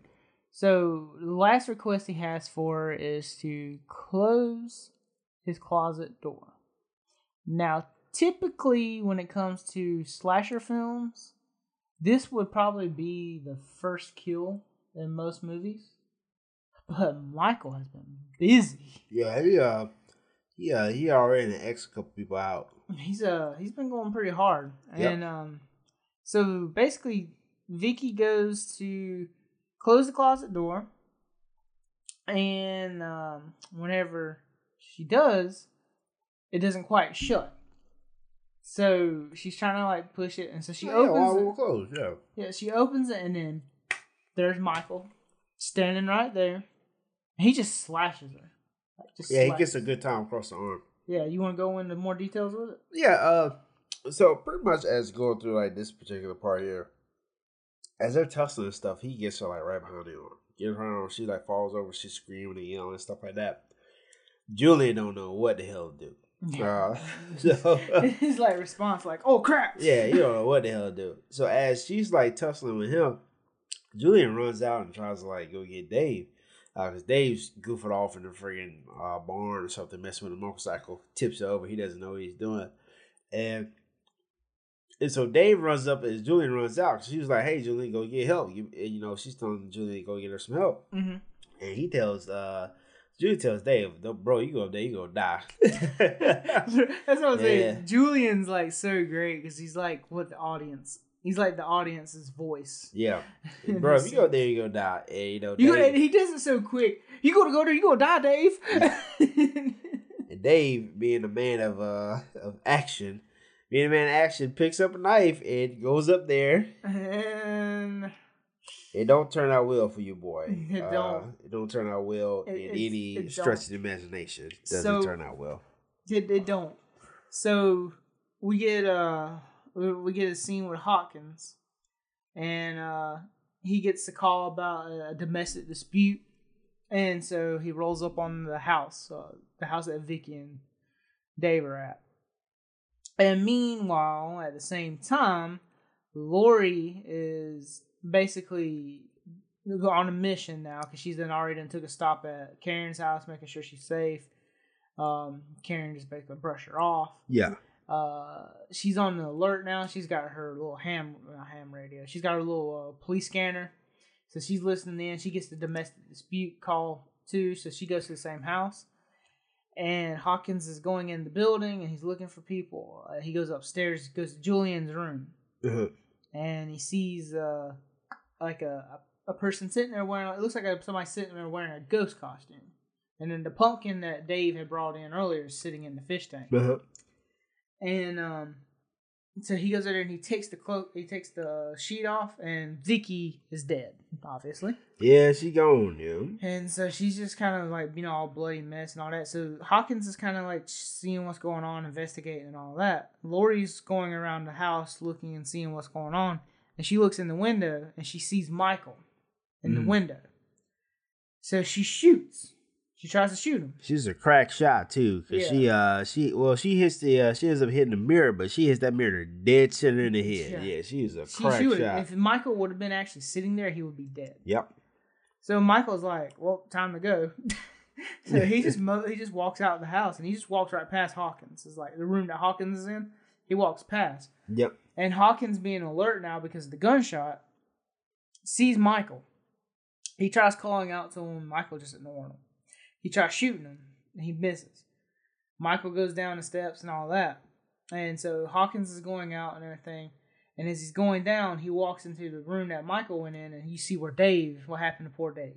So the last request he has for her is to close his closet door. Now, typically, when it comes to slasher films, this would probably be the first kill in most movies. But Michael has been busy. Yeah, he uh, he uh, he already X a couple people out. He's uh he's been going pretty hard. Yep. And um so basically Vicky goes to close the closet door and um whenever she does, it doesn't quite shut. So she's trying to like push it and so she yeah, opens while it. closed. Yeah. Yeah, she opens it and then there's Michael standing right there. He just slashes her. Like, just Yeah, he gets a good time across the arm. Yeah, you want to go into more details with it? Yeah, uh so pretty much as going through like this particular part here, as they're tussling and stuff, he gets her like right behind the arm. Gets her arm, she like falls over, she's screaming and yelling and stuff like that. Julian don't know what the hell to do. Uh, so His like response, like, "Oh crap!" yeah, you don't know what the hell to do. So as she's like tussling with him, Julian runs out and tries to like go get Dave. Because Dave's goofing off in the friggin' uh, barn or something, messing with a motorcycle, tips over. He doesn't know what he's doing. And and so Dave runs up as Julian runs out. She was like, "Hey, Julian, go get help." You, and, you know, she's telling Julian to go get her some help. hmm And he tells, uh, Julian tells Dave, "Bro, you go up there, you gonna die." That's what I'm saying. Yeah. Julian's like so great because he's like what the audience. He's like the audience's voice. yeah, bro, if you go up there, you gonna die. And, you know, You Dave, and he does it so quick. You gonna go there, you gonna die, Dave. and Dave, being a man of uh of action, being a man action, picks up a knife and goes up there. and It don't turn out well for you, boy. It Uh, don't. it don't turn out well It- in any it stretch of the imagination. It doesn't So- turn out well. It, it don't. So we get uh we, we get a scene with Hawkins, and uh he gets the call about a domestic dispute, and so he rolls up on the house, uh, the house that Vicky and Dave are at. And meanwhile, at the same time, Laurie is basically on a mission now because she's done already done took a stop at Karen's house, making sure she's safe. Um, Karen just basically brush her off. Yeah. Uh, she's on the alert now. She's got her little ham, ham radio. She's got her little uh, police scanner, so she's listening in. She gets the domestic dispute call too, so she goes to the same house. And Hawkins is going in the building, and he's looking for people. Uh, he goes upstairs, goes to Julian's room, Uh-huh. and he sees uh like a a person sitting there wearing it looks like somebody sitting there wearing a ghost costume, and then the pumpkin that Dave had brought in earlier is sitting in the fish tank. Uh-huh. And um, so he goes there and he takes the cloak, he takes the sheet off, and Vicky is dead, obviously. Yeah, she gone, yeah. And so she's just kind of like, you know, all bloody mess and all that. So Hawkins is kind of like seeing what's going on, investigating and all that. Laurie's going around the house looking and seeing what's going on. And she looks in the window and she sees Michael in the Mhm. window. So she shoots. She tries to shoot him. She's a crack shot too, cause Yeah. she uh she well she hits the uh, she ends up hitting the mirror, but she hits that mirror dead center in the head. Yeah. Yeah, she's a She, crack she would, shot. if Michael would have been actually sitting there, he would be dead. Yep. So Michael's like, "Well, time to go." so he just mo- he just walks out of the house and he just walks right past Hawkins. It's like the room that Hawkins is in. He walks past, Yep. and Hawkins, being alert now because of the gunshot, sees Michael. He tries calling out to him. Michael just ignoring him. He tries shooting him, and he misses. Michael goes down the steps and all that, and so Hawkins is going out and everything. And as he's going down, he walks into the room that Michael went in, and you see where Dave. What happened to poor Dave?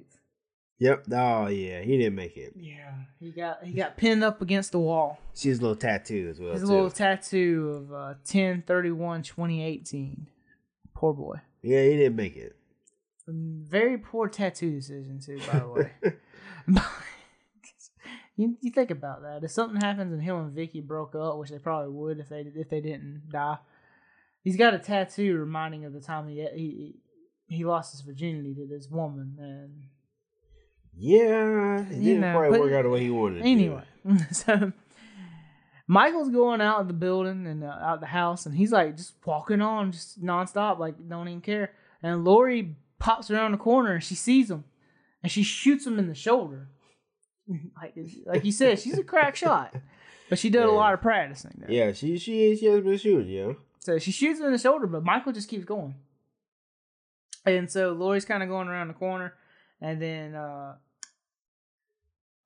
Yep. Oh yeah, he didn't make it. Yeah, he got he got pinned up against the wall. She has a little tattoo as well His too. little tattoo of uh, 10 31 2018. Poor boy. yeah, he didn't make it. Very poor tattoo decision, too, by the way. you, you think about that. If something happens and him and Vicky broke up, which they probably would if they if they didn't die, he's got a tattoo reminding of the time he he he lost his virginity to this woman. And Yeah, it didn't know, quite work out the way he wanted. anyway, so Michael's going out of the building and uh, out the house, and he's like just walking on, just nonstop, like don't even care. And Laurie pops around the corner and she sees him, and she shoots him in the shoulder. like like you said, she's a crack shot, but she did a lot of practicing. There. yeah, she she she has been shooting. Yeah. So she shoots him in the shoulder, but Michael just keeps going. And so Laurie's kind of going around the corner, and then uh,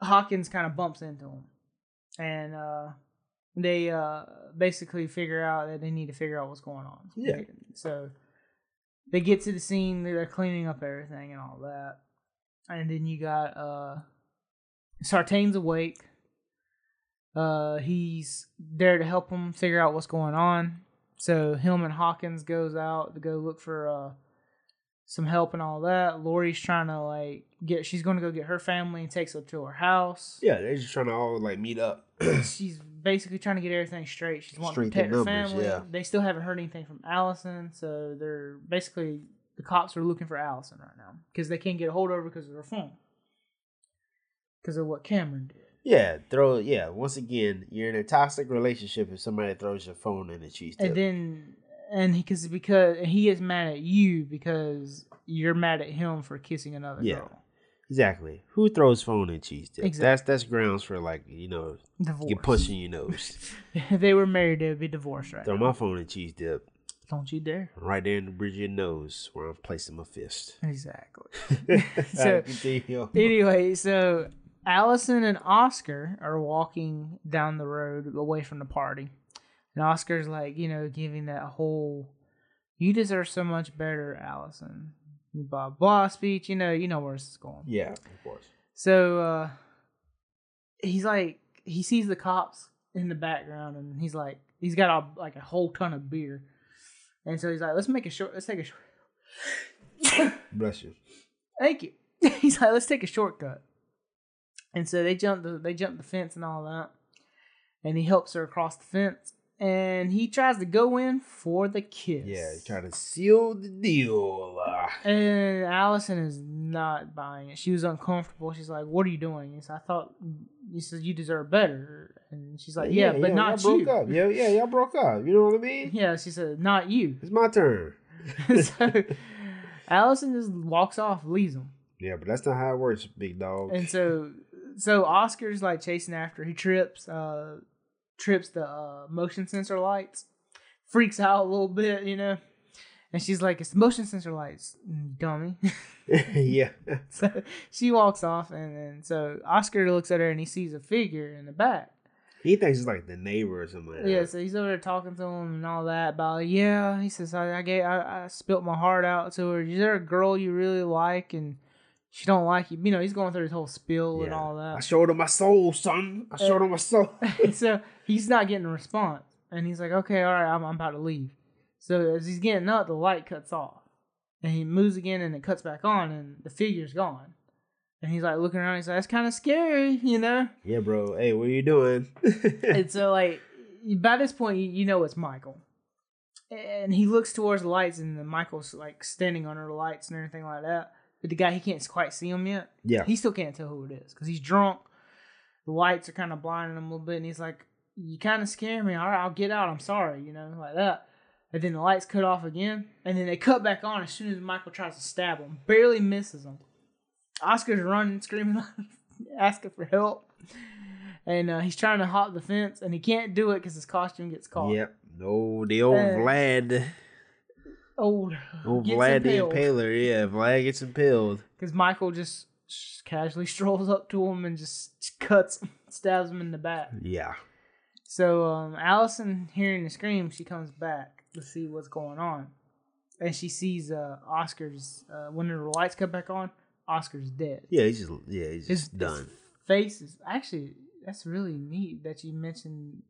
Hawkins kind of bumps into him, and uh, they uh, basically figure out that they need to figure out what's going on. Yeah. So they get to the scene, they're cleaning up everything and all that, and then you got uh, Sartain's awake. Uh, he's there to help them figure out what's going on. So him and Hawkins goes out to go look for uh some help and all that. Laurie's trying to like get she's gonna go get her family and takes her to her house. Yeah, they're just trying to all like meet up. She's basically trying to get everything straight. She's wanting to Straighten protect her numbers, family. yeah. They still haven't heard anything from Allison, so they're basically the cops are looking for Allison right now because they can't get a hold of her because of her phone. Because of what Cameron did. Yeah, throw. Yeah, once again, you're in a toxic relationship if somebody throws your phone in a cheese dip. And then, and because because he is mad at you because you're mad at him for kissing another Yeah. girl. exactly. Who throws phone in cheese dip? Exactly. That's that's grounds for like you know Divorce. get punched in your nose. if they were married, they would be divorced right Throw now. my phone in cheese dip Don't you dare. right there in the bridge of your nose where I'm placing my fist. Exactly. So- Anyway, so Allison and Oscar are walking down the road away from the party. And Oscar's like, you know, giving that whole you deserve so much better, Allison. Blah blah speech, you know, you know where this is going. yeah, of course. So uh he's like he sees the cops in the background and he's like he's got a like a whole ton of beer. And so he's like, let's make a short let's take a short Bless you. Thank you. He's like, let's take a shortcut. And so they jump the they jump the fence and all that. And he helps her across the fence. And he tries to go in for the kiss. Yeah, you try to seal the deal. And Allison is not buying it. She was uncomfortable. She's like, "What are you doing?" He said, "I thought." He said, "You deserve better." And she's like, "Yeah, but not y'all you." broke up. Yeah, yeah, y'all broke up. You know what I mean? Yeah, she said, "Not you." It's my turn. so Allison just walks off, leaves him. Yeah, but that's not how it works, big dog. And so, so Oscar's like chasing after. He trips, uh, trips the uh, motion sensor lights, freaks out a little bit, you know. And she's like, "It's the motion sensor lights, dummy." yeah, so she walks off, and then so Oscar looks at her and he sees a figure in the back. he thinks it's like the neighbor or something. Like Yeah, so he's over there talking to him and all that about yeah. He says I I, gave, I I spilt my heart out to her. Is there a girl you really like and she don't like you? You know, he's going through his whole spill and all that. I showed him my soul, son. I uh, showed him my soul. so he's not getting a response, and he's like, okay, all right, I'm, I'm about to leave. So as he's getting up, the light cuts off, and he moves again, and it cuts back on, and the figure's gone. And he's like looking around. He's like, "That's kind of scary, you know." yeah, bro. Hey, what are you doing? and so like by this point you, you know it's michael and he looks towards the lights and then michael's like standing under the lights and everything like that but the guy he can't quite see him yet. Yeah, he still can't tell who it is because he's drunk. The lights are kind of blinding him a little bit and he's like you kind of scare me. All right i'll get out. I'm sorry you know like that. And then the lights cut off again and then they cut back on as soon as michael tries to stab him. Barely misses him. Oscar's running screaming asking for help. And uh, he's trying to hop the fence and he can't do it because his costume gets caught. Yep. No, the old Uh, Vlad, old gets Vlad the. Impaler. Yeah, Vlad gets impaled. because michael just casually strolls up to him and just cuts stabs him in the back Yeah, So um, Allison, hearing the scream, she comes back to see what's going on, and she sees uh, Oscar's. Uh, when the lights come back on, Oscar's dead. yeah. He's just yeah, he's His, just done. his face is actually that's really neat that you mentioned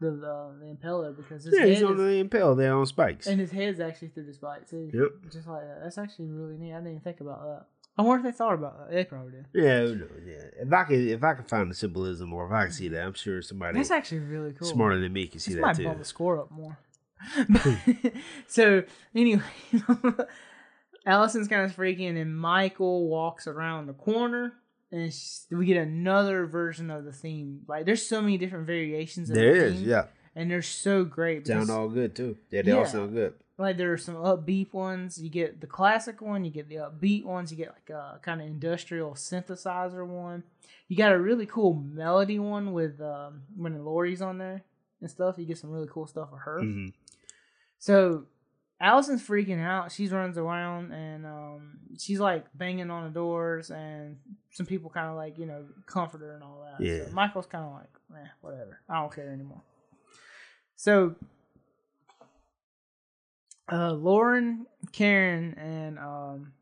the uh, the Impaler because his Yeah, he's on is, the impale there on spikes. and his head's actually through the spike too. Yep. Just like that. That's actually really neat. I didn't even think about that. I wonder if they thought about that. They probably did. Yeah? Yeah, if I could, if I could find the symbolism, or if I could see that, I'm sure somebody That's actually really cool. smarter than me can see This that might too. bump the score up more. so anyway, Allison's kind of freaking, and Michael walks around the corner, and we get another version of the theme. Like, there's so many different variations. Of There the is, theme, yeah. and they're so great. Sound all good too. Yeah, they all Yeah. sound good. like there are some upbeat ones. You get the classic one. You get the upbeat ones. You get like a kind of industrial synthesizer one. You got a really cool melody one with um, when Laurie's on there and stuff. You get some really cool stuff for her. hmm So Allison's freaking out. She runs around and um, she's like banging on the doors, and some people kind of like you know comfort her and all that. Yeah. So Michael's kind of like, eh, whatever. I don't care anymore. So. Uh, Lauren, Karen, and um,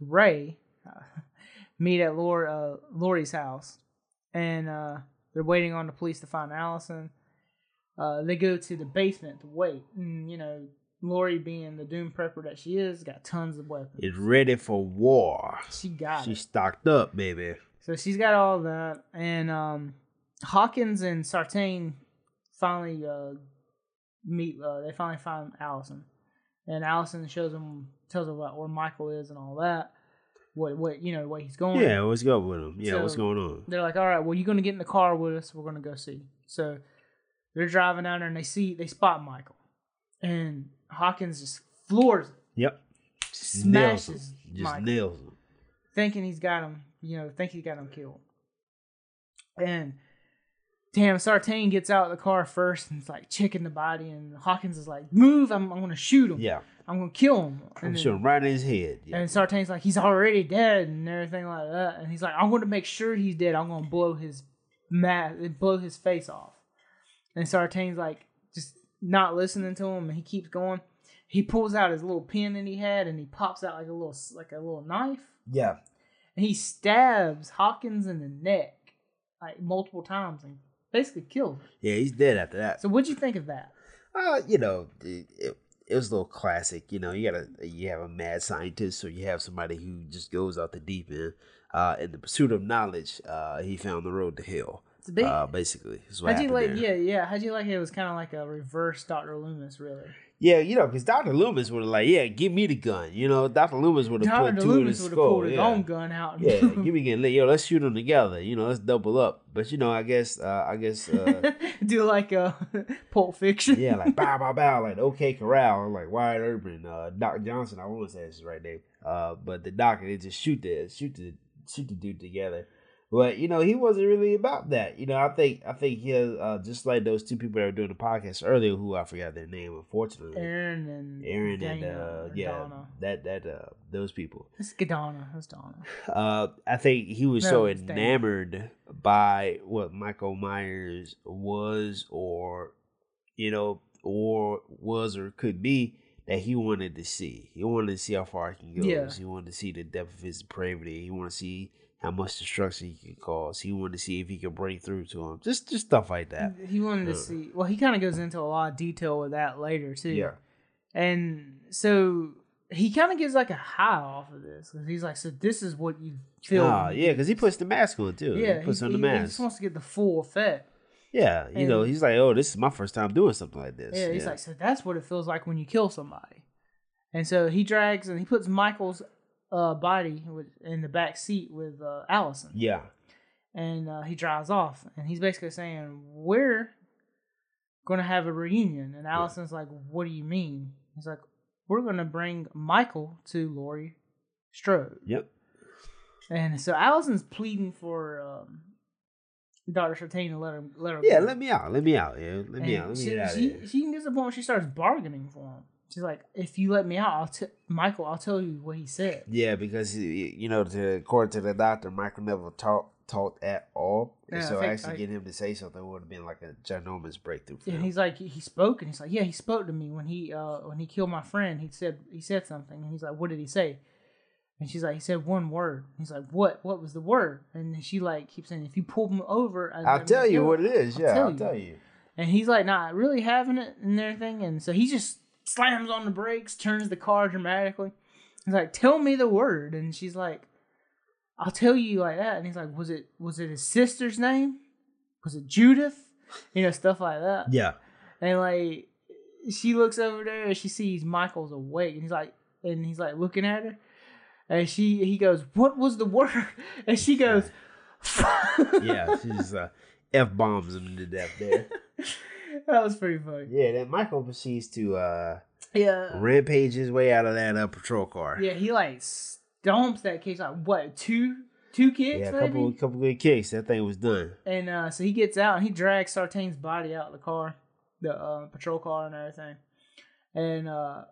Ray uh, meet at Laurie, uh, Laurie's house, and uh, they're waiting on the police to find Allison uh, they go to the basement to wait. And, you know, Laurie, being the doom prepper that she is, got tons of weapons. Is ready for war. She got She's it. stocked up, baby. So she's got all that. And um, Hawkins and Sartain finally uh, meet. Uh, they finally find Allison. And Allison shows them, tells them about where Michael is and all that. what what you know way he's going. Yeah, what's going with him? Yeah, what's going on? They're like, all right, well, you're gonna get in the car with us. We're gonna go see. So they're driving down there and they see they spot Michael, and Hawkins just floors it, Yep. Just nails him. smashes Just Michael. nails him. thinking he's got him. You know, think he's got him killed. And damn, Sartain gets out of the car first and it's like checking the body, and Hawkins is like, move! I'm, I'm gonna shoot him. Yeah. I'm gonna kill him. I'm then- shooting right in his head. Yeah. And Sartain's like, he's already dead and everything like that. And he's like, I'm going to make sure he's dead. I'm going to blow his mask, blow his face off. And Sartain's like, just not listening to him. And he keeps going. He pulls out his little pin that he had and he pops out like a little, like a little knife. yeah. And he stabs Hawkins in the neck like multiple times and basically kills him. Yeah, he's dead after that. So what'd you think of that? Uh, you know, it, it, it was a little classic. You know, you gotta you have a mad scientist, or you have somebody who just goes out the deep end. Uh, in the pursuit of knowledge, uh, he found the road to hell. It's a big. Uh, basically, is what how'd you like? there. Yeah, yeah. How'd you like it? was kind of like a reverse Doctor Loomis, really. Yeah, you know, because Doctor Loomis would have like, yeah, give me the gun. You know, Doctor Loomis would have put two in Loomis his would have skull. pulled his own gun out. And Yeah, give me gun. Yo, let's shoot them together. You know, let's double up. But you know, I guess, uh, I guess, uh, do like a Pulp Fiction. yeah, like bow, bow, bow, like OK Corral, like Wyatt Urban, uh, Doc Johnson. I won't say his right name. Uh, but the doctor, they just shoot the shoot the shoot the dude together. But you know, he wasn't really about that. You know, I think I think he uh, just like those two people that were doing the podcast earlier, who I forgot their name, unfortunately. Aaron and Aaron and uh, yeah, Donna. that that uh, those people. It's Donna. It's Donna. Uh, I think he was No, so enamored by what Michael Myers was, or you know, or was or could be that he wanted to see. He wanted to see how far he can go. Yeah. He wanted to see the depth of his depravity. He wanted to see how much destruction he can cause. He wanted to see if he could break through to him. Just just stuff like that. He wanted to Yeah. see. Well, he kind of goes into a lot of detail with that later too. Yeah. And so he kind of gives like a high off of this because he's like, so this is what you feel. Ah, yeah, because he puts the mask on too. Yeah, he puts he, on the he- He just wants to get the full effect. yeah, you know, he's like, oh, this is my first time doing something like this. Yeah, he's like, so that's what it feels like when you kill somebody. And so he drags and he puts Michael's uh, body with, in the back seat with uh, Allison. yeah, and uh, he drives off and he's basically saying we're gonna have a reunion and allison's like what do you mean he's like we're gonna bring michael to laurie strode yep, and so allison's pleading for um, Sartain to let her let her yeah. go. Let me out. Let me out. Yeah, let me And out. Let me she, get out she, she gets to the point where she starts bargaining for him she's like if you let me out i'll t- michael i'll tell you what he said Yeah, because he- you know, to, according to the doctor, Michael never talked taught at all. Yeah, so think actually I- getting him to say something would have been like a ginormous breakthrough for And him. he's like, he spoke, and he's like, yeah, he spoke to me when he uh when he killed my friend. He said he said something, and he's like, what did he say? And she's like, he said one word. He's like, what? What was the word? And she like keeps saying, if you pull him over, I- I'll tell you what it is. I'll Yeah, tell I'll you. tell you. And he's like, not really having it and everything. And so he just slams on the brakes, turns the car dramatically. He's like, tell me the word. And she's like, I'll tell you like that. And he's like, was it was it his sister's name? Was it Judith? You know, stuff like that. Yeah, And like she looks over there and she sees Michael's awake and he's like and he's like looking at her. And she he goes, What was the word? And she goes yeah. She's uh, f bombs him to death there. That was pretty funny. Yeah, then Michael proceeds to uh, Yeah. rampage his way out of that uh, patrol car. Yeah, he like stomps that case like what, two two kicks Yeah, a maybe? couple couple good kicks. That thing was done. And uh, so he gets out and he drags Sartain's body out of the car, the uh, patrol car and everything. And uh,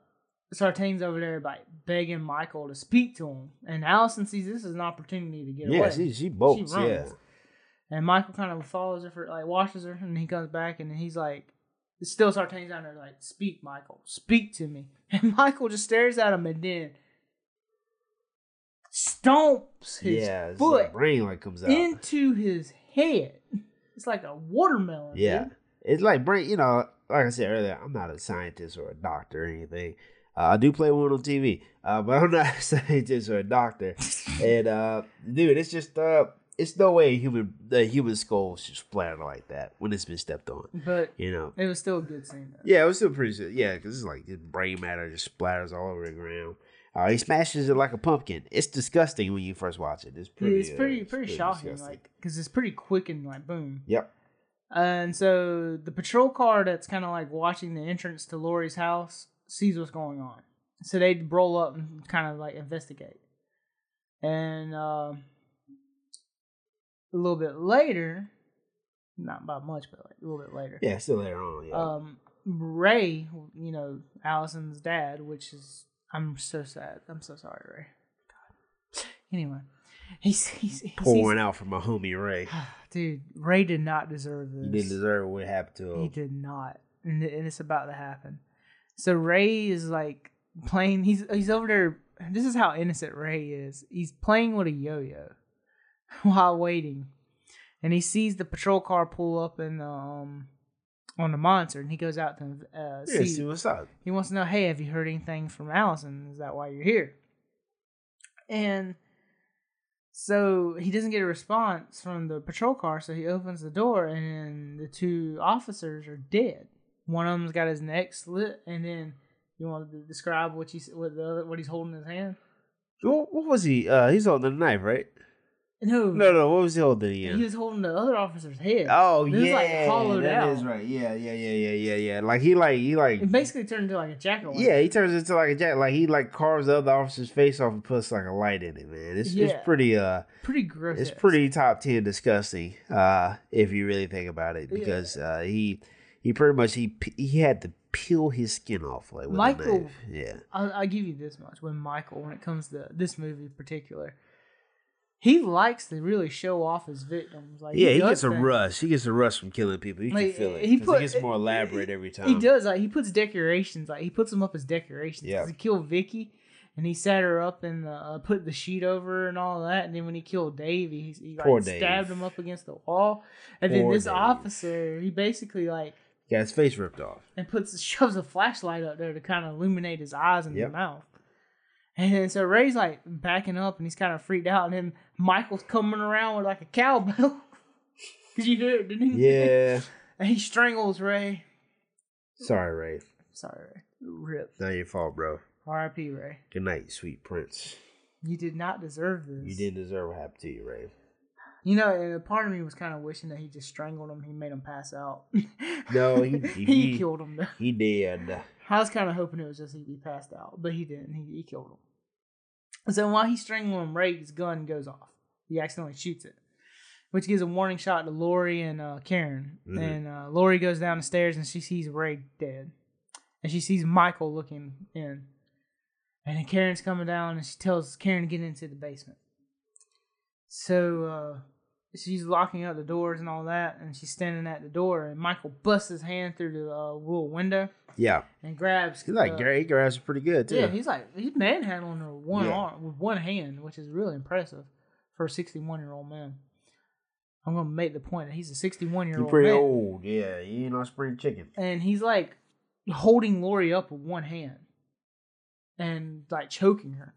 Sartain's over there like begging Michael to speak to him. And Allison sees this as an opportunity to get Yeah, away. she she bolts. runs. yeah, And Michael kind of follows her for like washes her, and he comes back and he's like, it still Sartain's down there like, speak, Michael, speak to me. And Michael just stares at him and then stomps his yeah. foot like brain like comes out. into his head. It's like a watermelon. Yeah. dude. It's like brain, you know, like I said earlier, I'm not a scientist or a doctor or anything. Uh, I do play one on TV, uh, but I'm not a scientist or a doctor. and uh, dude, it's just uh, it's no way a human the human skull should splatter like that when it's been stepped on. But You know. it was still a good scene. Though. Yeah, it was still pretty. good. Yeah, because it's like this brain matter just splatters all over the ground. Oh, he smashes it like a pumpkin. It's disgusting when you first watch it. It's pretty. it's pretty uh, pretty, shocking, disgusting. like because it's pretty quick and like boom. Yep. And so the patrol car that's kind of like watching the entrance to Laurie's house sees what's going on. So they roll up and kind of like investigate. And um a little bit later, not by much, but like a little bit later, Yeah, still later on. Yeah. um, Ray, you know, Allison's dad, which is I'm so sad. I'm so sorry, Ray. God. Anyway, he's he's, he's Pouring out for my homie Ray. dude. Ray did not deserve this. He didn't deserve what happened to him. He did not, and, and it's about to happen. So Ray is like playing. He's he's over there. This is how innocent Ray is. He's playing with a yo-yo while waiting, and he sees the patrol car pull up in the, um on the monitor, and he goes out to uh, Yeah, see. see what's up. He wants to know, hey, have you heard anything from Allison? Is that why you're here? And so he doesn't get a response from the patrol car, so he opens the door, and then the two officers are dead. One of them's got his neck slit, and then you want to describe what you what the other, what he's holding in his hand? What, what was he? Uh, he's holding a knife, right? No, No, no. What was he holding he was holding the other officer's head. Oh It was, yeah, like, hollowed that out. is right. Yeah, yeah, yeah, yeah, yeah, yeah. Like he like he like It basically turned into like a jackal. yeah, he turns into like a jack. Like he like carves the other officer's face off and puts like a light in it. Man, it's Yeah. it's pretty uh pretty gross. it's pretty top ten disgusting. Uh, if you really think about it, Yeah. because uh he he pretty much he he had to peel his skin off like with a knife. Yeah. I'll, I'll give you this much. When Michael, when it comes to this movie in particular, he likes to really show off his victims. Like Yeah, he does gets a things. rush. He gets a rush from killing people. You Like, can feel it. He, put- it gets more elaborate every time. He does. Like he puts decorations. Like he puts them up as decorations. Yeah. He killed Vicky, and he sat her up and uh, put the sheet over her and all that. And then when he killed Dave, he, he like, Poor stabbed him up against the wall. And then this Dave. officer, he basically like Got his face ripped off. and puts shoves a flashlight up there to kind of illuminate his eyes and Yep. his mouth. And then so Ray's like backing up and he's kind of freaked out, and then Michael's coming around with like a cowbell. Did you hear it, didn't you? Yeah. And he strangles Ray. Sorry, Ray. Sorry, Ray. Rip. Not your fault, bro. R.I.P. Ray. Good night, sweet prince. You did not deserve this. You didn't deserve what happened to you, Ray. You know, and a part of me was kind of wishing that he just strangled him. He made him pass out. No, he- he, he- killed him. Though. He did. I was kind of hoping it was just he'd be passed out, but he didn't. He, he killed him. So while he's strangling him, Ray's gun goes off. He accidentally shoots it, which gives a warning shot to Laurie and uh, Karen. Mhm. And uh, Laurie goes down the stairs and she sees Ray dead, and she sees Michael looking in. And then Karen's coming down and she tells Karen to get into the basement. So uh, she's locking up the doors and all that, and she's standing at the door, and Michael busts his hand through the uh, little window Yeah. and grabs. He's like, uh, Gary grabs it pretty good, too. yeah, he's like he's manhandling her one Yeah. arm with one hand, which is really impressive for a sixty-one year old man. I'm gonna make the point that he's a sixty-one year old pretty man, old. Yeah, he ain't no spring chicken. and he's like holding Laurie up with one hand and like choking her.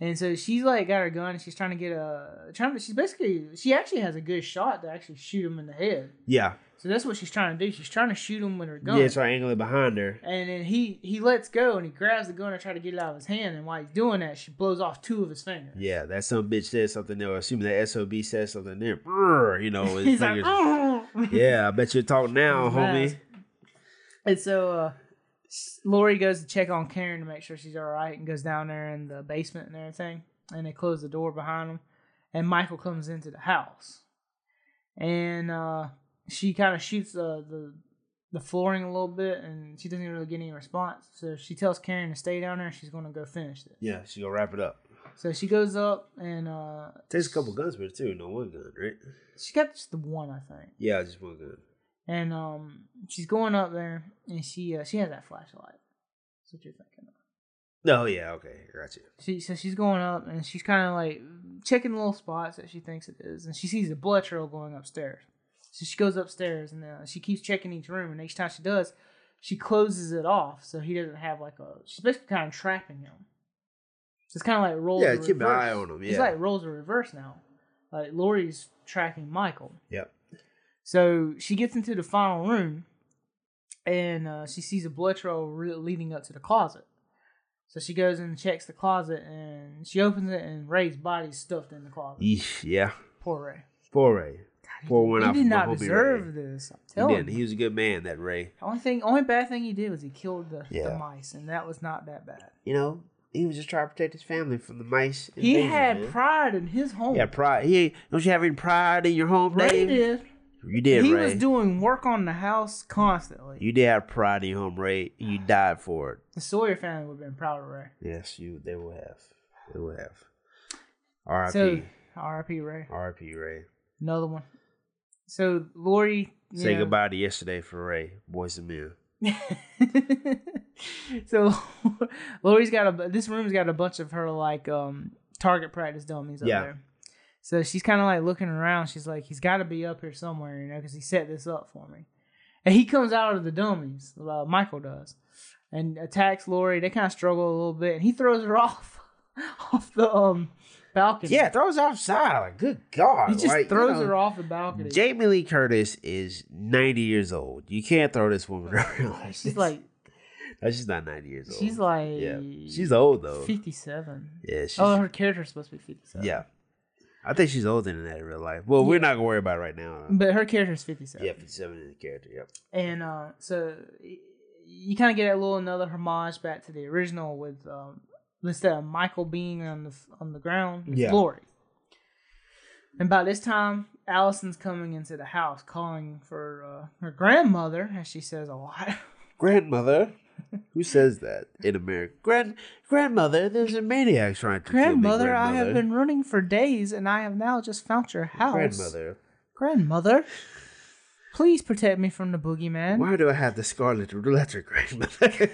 And so she's like got her gun and she's trying to get a trying to she's basically she actually has a good shot to actually shoot him in the head. Yeah. So that's what she's trying to do. She's trying to shoot him with her gun. Yeah, so I angle it behind her. And then he he lets go and he grabs the gun and try to get it out of his hand. And while he's doing that, she blows off two of his fingers. Yeah, that some bitch said something there. Assuming that SOB said something there. You know, his He's like, "Oh." yeah, I bet you talk now, homie. And so uh, Laurie goes to check on Karen to make sure she's all right, and goes down there in the basement and everything. And they close the door behind them. And Michael comes into the house, and uh, she kind of shoots uh, the the flooring a little bit, and she doesn't really get any response. So she tells Karen to stay down there. and She's gonna go finish this. Yeah, she's gonna wrap it up. So she goes up and uh, Takes a couple guns with it too, no one gun, right? she got just the one, I think. Yeah, just one gun. And um, she's going up there, and she uh, she has that flashlight. That's what you're thinking of. No, yeah, okay, got you. She so she's going up, and she's kind of like checking little spots that she thinks it is, and she sees a blood trail going upstairs. So she goes upstairs, and uh, she keeps checking each room, and each time she does, she closes it off so he doesn't have like a. She's basically kind of trapping him. So it's kind of like roles. Yeah, keep an eye on him, It's yeah. like roles of reverse now. Like Laurie's tracking Michael. Yep. So she gets into the final room, and uh, she sees a blood trail re- leading up to the closet. So she goes and checks the closet, and she opens it, and Ray's body's stuffed in the closet. Yeesh, yeah. Poor Ray. Poor Ray. Pour one he out did not deserve Ray. this. I'm He telling did. you. He was a good man, that Ray. The only thing, only bad thing he did was he killed the, the mice, and that was not that bad. You know, he was just trying to protect his family from the mice. He had man. pride in his home. Yeah, pride. He don't you have any pride in your home, Ray Dave? did. You did, he Ray. was doing work on the house constantly. you did have pride in home, Ray. You died for it. the Sawyer family would have been proud of Ray. Yes, you. They will have. They will have. R.I.P. So, R.I.P. Ray. R.I.P. Ray. Another one. So Laurie Say know- goodbye to yesterday for Ray. Boys and men. so Laurie's got a this room's got a bunch of her like um target practice dummies up there. So she's kind of like looking around. She's like, he's got to be up here somewhere, you know, because he set this up for me. And he comes out of the dummies. Uh, Michael does, and attacks Laurie. They kind of struggle a little bit, and he throws her off off the um balcony. Yeah, throws outside. Like, good God. he just like, you throws know, her off the balcony. Jamie Lee Curtis is 90 years old. You can't throw this woman around. she's like, No, she's not 90 years old. she's like, yeah, she's old though. fifty-seven. Yeah, she's, Oh, her character's supposed to be fifty-seven. yeah. I think she's older than that in real life. Well, we're not gonna worry about it right now. but her character is fifty-seven. yeah, 57 in the character. Yep. And uh, so you kind of get a little another homage back to the original with um, instead of Michael being on the on the ground, it's Yeah. Laurie. And by this time, Allison's coming into the house, calling for uh, her grandmother, as she says a lot. Grandmother. Who says that in America? Grand grandmother, there's a maniac trying to grandmother, kill me. Grandmother, I have been running for days, and I have now just found your house. grandmother. grandmother, please protect me from the boogeyman. Why do I have the scarlet letter, grandmother?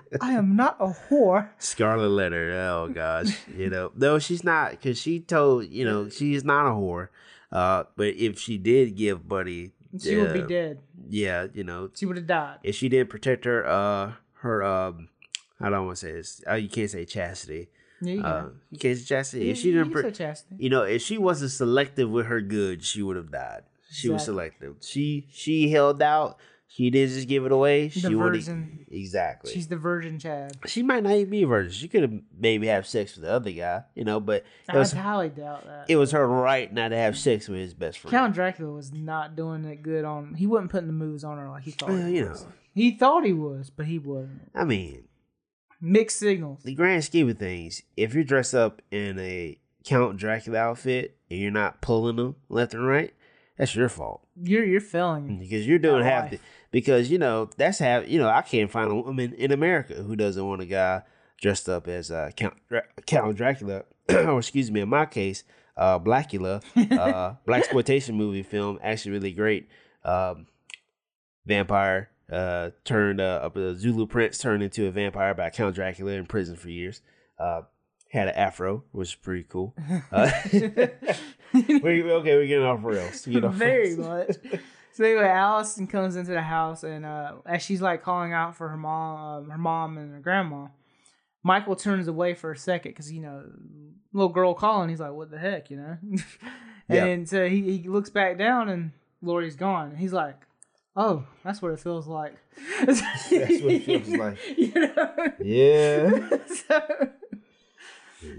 I am not a whore. Scarlet letter. Oh gosh, you know. No, she's not because she told you know she is not a whore. Uh, but if she did give Buddy, She would be dead. Yeah, you know, She would have died. if she didn't protect her, uh, her um, I don't want to say this. Uh, you can't say chastity. Yeah, you, Uh, can. you can't say chastity. You- If she didn't, can pr- say chastity. you know, if she wasn't selective with her goods, she would have died. She was selective. She she held out. She didn't just give it away. The she virgin. exactly. She's the virgin Chad. she might not even be a virgin. She could have maybe have sex with the other guy, you know, but it I was highly doubt that. it was her right not to have sex with his best friend. Count Dracula was not doing it good on. He wasn't putting the moves on her like he thought. Well, he you was. know. he thought he was, but he wasn't. I mean, Mixed signals. the grand scheme of things, if you're dressed up in a Count Dracula outfit and you're not pulling them left and right, that's your fault You're you're failing. because you're doing half the life. Because you know that's how you know I can't find a woman in America who doesn't want a guy dressed up as uh, Count Dra- Count Dracula or excuse me in my case uh Blacula uh black exploitation movie film actually really great. Um vampire uh turned uh a Zulu prince turned into a vampire by Count Dracula in prison for years. Uh had an afro which is pretty cool. Uh, we, okay we're getting off rails you know. Very much. So anyway, Allison comes into the house, and uh, as she's like calling out for her mom, um, her mom and her grandma, Michael turns away for a second because you know, little girl calling. He's like, "What the heck," you know? and Yeah. so he, he looks back down, and Laurie's gone. He's like, "Oh, that's what it feels like." that's what it feels like. You know? yeah so,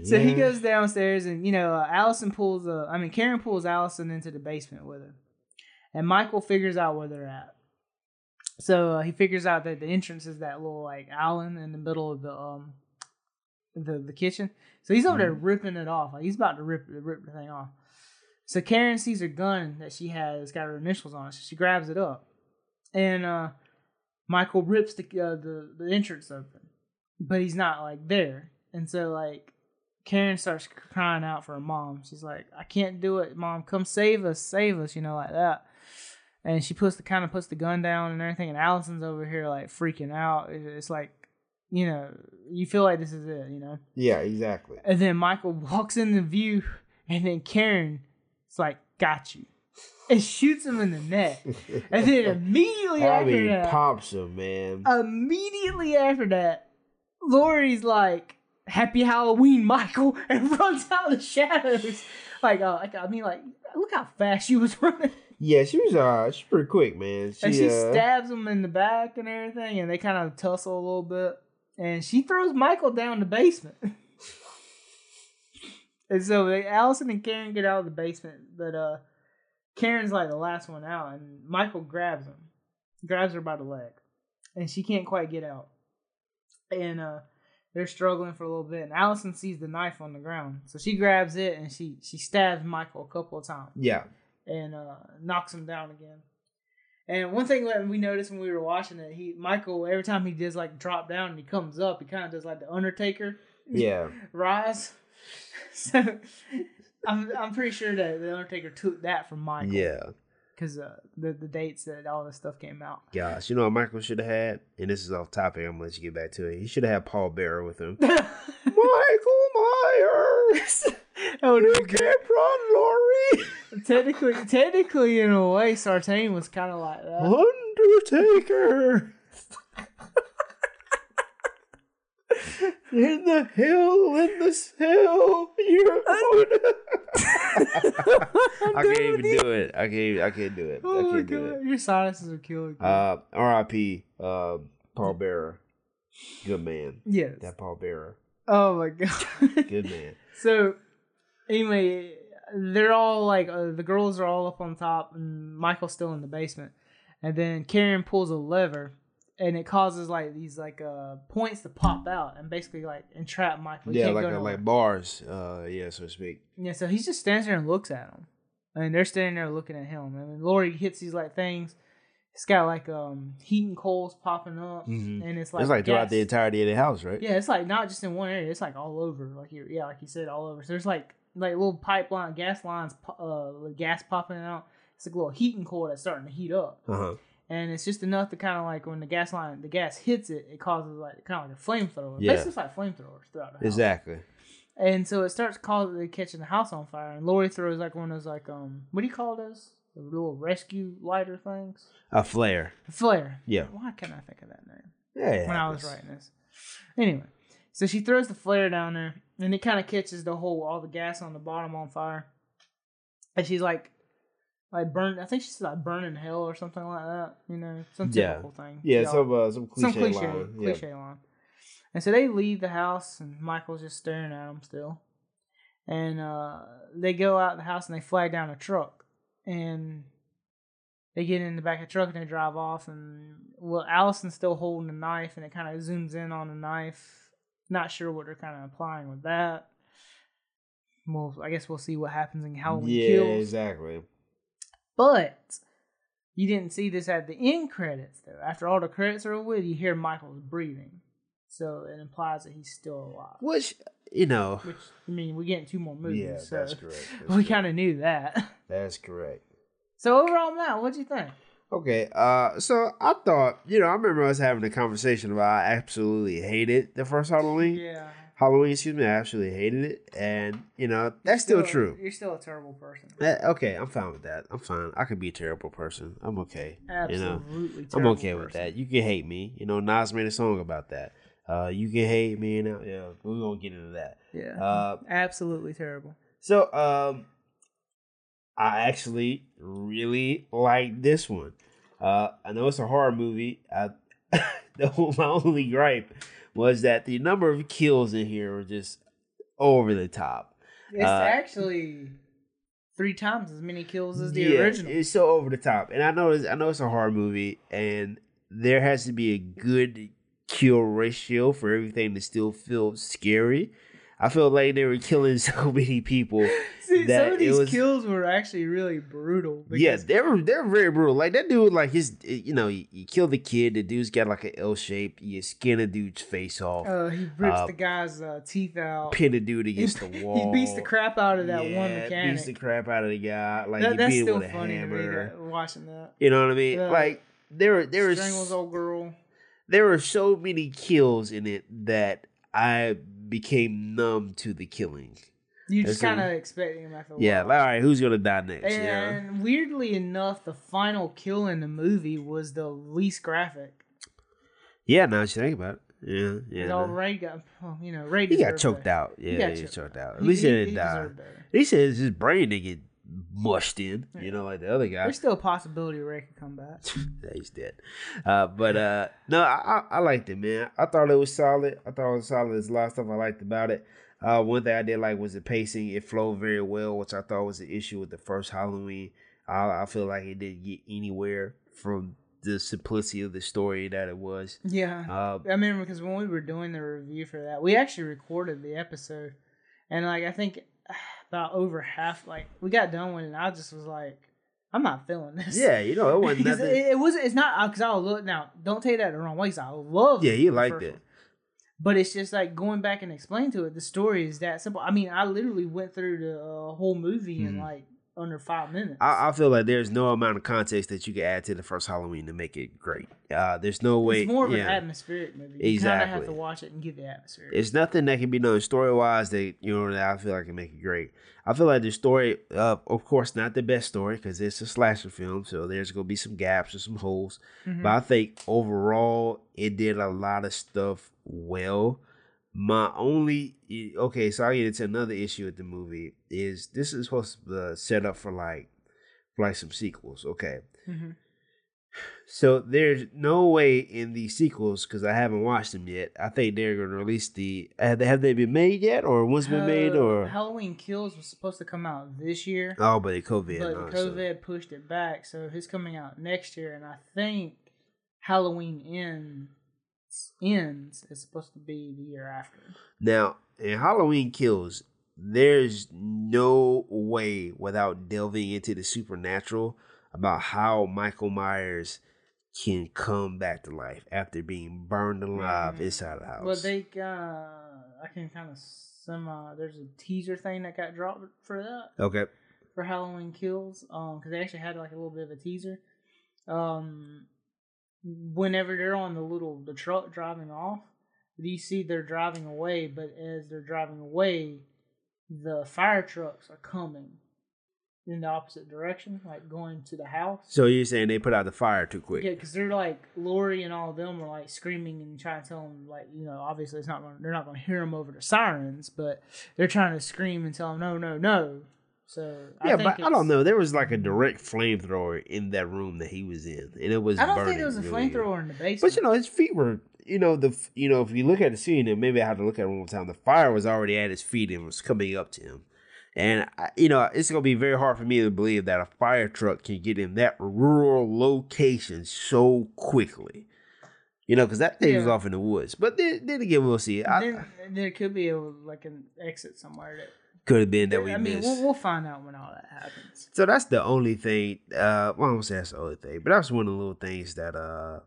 so he goes downstairs, and you know, uh, Allison pulls. Uh, I mean, Karen pulls Allison into the basement with her, and Michael figures out where they're at. So uh, he figures out that the entrance is that little like island in the middle of the um the the kitchen. So he's over there ripping it off. Like he's about to rip rip the thing off. So Karen sees her gun that she has it's got her initials on it. So she grabs it up, and uh Michael rips the uh, the the entrance open, but he's not like there. And so like Karen starts crying out for her mom. She's like, "I can't do it, mom. Come save us, save us," you know, like that. And she puts the kind of puts the gun down and everything. And Allison's over here like freaking out. It's like, you know, you feel like this is it, you know. yeah exactly And then Michael walks in the view, and then Karen it's like, "Got you," and shoots him in the neck. And then immediately I after mean, that, pops him, man. immediately after that, Laurie's like, "Happy Halloween, Michael," and runs out of the shadows. Like, uh, like I mean, like, look how fast she was running. Yeah, she was uh, she's pretty quick, man. She, and she uh, stabs him in the back and everything, and they kind of tussle a little bit. and she throws Michael down the basement. and so they, Allison and Karen get out of the basement, but uh, Karen's like the last one out, and Michael grabs him, grabs her by the leg, and she can't quite get out. And uh, they're struggling for a little bit, and Allison sees the knife on the ground, so she grabs it and she she stabs Michael a couple of times Yeah. And uh, knocks him down again. And one thing that we noticed when we were watching it, he Michael every time he does like drop down and he comes up, he kind of does like the Undertaker Yeah. rise. So I'm I'm pretty sure that the Undertaker took that from Michael. Yeah. because uh, the the dates that all this stuff came out. Gosh, you know what Michael should have had? And this is off topic. I'm gonna let you get back to it. He should have had Paul Bearer with him. Michael Myers, That would you have been good. can't run, Laurie. Technically, technically, in a way, Sartain was kind of like that. Undertaker. in the hill, in the cell, you're gonna. I can't even do it. I can't. I can't do it. I Oh my can't do it. god, your sinuses are killing you. Uh, R.I.P. Uh, Paul Bearer. Good man. yes. That Paul Bearer. Oh my god. Good man. So, anyway, they're all like uh, the girls are all up on top, and Michael's still in the basement. And then Karen pulls a lever, and it causes like these like uh points to pop out, and basically like entrap Michael. He yeah, like a, like bars. Uh, yeah, so to speak. Yeah, so he just stands there and looks at them, and they're standing there looking at him. And then Laurie hits these like things. It's got like um heat and coals popping up, Mhm. and it's like it's like throughout gas. the entirety of the house, right? Yeah, it's like not just in one area. It's like all over. Like you, yeah, like you said, all over. So there's like like little pipeline, gas lines, uh, gas popping out. It's like a little heating core that's starting to heat up, Uh huh. and it's just enough to kind of like when the gas line, the gas hits it, it causes like kind of like a flamethrower. Yeah. Basically, it's like flamethrowers throughout the house. Exactly. And so it starts causing the catching the house on fire. And Laurie throws like one of those like um what do you call those? The little rescue lighter things. A flare. A flare. Yeah. Why can't I think of that name? Yeah. it when I was writing this. Anyway, so she throws the flare down there, and it kind of catches the whole all the gas on the bottom on fire, and she's like, like burn. I think she's like burning hell or something like that. You know, some Yeah. typical thing. Yeah, Yeah, some uh, some cliche, some cliche line. Yeah. line. And so they leave the house, and Michael's just staring at them still. And uh, they go out the house and they flag down a truck, and they get in the back of the truck and they drive off. And well, Allison's still holding the knife, and it kind of zooms in on the knife. Not sure what they're kind of implying with that. Well, I guess we'll see what happens in Halloween Yeah, Kills. exactly. But you didn't see this at the end credits, though. After all the credits are over you hear Michael's breathing. So it implies that he's still alive. Which you know. Which, I mean, we're getting two more movies. Yeah, so that's correct. That's we kind of knew that. That's correct. So overall, Matt, what'd you think? Okay, uh, so I thought, you know, I remember us having a conversation about I absolutely hated the first Halloween. Yeah. Halloween, excuse me, I absolutely hated it, and you know that's still, true. You're still a terrible person. Eh, okay, I'm fine with that. I'm fine. I could be a terrible person. I'm okay. You know, Absolutely. I'm okay with that. You can hate me. You know, Nas made a song about that. Uh, you can hate me, and uh, yeah, we won't get into that. Yeah. Uh, Absolutely terrible. So, um, I actually really like this one. Uh, I know it's a horror movie. I, the, my only gripe was that the number of kills in here were just over the top. It's uh, actually three times as many kills as the Yeah, original. It's so over the top, and I know it's, I know it's a horror movie, and there has to be a good kill ratio for everything to still feel scary. I feel like they were killing so many people. See, that some of these was- kills were actually really brutal. Yeah, they were they're very brutal. Like that dude, like his, you know, you, you kill the kid. The dude's got like an L shape. You skin a dude's face off. Uh, he rips Uh, the guy's uh, teeth out. pin a dude against he, the wall. he beats the crap out of that yeah, one mechanic. He beats the crap out of the guy. Like That- he that's beat him still funny to me. hammer. That, watching that. You know what I mean? Yeah. Like there were there were Strangles old girl. there were so many kills in it that I became numb to the killing. You just kind of expecting him after a Yeah, while. all right, who's gonna die next? and, yeah, and weirdly enough, the final kill in the movie was the least graphic. yeah. Now that you think about it, yeah, yeah. No. Ray got, well, you know, Ray he got choked better. out. Yeah, he got got choked choked out. At He- least he, he- didn't he die. He says his brain didn't get mushed in, you know, like the other guy. There's still a possibility Ray could come back. Yeah, he's dead. Uh, but uh, no, I, I I liked it, man. I thought it was solid. I thought it was solid. There's a lot of stuff I liked about it. Uh, one thing I did like was the pacing. It flowed very well, which I thought was the issue with the first Halloween. I, I feel like it didn't get anywhere from the simplicity of the story that it was. Yeah. Uh, I remember because when we were doing the review for that, we actually recorded the episode, and like I think about over half, like we got done with it, and I just was like, I'm not feeling this. yeah, you know, it wasn't nothing. it, it wasn't. It's not because I look now. Don't take that the wrong way. 'cause I love. yeah, you liked it. one. But it's just like going back and explain to it. The story is that simple. I mean, I literally went through the uh, whole movie in Mhm. like under five minutes. I, I feel like there's no amount of context that you can add to the first Halloween to make it great. Uh, there's no way. it's more of yeah. an atmospheric movie. You kind of have to watch it and get the atmosphere. It's nothing that can be done story wise that you know that I feel like can make it great. I feel like the story, uh, of course, not the best story because it's a slasher film, so there's gonna be some gaps or some holes. Mhm. But I think overall, it did a lot of stuff well. My only okay, so I get into another issue with the movie is this is supposed to uh, set up for like for like some sequels. Okay, Mhm. so there's no way in the sequels because I haven't watched them yet. I think they're going to release the. Have they, have they been made yet, or one's been made, Uh, or Halloween Kills was supposed to come out this year, oh, but the COVID. but and all, so- pushed it back, so it's coming out next year. And I think Halloween ends ends is supposed to be the year after. Now, in Halloween Kills, there's no way without delving into the supernatural about how Michael Myers can come back to life after being burned alive Mm. inside the house. Well, they uh, I can kind of semi. There's a teaser thing that got dropped for that. okay. for Halloween Kills, um, because they actually had like a little bit of a teaser. Um, whenever they're on the little the truck driving off, you see they're driving away, but as they're driving away, the fire trucks are coming in the opposite direction, like going to the house. So you're saying they put out the fire too quick? Yeah, because they're like Laurie and all of them are like screaming and trying to tell them like you know obviously it's not gonna, they're not going to hear them over the sirens, but they're trying to scream and tell them no no no. So Yeah, but I don't know. There was like a direct flamethrower in that room that he was in, and it was. I don't think there was a really flamethrower in the basement. But you know, his feet were. You know the. You know if you look at the scene, and maybe I have to look at it one more time. The fire was already at his feet and was coming up to him, and I, you know it's gonna be very hard for me to believe that a fire truck can get in that rural location so quickly. You know, because that thing was Yeah. off in the woods. But then, then again, we'll see. I, then there could be a, like an exit somewhere that could have been that we I mean missed. we'll, we'll find out when all that happens. So that's the only thing. Uh, well, I won't say that's the only thing, but that's one of the little things that uh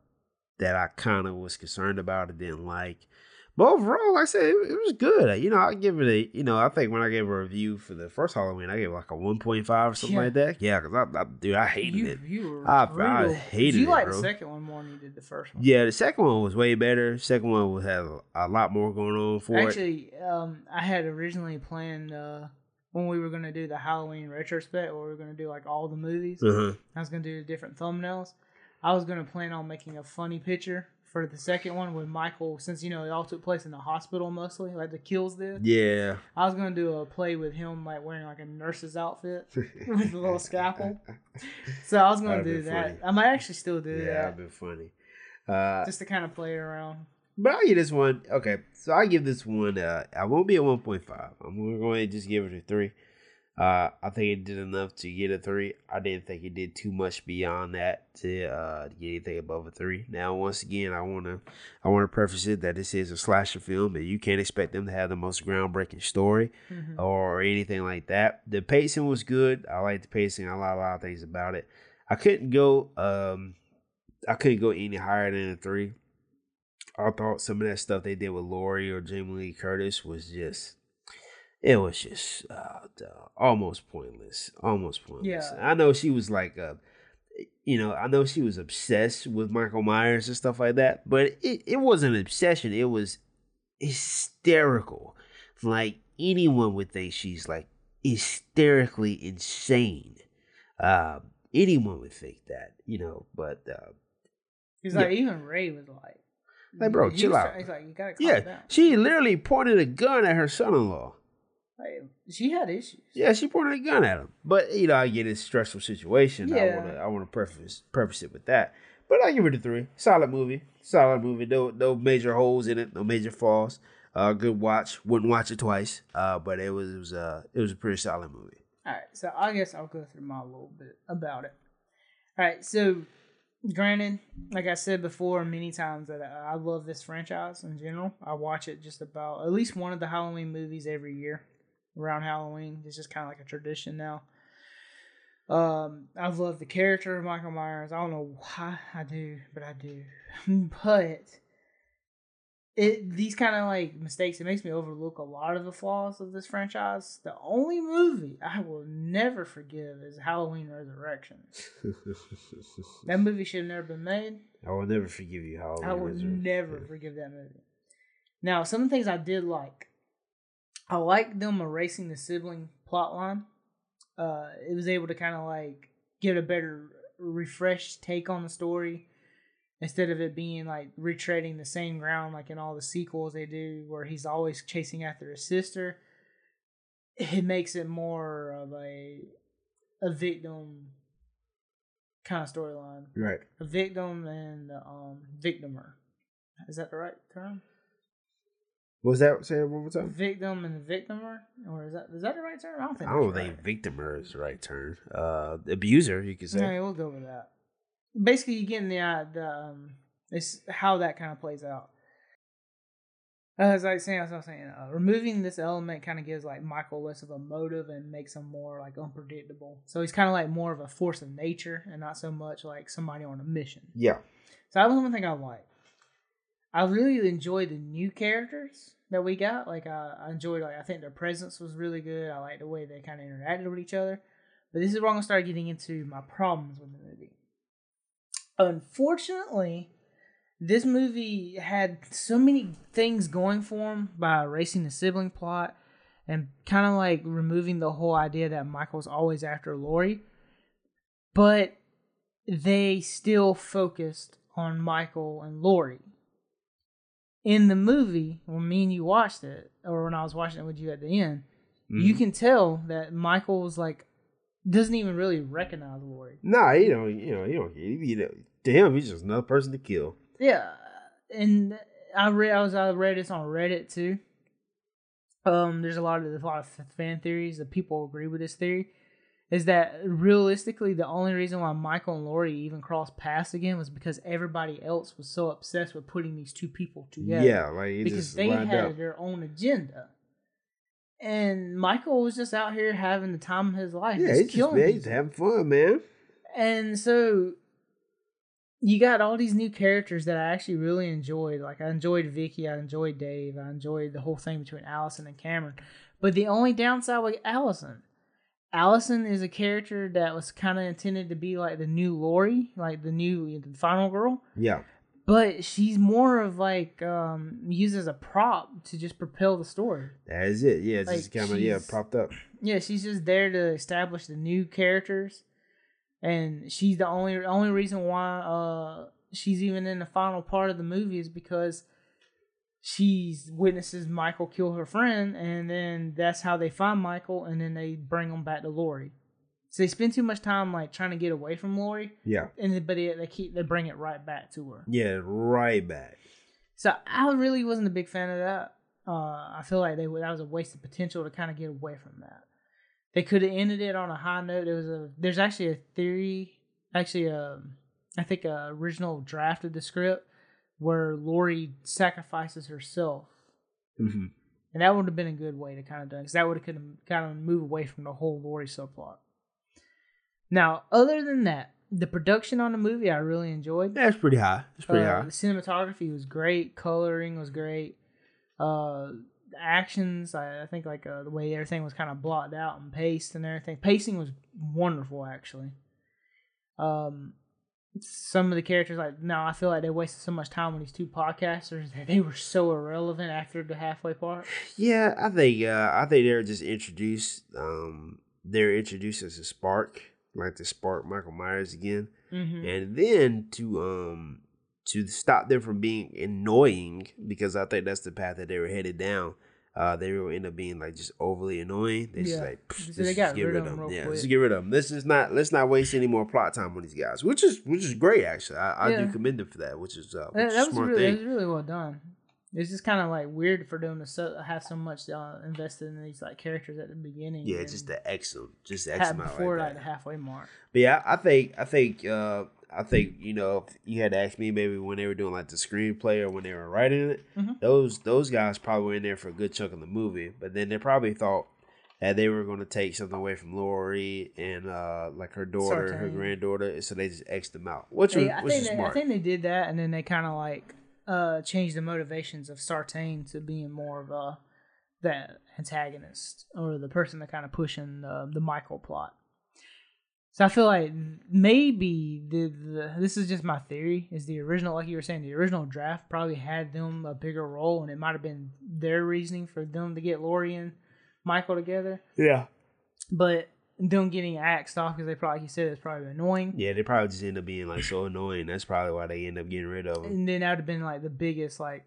that I kind of was concerned about and didn't like. But overall, like I said, it, it was good. You know, I give it a. You know, I think when I gave a review for the first Halloween, I gave it like a one point five or something Yeah. like that. Yeah, because I, I, dude, I hated You, it. you I- I hated you it, liked bro. the second one more than you did the first one. Yeah, the second one was way better. Second one was had a, a lot more going on for it. Actually, um, I had originally planned uh, when we were going to do the Halloween retrospect, where we were going to do like all the movies. Uh-huh. I was going to do different thumbnails. I was going to plan on making a funny picture for the second one with Michael, since you know it all took place in the hospital mostly, like the kills did. Yeah. I was going to do a play with him, like wearing like a nurse's outfit with a little scalpel. So I was going to That'd do that. funny. I might actually still do Yeah, that Yeah, that'd been funny. Uh, just to kind of play around. But I'll give this one okay. So I give this one. Uh, I won't be a one point five. I'm gonna go ahead and just give it a three. Uh, I think it did enough to get a three. I didn't think it did too much beyond that to uh to get anything above a three. Now, once again, I wanna I wanna preface it that this is a slasher film, and you can't expect them to have the most groundbreaking story Mhm. or anything like that. The pacing was good. I like the pacing. I like a lot of things about it. I couldn't go um I couldn't go any higher than a three. I thought some of that stuff they did with Laurie or Jamie Lee Curtis was just it was just uh, almost pointless. Almost pointless. Yeah. I know she was like uh you know, I know she was obsessed with Michael Myers and stuff like that, but it, it wasn't an obsession. It was hysterical. Like anyone would think she's like hysterically insane. Uh, anyone would think that, you know, but uh, He's Yeah. like, even Ray was like, Like, bro, chill out. He's like, you gotta calm yeah, down. she literally pointed a gun at her son-in-law. Like, she had issues. Yeah, she pointed a gun at him. But you know, I get it's a stressful situation. I wanna I wanna preface preface it with that. But I give it a three. Solid movie. Solid movie. No no major holes in it, no major flaws. Uh good watch. Wouldn't watch it twice. Uh but it was it was uh it was a pretty solid movie. All right, so I guess I'll go through my little bit about it. All right, so granted, like I said before many times, that I love this franchise in general. I watch it just about at least one of the Halloween movies every year around Halloween. It's just kind of like a tradition now. Um, I love the character of Michael Myers. I don't know why I do, but I do. but it these kind of like mistakes it makes me overlook a lot of the flaws of this franchise the only movie i will never forgive is halloween resurrections that movie should have never been made I will never forgive you Halloween. i will never forgive that movie now some of the things i did like i like them erasing the sibling plot line. Uh it was able to kind of like get a better refreshed take on the story instead of it being like retreading the same ground like in all the sequels they do where he's always chasing after his sister. It makes it more of a a victim kind of storyline. Right. a victim and um victimer. Is that the right term Was that say it one more time? victim and a victimer or is that is that the right term i don't think I don't that's think right. victimer is the right term. Uh abuser, you could say. Yeah, we'll go with that. Basically, you getting the, uh, the um, it's how that kind of plays out. As I was saying, as I was saying, uh, removing this element kind of gives like Michael less of a motive and makes him more like unpredictable. So he's kind of like more of a force of nature and not so much like somebody on a mission. Yeah. So that was one thing I like. I really enjoyed the new characters that we got. Like I, I enjoyed like I think their presence was really good. I like the way they kind of interacted with each other. But this is where I'm gonna start getting into my problems with the movie. Unfortunately, this movie had so many things going for him by erasing the sibling plot and kind of like removing the whole idea that Michael's always after Laurie. But they still focused on Michael and Laurie. In the movie, when me and you watched it, or when I was watching it with you at the end, you Mhm. can tell that Michael was like doesn't even really recognize Laurie. Nah, you know, you know, you don't. You know, to him, he's just another person to kill. Yeah, and I read I was I read this on Reddit too. Um, there's a lot of there's a lot of fan theories that people agree with this theory. Is that realistically the only reason why Michael and Laurie even crossed paths again was because everybody else was so obsessed with putting these two people together. Yeah, like because they had up. their own agenda. And Michael was just out here having the time of his life, Yeah, he's just, man, he's having fun, man. And so you got all these new characters that I actually really enjoyed. Like I enjoyed Vicky, I enjoyed Dave, I enjoyed the whole thing between Allison and Cameron. But the only downside with Allison. Allison is a character that was kind of intended to be like the new Laurie, like the new the final girl. Yeah, But she's more of like um, used as a prop to just propel the story. that is it. Yeah, it's Like, just kind of yeah propped up. Yeah, she's just there to establish the new characters, and she's the only only reason why uh she's even in the final part of the movie is because she's witnesses Michael kill her friend, and then that's how they find Michael, and then they bring him back to Laurie. So they spend too much time like trying to get away from Laurie, Yeah, and but they, they keep they bring it right back to her. yeah, right back. So I really wasn't a big fan of that. Uh, I feel like they that was a waste of potential to kind of get away from that. They could have ended it on a high note. There was a there's actually a theory, actually a I think a original draft of the script where Laurie sacrifices herself, hmm and that would have been a good way to kind of done because that would have kind of move away from the whole Laurie subplot. Now, other than that, the production on the movie I really enjoyed. That's pretty high. It's pretty Uh, high. The cinematography was great. Coloring was great. Uh, the actions, I, I think, like uh, the way everything was kind of blocked out and paced and everything. Pacing was wonderful, actually. Um, some of the characters, like no I feel like they wasted so much time on these two podcasters that they were so irrelevant after the halfway part. Yeah, I think uh, I think they're just introduced. Um, they're introduced as a spark, like to spark Michael Myers again, Mm-hmm. and then to um to stop them from being annoying because I think that's the path that they were headed down. Uh, they will end up being like just overly annoying. They just Yeah. like So let's they just got get rid rid of them Yeah, quick. let's get rid of them. This is not let's not waste any more plot time on these guys, which is which is great actually. I, I do commend them for that, which is uh, which That, that was smart really, thing. that was really well done. It's just kind of like weird for them to so, have so much uh, invested in these like characters at the beginning. yeah, just the X just X have them out before like like the halfway mark. But yeah, I think I think uh I think you know if you had to ask me maybe when they were doing like the screenplay or when they were writing it, Mhm. those those guys probably were in there for a good chunk of the movie. But then they probably thought that they were going to take something away from Laurie and uh like her daughter, her granddaughter, so they just xed them out, which was They- I which think they, I think they did that, and then they kind of like uh changed the motivations of Sartain to being more of a that antagonist or the person that kind of pushing the the Michael plot. So I feel like maybe the, the this is just my theory is the original like you were saying the original draft probably had them a bigger role and it might have been their reasoning for them to get Laurie and Michael together, yeah, but them getting axed off because they probably like you said it's probably annoying. yeah, they probably just end up being like so annoying. That's probably why they end up getting rid of them. and then that would have been like the biggest like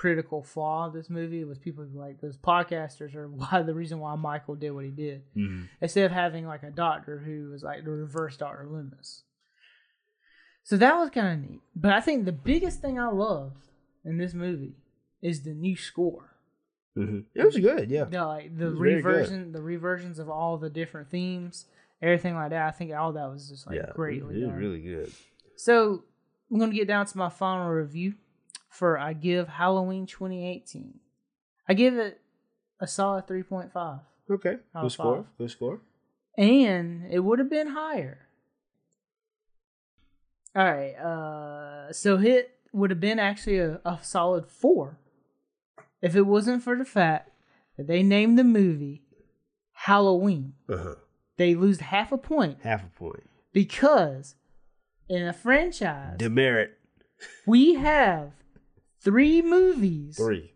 critical flaw of this movie was people like those podcasters are why the reason why Michael did what he did Mhm. instead of having like a doctor who was like the reverse Doctor Loomis. So that was kind of neat. But I think the biggest thing I loved in this movie is the new score. Mhm. It was good, yeah. The, like the It was very good. reversion, the reversions of all the different themes, everything like that. I think all that was just like yeah, greatly it was done. really good. So I'm gonna get down to my final review for I give Halloween 2018. I give it a solid 3.5, Okay, good score, five. good score. and it would have been higher. All right, uh, so hit would have been actually a, a solid four if it wasn't for the fact that they named the movie Halloween. Uh huh. They lose half a point Half a point. because in a franchise Demerit we have three movies three.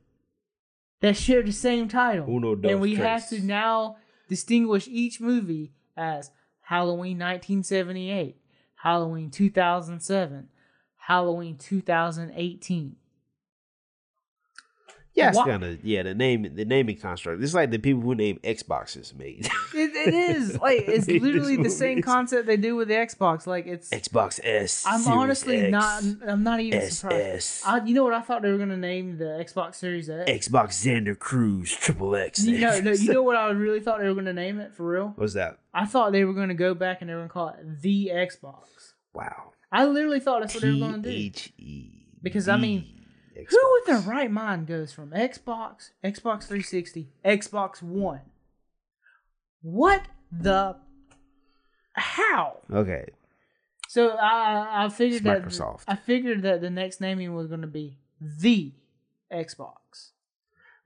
that share the same title. Uno, dos, and we tres. have to now distinguish each movie as Halloween 1978, Halloween 2007, Halloween 2018. Yeah, it's kind of yeah. The name, the naming construct. It's like the people who name Xboxes made. It, it is like it's literally the same concept they do with the Xbox. Like it's Xbox S. I'm Series honestly X, not I'm not even surprised. SS. I, you know what I thought they were gonna name the Xbox Series X? Xbox Xander Cruise Triple X. You know, no, you know what I really thought they were gonna name it for real? What's that? I thought they were gonna go back and they were gonna call it the Xbox. Wow. I literally thought that's what they were gonna do. P-H-E. Because, I mean, the Who with Xbox. their right mind goes from Xbox, Xbox 360, Xbox One? What the? How? Okay. So I I figured that Microsoft. I figured that the next naming was going to be the Xbox.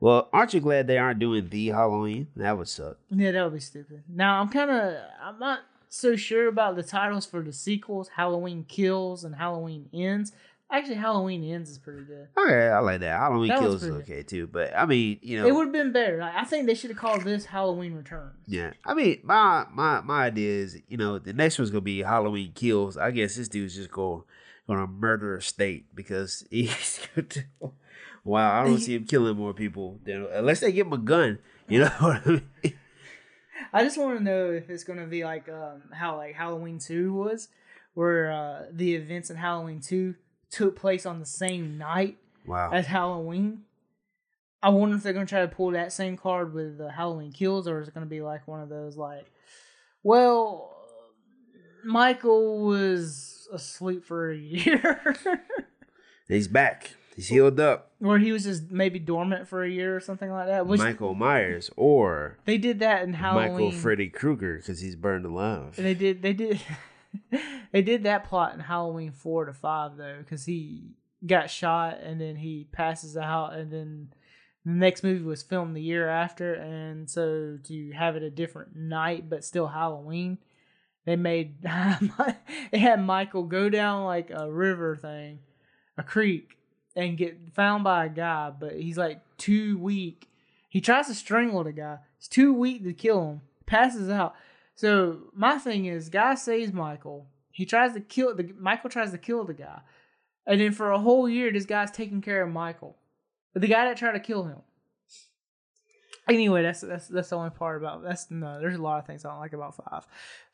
Well, aren't you glad they aren't doing the Halloween? That would suck. Yeah, that would be stupid. Now I'm kind of I'm not so sure about the titles for the sequels, Halloween Kills and Halloween Ends. Actually, Halloween Ends is pretty good. Okay, I like that. Halloween That Kills is okay too, but I mean, you know, It would have been better. Like, I think they should have called this Halloween Returns. Yeah, I mean, my my my idea is, you know, the next one's gonna be Halloween kills. I guess this dude's just going gonna murder a state because he's. wow, I don't see him killing more people than unless they give him a gun. You know what I mean? I just want to know if it's going to be like um, how like Halloween Two was, where uh, the events in Halloween Two took place on the same night Wow. as Halloween. I wonder if they're going to try to pull that same card with the Halloween Kills, or is it going to be like one of those like, well, Michael was asleep for a year, He's back. He's healed up. or he was just maybe dormant for a year or something like that. Which Michael Myers or they did that in Halloween. Michael Freddy Krueger because he's burned alive. They did. They did. they did that plot in Halloween four to five though, because he got shot and then he passes out, and then the next movie was filmed the year after, and so to have it a different night but still Halloween, they made they had Michael go down like a river thing, a creek, and get found by a guy, but he's like too weak. He tries to strangle the guy. He's too weak to kill him. Passes out. So my thing is, guy saves Michael. He tries to kill the Michael tries to kill the guy, and then for a whole year, this guy's taking care of Michael, but the guy that tried to kill him. Anyway, that's that's that's the only part about that's no. There's a lot of things I don't like about five.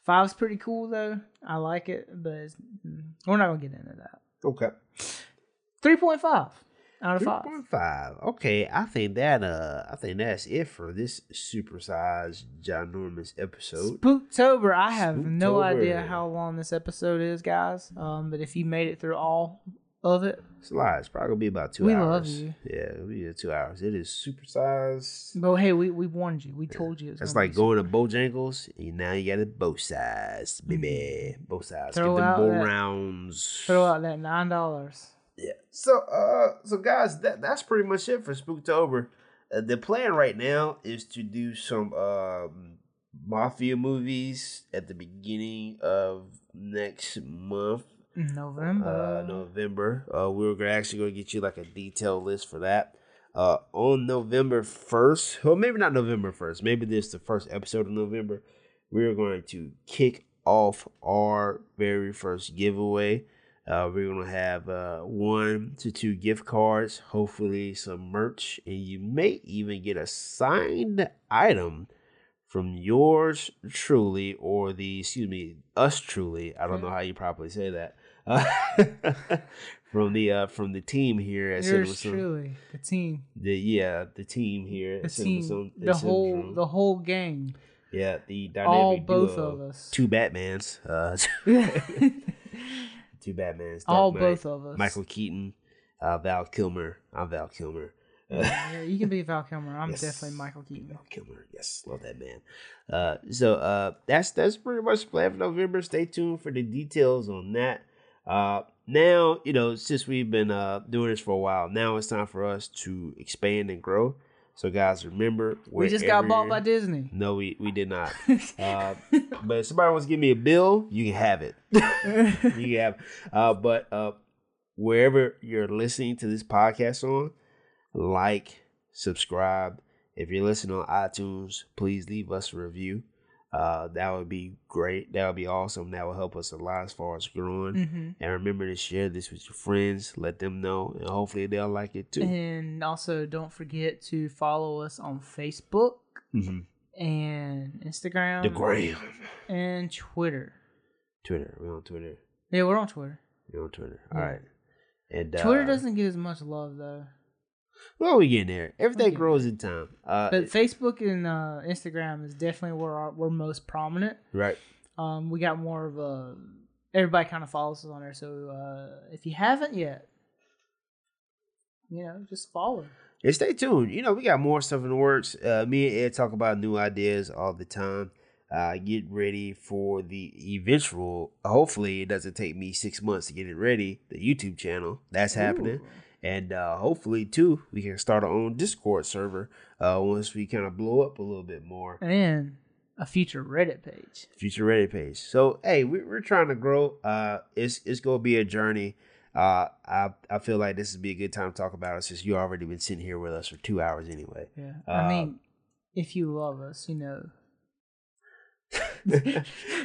Five's pretty cool though. I like it, but it's, mm, we're not gonna get into that. Okay. Three point five out of five. point five. Okay, I think that uh, I think that's it for this supersized, ginormous episode. Spooktober. I have no idea how long this episode is, guys. Um, but if you made it through all of it, It's a lot. It's probably gonna be about two We hours. love you. Yeah, it'll be two hours. It is supersized. but hey, we, we warned you. We told you. It's That's like going to Bojangles, and now you got it both sides, baby. Both sides. Mm. Throw Get them that- rounds. Throw out that nine dollars. So, uh, so guys, that that's pretty much it for Spooktober. Uh, the plan right now is to do some um mafia movies at the beginning of next month, November. uh, November. Uh, we we're actually going to get you like a detailed list for that. Uh, on November first, well, maybe not November first. Maybe this is the first episode of November. We're going to kick off our very first giveaway. Uh, we're gonna have uh, one to two gift cards, hopefully some merch, and you may even get a signed item from yours truly, or the excuse me, us truly. I don't know how you properly say that. Uh, from the uh, from the team here at Cinema Yours Zone. truly, the team, The yeah, the team here the at Cinema team, at the whole, the whole gang, yeah, the dynamic all both duo. of us, two Batmans, uh, two Batmans, all Knight. both of us. Michael Keaton, uh, Val Kilmer. I'm Val Kilmer. Uh, Yeah, you can be Val Kilmer. I'm Yes. definitely Michael Keaton. Val Kilmer. Yes, love that man. Uh, so uh, that's that's pretty much the plan for November. Stay tuned for the details on that. Uh, now you know since we've been uh doing this for a while, now it's time for us to expand and grow. So guys, remember We just got bought by Disney. No, we we did not. Uh, but if somebody wants to give me a bill, you can have it. you can have. Uh, but uh, wherever you're listening to this podcast on, like, subscribe. If you're listening on iTunes, please leave us a review. Uh, that would be great. That would be awesome. That will help us a lot as far as growing. hmm And remember to share this with your friends. Let them know, and hopefully they'll like it too. And also, don't forget to follow us on Facebook Mhm. and Instagram, The gram, and Twitter. Twitter. We're on Twitter. Yeah, we're on Twitter. We're on Twitter. All Yeah. right. And Twitter uh, doesn't get as much love though, Well, we getting there. Everything grows in time. Uh, but Facebook and uh, Instagram is definitely where our, we're most prominent. right. Um, we got more of a everybody kind of follows us on there. So uh, if you haven't yet, you know, just follow. And stay tuned. You know, we got more stuff in the works. Uh, me and Ed talk about new ideas all the time. Uh, get ready for the eventual. Hopefully, it doesn't take me six months to get it ready. The YouTube channel that's happening, and uh, hopefully too, we can start our own Discord server uh, once we kind of blow up a little bit more. and a future Reddit page. future Reddit page. So hey, we, we're trying to grow. Uh, it's it's gonna be a journey. Uh, I I feel like this would be a good time to talk about it since you already been sitting here with us for two hours anyway. Yeah, Uh, I mean, if you love us, you know.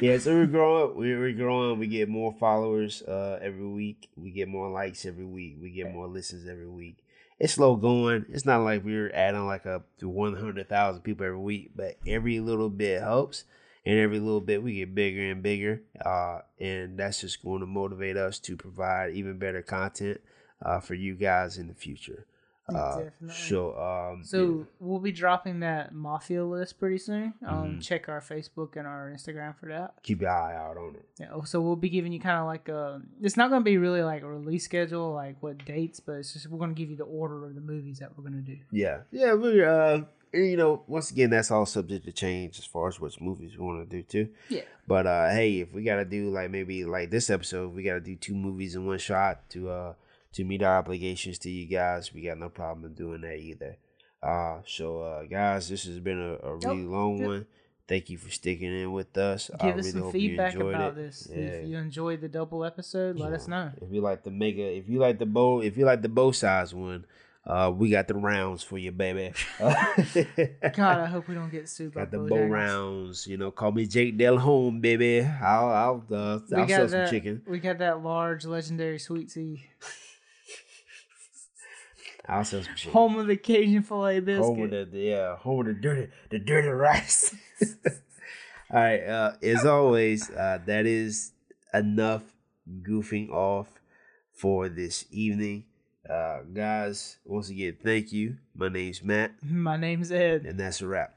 yeah, so we're growing. We're, growing. We get more followers uh every week. We get more likes every week. We get more listens every week. It's slow going. It's not like we're adding like up to one hundred thousand people every week, but every little bit helps, and every little bit we get bigger and bigger. Uh, and that's just going to motivate us to provide even better content uh for you guys in the future. Uh, Definitely. so um, So we'll be dropping that mafia list pretty soon. Um, Mhm. check our Facebook and our Instagram for that. keep your eye out on it. Yeah, so we'll be giving you kind of like a. It's not going to be really like a release schedule, like what dates, but it's just we're going to give you the order of the movies that we're going to do. Yeah, yeah, we uh, you know, once again, that's all subject to change as far as which movies we want to do too. Yeah. But uh, hey, if we gotta do like maybe like this episode, we gotta do two movies in one shot to uh to meet our obligations to you guys. We got no problem in doing that either. Uh, so uh, guys, this has been a, a really long good. one. Thank you for sticking in with us. I Give us really some feedback about it. this. Yeah. If you enjoyed the double episode, let us know. If you like the mega, if you like the bow, if you like the bow size one, uh, we got the rounds for you, baby. God, I hope we don't get sued by got the bow rounds. You know, call me Jake Del Home, baby. I'll I'll uh, I'll sell some chicken. We got that large legendary sweet tea. I'll sell some shade. Home of the Cajun filet biscuit. Home of the yeah, home of the dirty the dirty rice. All right. Uh, as always, uh, that is enough goofing off for this evening. Uh, guys, once again, thank you. My name's Matt, My name's Ed. and that's a wrap.